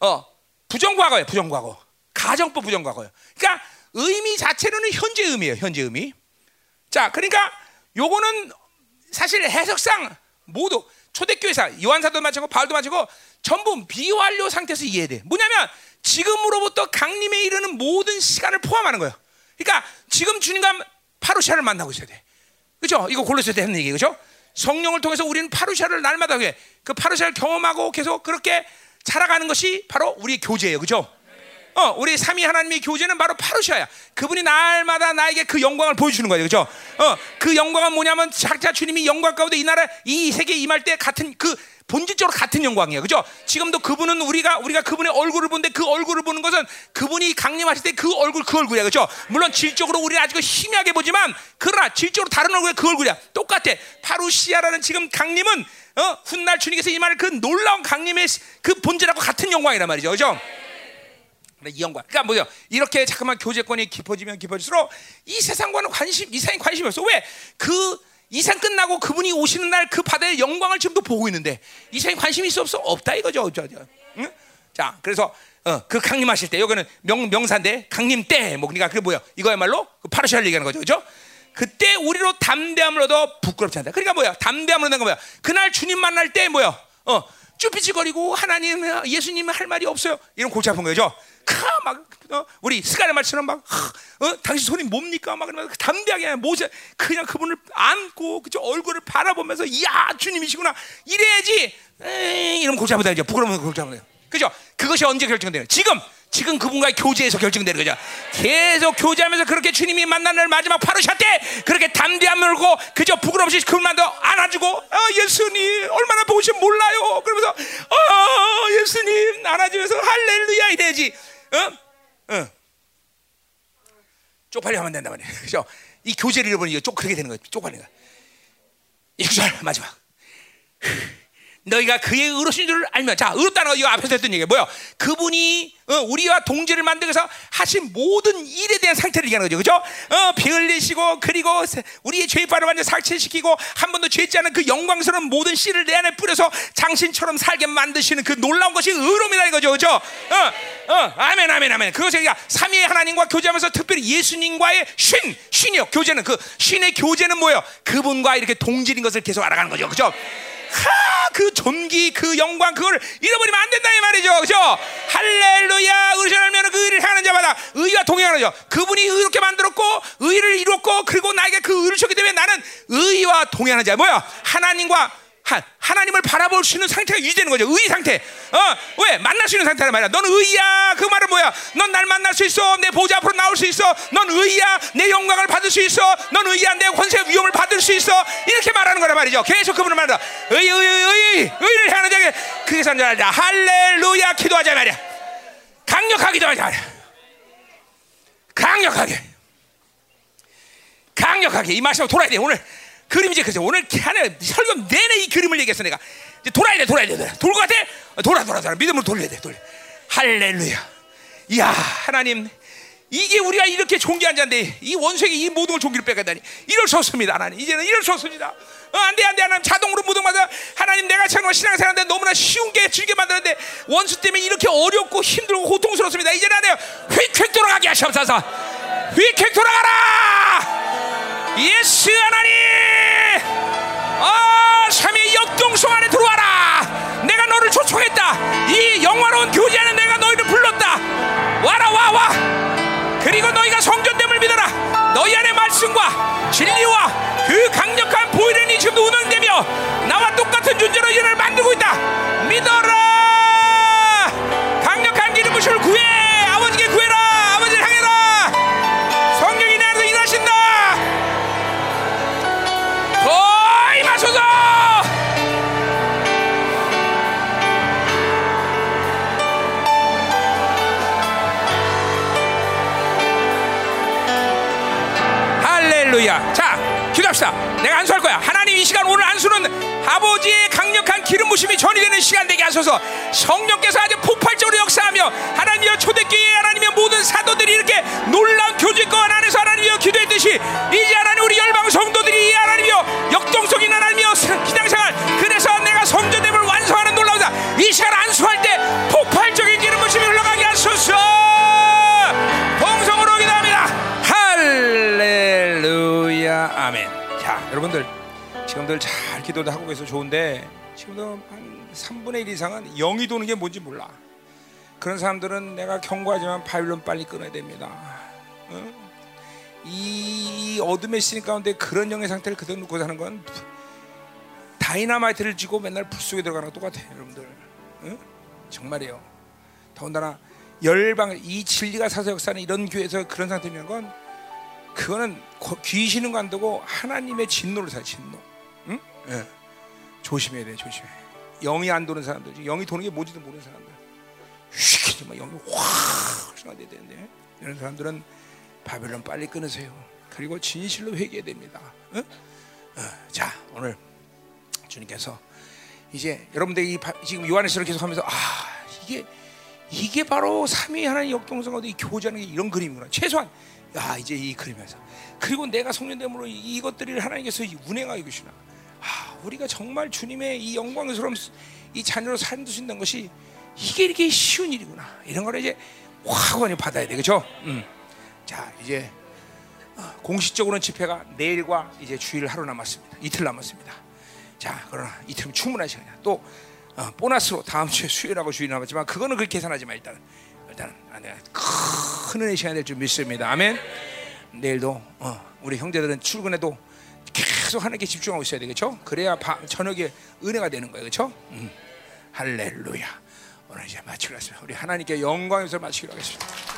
어, 부정과거예요, 부정과거. 가정법 부정과거예요. 그러니까 의미 자체로는 현재 의미예요, 현재 의미. 자, 그러니까 요거는 사실 해석상 모두 초대교회사 요한사도 마치고 바울도 마치고 전부 비완료 상태에서 이해돼. 뭐냐면 지금으로부터 강림에 이르는 모든 시간을 포함하는 거예요. 그러니까 지금 주님과 파루샤를 만나고 있어야 돼. 그죠? 이거 골로새 때 했는 얘기 그죠? 성령을 통해서 우리는 파루샤를 날마다 해. 그 파루샤를 경험하고 계속 그렇게 자라가는 것이 바로 우리 교제예요. 그죠? 어, 우리 삼위 하나님의 교제는 바로 파루샤야. 그분이 날마다 나에게 그 영광을 보여주는 거예요. 그죠? 어, 그 영광은 뭐냐면 작자 주님이 영광 가운데 이 나라, 이 세계에 임할 때 같은 그 본질적으로 같은 영광이에요. 그죠? 지금도 그분은 우리가 우리가 그분의 얼굴을 보는데 그 얼굴을 보는 것은 그분이 강림하실 때 그 얼굴 그 얼굴이야. 그죠? 물론 질적으로 우리는 아직 희미하게 보지만 그러나 질적으로 다른 얼굴의 그 얼굴이야. 똑같아. 파루시아라는 지금 강림은 어, 훗날 주님께서 임할 그 놀라운 강림의 그 본질하고 같은 영광이란 말이죠. 그죠? 이 영광. 그러니까 뭐요? 이렇게 잠깐만 교제권이 깊어지면 깊어질수록 이 세상과는 관심, 이상이 관심이 없어. 왜? 그 이상 끝나고 그분이 오시는 날 그 바다의 영광을 지금도 보고 있는데 이상이 관심이 있어 없어? 없다 이거죠. 저, 저. 응? 자, 그래서 어, 그 강림하실 때 여기는 명, 명사인데 강림 때 뭐 그러니까 그게 뭐야? 이거야말로 그 파르시아를 얘기하는 거죠. 그죠? 그때 우리로 담대함을 얻어 부끄럽지 않다. 그러니까 뭐야? 담대함을 얻는 거 뭐야? 그날 주님 만날 때 뭐야? 어, 쭈피치거리고 하나님, 예수님 할 말이 없어요. 이런 골치 아픈 거죠. 막 어? 우리 스가랴 말처럼 막 어? 당신 손이 뭡니까? 막 그러면서 담대하게 모세 그냥 그분을 안고 그저 얼굴을 바라보면서 야 주님이시구나 이래야지 에이, 이런 골치 아프다 이제 부끄러우면 골치 아프다 그죠? 그것이 언제 결정되는? 지금 지금 그분과의 교제에서 결정되는 거죠. 계속 교제하면서 그렇게 주님이 만나는 마지막 파르샤 때 그렇게 담대함 물고 그저 부끄럼 없이 그만도 안아주고 어, 예수님 얼마나 보시 몰라요. 그러면서 어, 예수님 안아주면서 할렐루야 이래야지. 쪽팔려 하면 된다 말이야. 그죠? 이 교제를 잃어버리니 쪽 그렇게 되는 거야. 쪽팔리가. 이구절 마지막. 너희가 그의 의로신 줄 알면 자 의롭다는 거 이거 앞에서 했던 얘기야 뭐야 그분이 어, 우리와 동지를 만들어서 하신 모든 일에 대한 상태를 얘기하는 거죠. 그죠? 어, 피 흘리시고 그리고 우리의 죄바를 완전 삭제시키고 한 번도 죄지 않은 그 영광스러운 모든 씨를 내 안에 뿌려서 장신처럼 살게 만드시는 그 놀라운 것이 의로움이다 이거죠. 그죠? 어, 어, 아멘 아멘 아멘. 그것이 그러니까 삼위의 하나님과 교제하면서 특별히 예수님과의 신 신이요. 교제는 그 신의 교제는 뭐예요? 그분과 이렇게 동질인 것을 계속 알아가는 거죠. 그죠 하, 그 존귀, 그 영광, 그걸 잃어버리면 안 된다 이 말이죠, 그죠? 할렐루야, 의를 알면 그 의를 향하는 자마다 의와 동행하는 자. 그분이 의롭게 만들었고 의를 이뤘고 그리고 나에게 그 의를 줬기 때문에 나는 의와 동행하는 자. 뭐야? 하나님과 하, 하나님을 바라볼 수 있는 상태가 유지되는 거죠. 의 상태. 어, 왜? 만날 수 있는 상태란 말이야. 넌 의야. 그 말은 뭐야? 넌 날 만날 수 있어. 내 보좌 앞으로 나올 수 있어. 넌 의야. 내 영광을 받을 수 있어. 넌 의야. 내 권세 위험을 받을 수 있어. 이렇게 말하는 거란 말이죠. 계속 그분을 말한다. 의, 의, 의, 의. 의를 향하는 자에게 그게 산자하자. 할렐루야. 기도하자 말이야. 강력하게 기도하자 말이야. 강력하게. 강력하게. 이 말씀으로 돌아야 돼. 오늘 그림이 이제 그죠. 오늘 하나 설교 내내 이 그림을 얘기했어 내가. 이제 돌아야 돼, 돌아야 돼. 돌 것 같아? 돌아, 돌아, 돌아. 믿음으로 돌려야 돼, 돌려. 할렐루야. 이야, 하나님. 이게 우리가 이렇게 존귀한 자인데 이 원수에게 이 모든 걸 종기를 뺏겠다니 이럴 수 없습니다 하나님 이제는 이럴 수 없습니다 어, 안돼 안돼 하나님 자동으로 무덤마다 하나님 내가 정말 신앙생활하는데 너무나 쉬운 게 즐겨 만드는데 원수 때문에 이렇게 어렵고 힘들고 고통스럽습니다 이제는 안돼요 휙휙 돌아가게 하시옵소서 휙휙 돌아가라 예수 하나님! 아 삼위 역동성 안에 들어와라! 내가 너를 초청했다. 이 영화로운 교제하는 내가 너희를 불렀다. 와라 와와! 그리고 너희가 성전됨을 믿어라. 너희 안에 말씀과 진리와 그 강력한 보이련이 지금도 운행되며 나와 똑같은 존재로 이를 만들고 있다. 믿어라! 강력한 기름 부심을 구해 할렐루야. 자, 기도합시다. 내가 안수할 거야. 하나님 이 시간 오늘 안수는 아버지의 강력한 기름 부심이 전이 되는 시간 되게 하소서. 성령께서 아주 폭발적으로 역사하며 하나님여 초대교회 하나님여 모든 사도들이 이렇게 놀라운 교제권 안에서 하나님여 기도했듯이 이제 하나님 우리 열방 성도들이 하나님여 역동성인 하나님여 기장생활 그래서 내가 성전됨을 완성하는 놀라우다. 이 시간 안수할 때 폭발적인 기름 부심이 흘러가게 하소서. 통성으로 기도합니다. 할렐루야 아멘. 자 여러분들 지금들 잘 기도도 하고 계셔서 좋은데 지금도 한 3분의 1 이상은 영이 도는 게 뭔지 몰라. 그런 사람들은 내가 경고하지만 바빌론 빨리 끊어야 됩니다. 어? 이 어둠의 신 가운데 그런 영의 상태를 그대로 놓고 사는 건 다이나마이트를 쥐고 맨날 불 속에 들어가는 거 똑같아요, 여러분들. 어? 정말이에요. 더군다나 열방 이 진리가 사서 역사는 이런 교회에서 그런 상태면 건 그거는 귀신은 관두고 하나님의 진노를 사 진노. 응? 예. 조심해야 돼, 조심해. 영이 안 도는 사람들, 영이 도는 게 뭔지도 모르는 사람들, 휙, 막 영이 확 생각돼야 되는데 이런 사람들은 바벨론 빨리 끊으세요. 그리고 진실로 회개해야 됩니다. 응? 어, 자, 오늘 주님께서 이제 여러분들이 지금 요한에서를 계속하면서 아 이게 이게 바로 삼위 하나님 역동성과 이 교제하는 게 이런 그림이구나. 최소한 야 이제 이 그림에서 그리고 내가 성령됨으로 이것들을 하나님께서 운행하고 계시나. 아 우리가 정말 주님의 이 영광스러운 이 자녀로 살수 있는 것이 이게 이렇게 쉬운 일이구나. 이런 걸 이제 확연히 받아야 되겠죠. 음. 자 이제 어, 공식적으로는 집회가 내일과 이제 주일 하루 남았습니다. 이틀 남았습니다. 자 그러나 이틀은 충분한 시간이야. 또 어, 보너스로 다음 주에 수요일하고 주일 남았지만 그거는 그렇게 계산하지 마 일단은 큰 은혜 시간이 될줄 믿습니다. 아멘. 내일도 어, 우리 형제들은 출근해도 계속 하나님께 집중하고 있어야 되겠죠. 그래야 밤, 저녁에 은혜가 되는 거예요, 그렇죠? 음. 할렐루야. 오늘 이제 마치기로 하겠습니다. 우리 하나님께 영광에서 마치기로 하겠습니다.